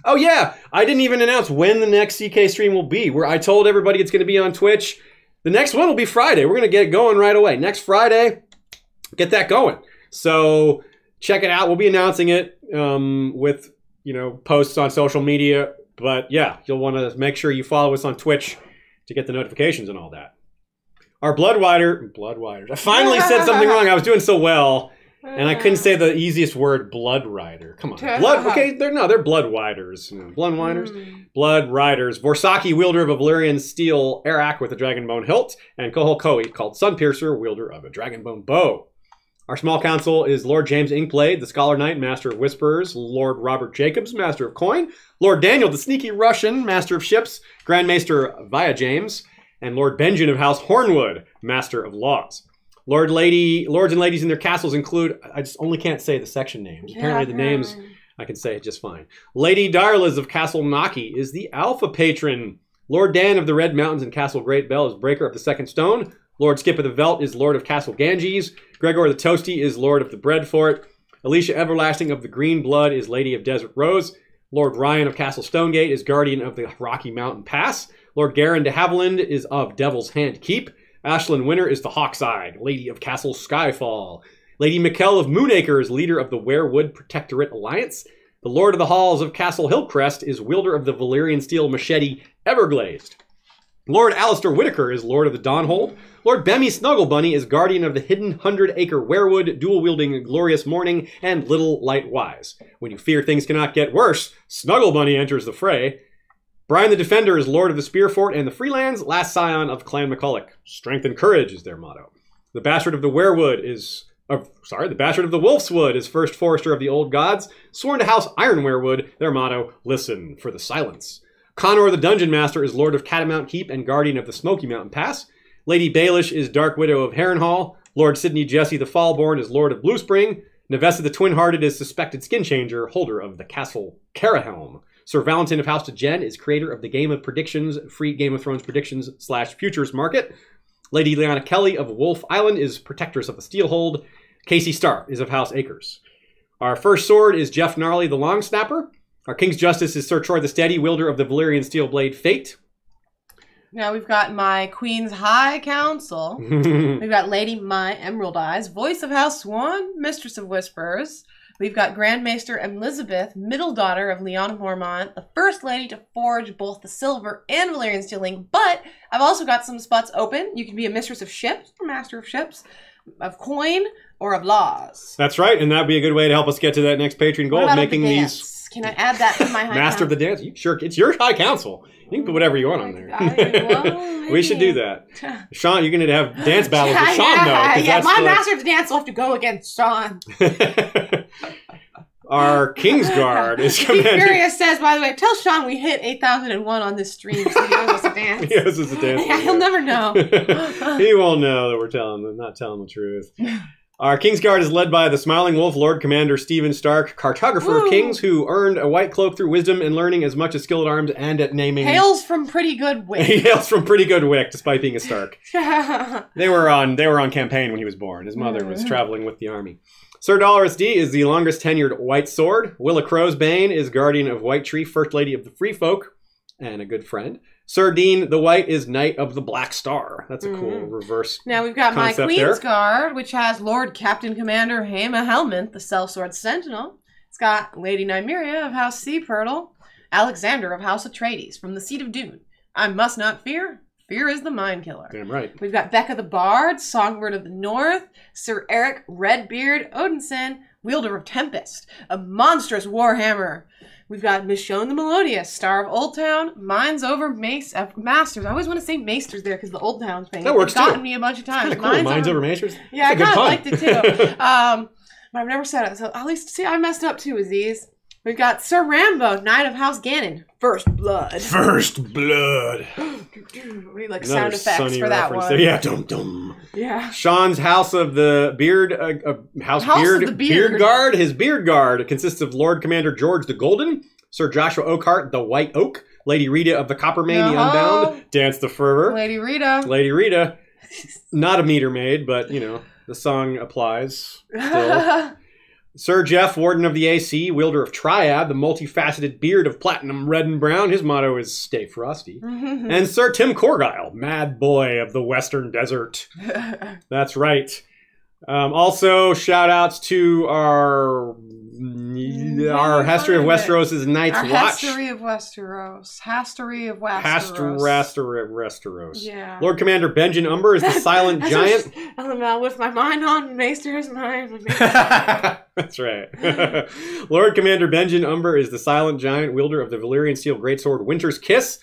Oh yeah, I didn't even announce when the next CK stream will be. Where I told everybody it's going to be on Twitch. The next one will be Friday. We're going to get it going right away. Next Friday, get that going. So check it out. We'll be announcing it um, with you know posts on social media. But yeah, you'll want to make sure you follow us on Twitch to get the notifications and all that. Our Blood Rider, Blood Riders. I finally said something wrong. I was doing so well, and I couldn't say the easiest word, Blood Rider. Come on, Blood. Okay, they're no, they're Blood Riders. You know, Blood Riders. Hmm. Blood Riders. Vorsaki, wielder of a Valyrian steel Arakh with a dragonbone hilt, and Kohol Koi, called Sunpiercer, wielder of a dragonbone bow. Our small council is Lord James Inkblade, the Scholar Knight, Master of Whisperers, Lord Robert Jacobs, Master of Coin, Lord Daniel, the Sneaky Russian, Master of Ships, Grand Maester Via James, and Lord Benjamin of House Hornwood, Master of Laws. Lord Lady, Lords and Ladies in their castles include, I just only can't say the section names. Apparently the names I can say it just fine. Lady Darlas of Castle Naki is the Alpha Patron. Lord Dan of the Red Mountains and Castle Great Bell is Breaker of the Second Stone. Lord Skip of the Velt is Lord of Castle Ganges. Gregor the Toasty is Lord of the Bread Fort. Alicia Everlasting of the Green Blood is Lady of Desert Rose. Lord Ryan of Castle Stonegate is Guardian of the Rocky Mountain Pass. Lord Garin de Haviland is of Devil's Hand Keep. Ashlyn Winter is the Hawkside, Lady of Castle Skyfall. Lady Mikkel of Moonacre is leader of the Werewood Protectorate Alliance. The Lord of the Halls of Castle Hillcrest is wielder of the Valyrian steel machete Everglazed. Lord Alistair Whitaker is Lord of the Dawnhold. Lord Bemmy Snugglebunny is guardian of the hidden hundred acre werewood, dual wielding Glorious Morning and Little Light Wise. When you fear things cannot get worse, Snugglebunny enters the fray. Brian the Defender is Lord of the Spear Fort and the Freelands, last scion of Clan McCulloch. Strength and courage is their motto. The Bastard of the Werewood is. Uh, sorry, the Bastard of the Wolfswood is first forester of the old gods. Sworn to House Ironwerewood, their motto, listen for the silence. Connor the Dungeon Master is Lord of Catamount Keep and Guardian of the Smoky Mountain Pass. Lady Baelish is Dark Widow of Harrenhal. Lord Sidney Jesse the Fallborn is Lord of Blue Spring. Nevesta the Twin Hearted is Suspected Skin Changer, holder of the Castle Carahelm. Sir Valentin of House to Jen is creator of the Game of Predictions, free Game of Thrones predictions slash futures market. Lady Liana Kelly of Wolf Island is protectress of the Steelhold. Casey Stark is of House Acres. Our first sword is Jeff Gnarly the Long Snapper. Our King's Justice is Sir Troy the Steady, wielder of the Valyrian Steel Blade Fate. Now we've got my Queen's High Council. We've got Lady My Emerald Eyes, voice of House Swan, mistress of Whisperers. We've got Grand Maester Elizabeth, middle daughter of Leon Mormont, the first lady to forge both the silver and Valyrian steeling. But I've also got some spots open. You can be a mistress of ships, or master of ships, of coin, or of laws. That's right, and that'd be a good way to help us get to that next Patreon goal of making the these? Can I add that to my high Master of the Dance. You sure, it's your high council. You can put whatever you want on oh there. well, we should do that. Sean, you're going to have dance battles with yeah, Sean, though. 'cause yeah, my the- master of dance will have to go against Sean. Our Kingsguard is Steve commanded. Furious says, by the way, tell Sean we hit 8001 on this stream so he knows us to dance. He owes us a dance. Yeah, he'll never know. he won't know that we're telling, not telling the truth. Our Kingsguard is led by the Smiling Wolf Lord Commander Stephen Stark, cartographer Woo. of kings, who earned a white cloak through wisdom and learning as much as skill at arms and at naming. Hails from pretty good wick. he hails from pretty good wick, despite being a Stark. They were on they were on campaign when he was born. His mother was traveling with the army. Sir Dolores D is the longest tenured White Sword. Willa Crow's Bane is guardian of White Tree, first lady of the Free Folk, and a good friend. Sir Dean the White is knight of the Black Star. That's a cool Mhm. reverse. Now we've got my Queen's there. Guard, which has Lord Captain Commander Hema Helmont, the Sellsword Sentinel. It's got Lady Nymeria of House Sea Purtle, Alexander of House Atreides from the Seat of Dune. I must not fear. Fear is the mind killer. Damn right. We've got Becca the Bard, Songbird of the North, Sir Eric Redbeard Odinson, Wielder of Tempest, a monstrous warhammer. We've got Michonne the Melodious, Star of Old Town, Minds Over Mace uh, Masters. I always want to say Maesters there because the Old Town thing. That works it's gotten too. me a bunch of times. Cool. Minds over Masters. Yeah, I That's good kind of liked it too. um, but I've never said it, so at least see I messed up too. Aziz. We've got Sir Rambo, Knight of House Gannon, First Blood. First blood. we like Another sound effects sunny for that reference one. there. Yeah, dum dum. Yeah. Sean's House of the Beard, uh, uh, House, House Beard, of the Beard. Guard. His Beard Guard consists of Lord Commander George the Golden, Sir Joshua Oakheart, the White Oak, Lady Rita of the Coppermain, the Uh-huh. Unbound, Dance the Fervor, Lady Rita. Lady Rita, not a meter maid, but you know the song applies still. Sir Jeff, Warden of the AC, wielder of Triad, the multifaceted beard of platinum red and brown. His motto is "Stay frosty." and Sir Tim Corgyle, Mad Boy of the Western Desert. That's right. Um, also, shout outs to our our History of Westeros' is Night's Our Watch. History of Westeros. History of Westeros. Westeros. Yeah. Lord Commander Benjen Umber is the silent giant. LML with my mind on Maester's mind. That's right. Lord Commander Benjen Umber is the silent giant wielder of the Valyrian steel greatsword Winter's Kiss.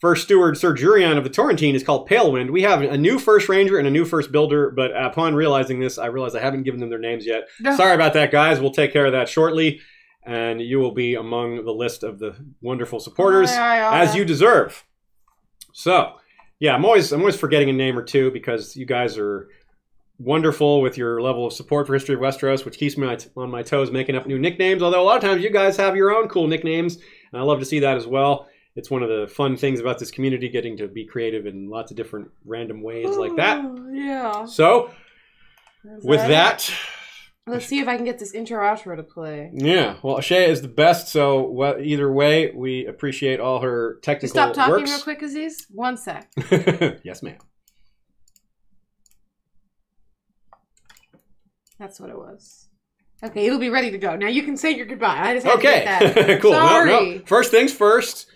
First steward Sir Jurian of the Torrentine is called Palewind. We have a new first ranger and a new first builder, but upon realizing this, I realize I haven't given them their names yet. No. Sorry about that, guys. We'll take care of that shortly, and you will be among the list of the wonderful supporters Aye, aye, aye. as you deserve. So, yeah, I'm always I'm always forgetting a name or two because you guys are wonderful with your level of support for History of Westeros, which keeps me on my toes making up new nicknames. Although a lot of times you guys have your own cool nicknames, and I love to see that as well. It's one of the fun things about this community, getting to be creative in lots of different random ways like that. Yeah. So, with it? that, let's see if I can get this intro outro to play. yeah, well, Shea is the best. So, well, either way, we appreciate all her technical Just stop talking works. real quick, Aziz. One sec. yes, ma'am. That's what it was. Okay, it'll be ready to go. Now you can say your goodbye. I just had to Okay, get that. cool. No, Sorry. no. First things first.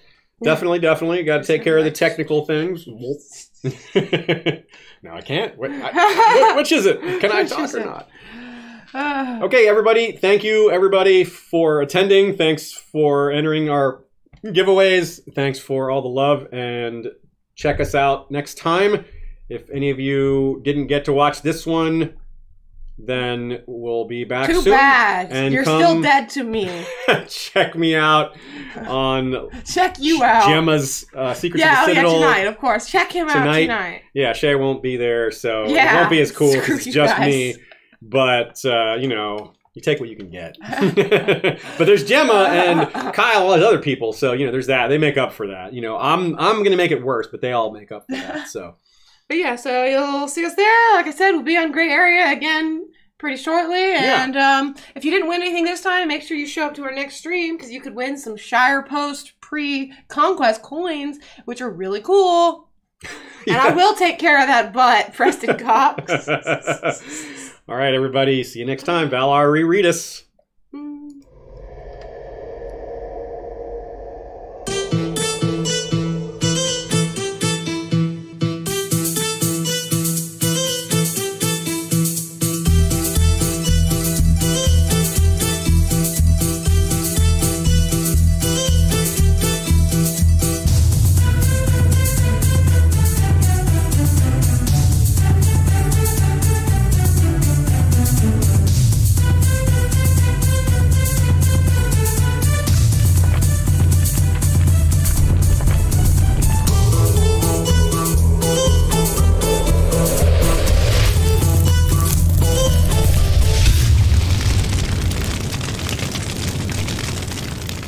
Definitely, definitely. Got to take care of the technical things. no, I can't. What, I, which is it? Can I talk or not? Okay, everybody. Thank you, everybody, for attending. Thanks for entering our giveaways. Thanks for all the love. And check us out next time. If any of you didn't get to watch this one, then we'll be back Too soon. bad. And You're still dead to me. check me out on Check you out. Gemma's uh, Secrets yeah, of oh the yeah, tonight, of course. Check him out Tonight. tonight. Yeah, Shay won't be there, so it Yeah, won't be as cool 'cause screw it's just guys. me. But uh, you know, you take what you can get. but there's Gemma and Kyle, all those other people. So you know, there's that. They make up for that. You know, I'm I'm gonna make it worse, but they all make up for that. So But yeah, so you'll see us there. Like I said, we'll be on Gray Area again pretty shortly. Yeah. And um, if you didn't win anything this time, make sure you show up to our next stream because you could win some Shire Post pre-conquest coins, which are really cool. And I will take care of that butt, Preston Cox. all right, everybody. See you next time. Valar reread us.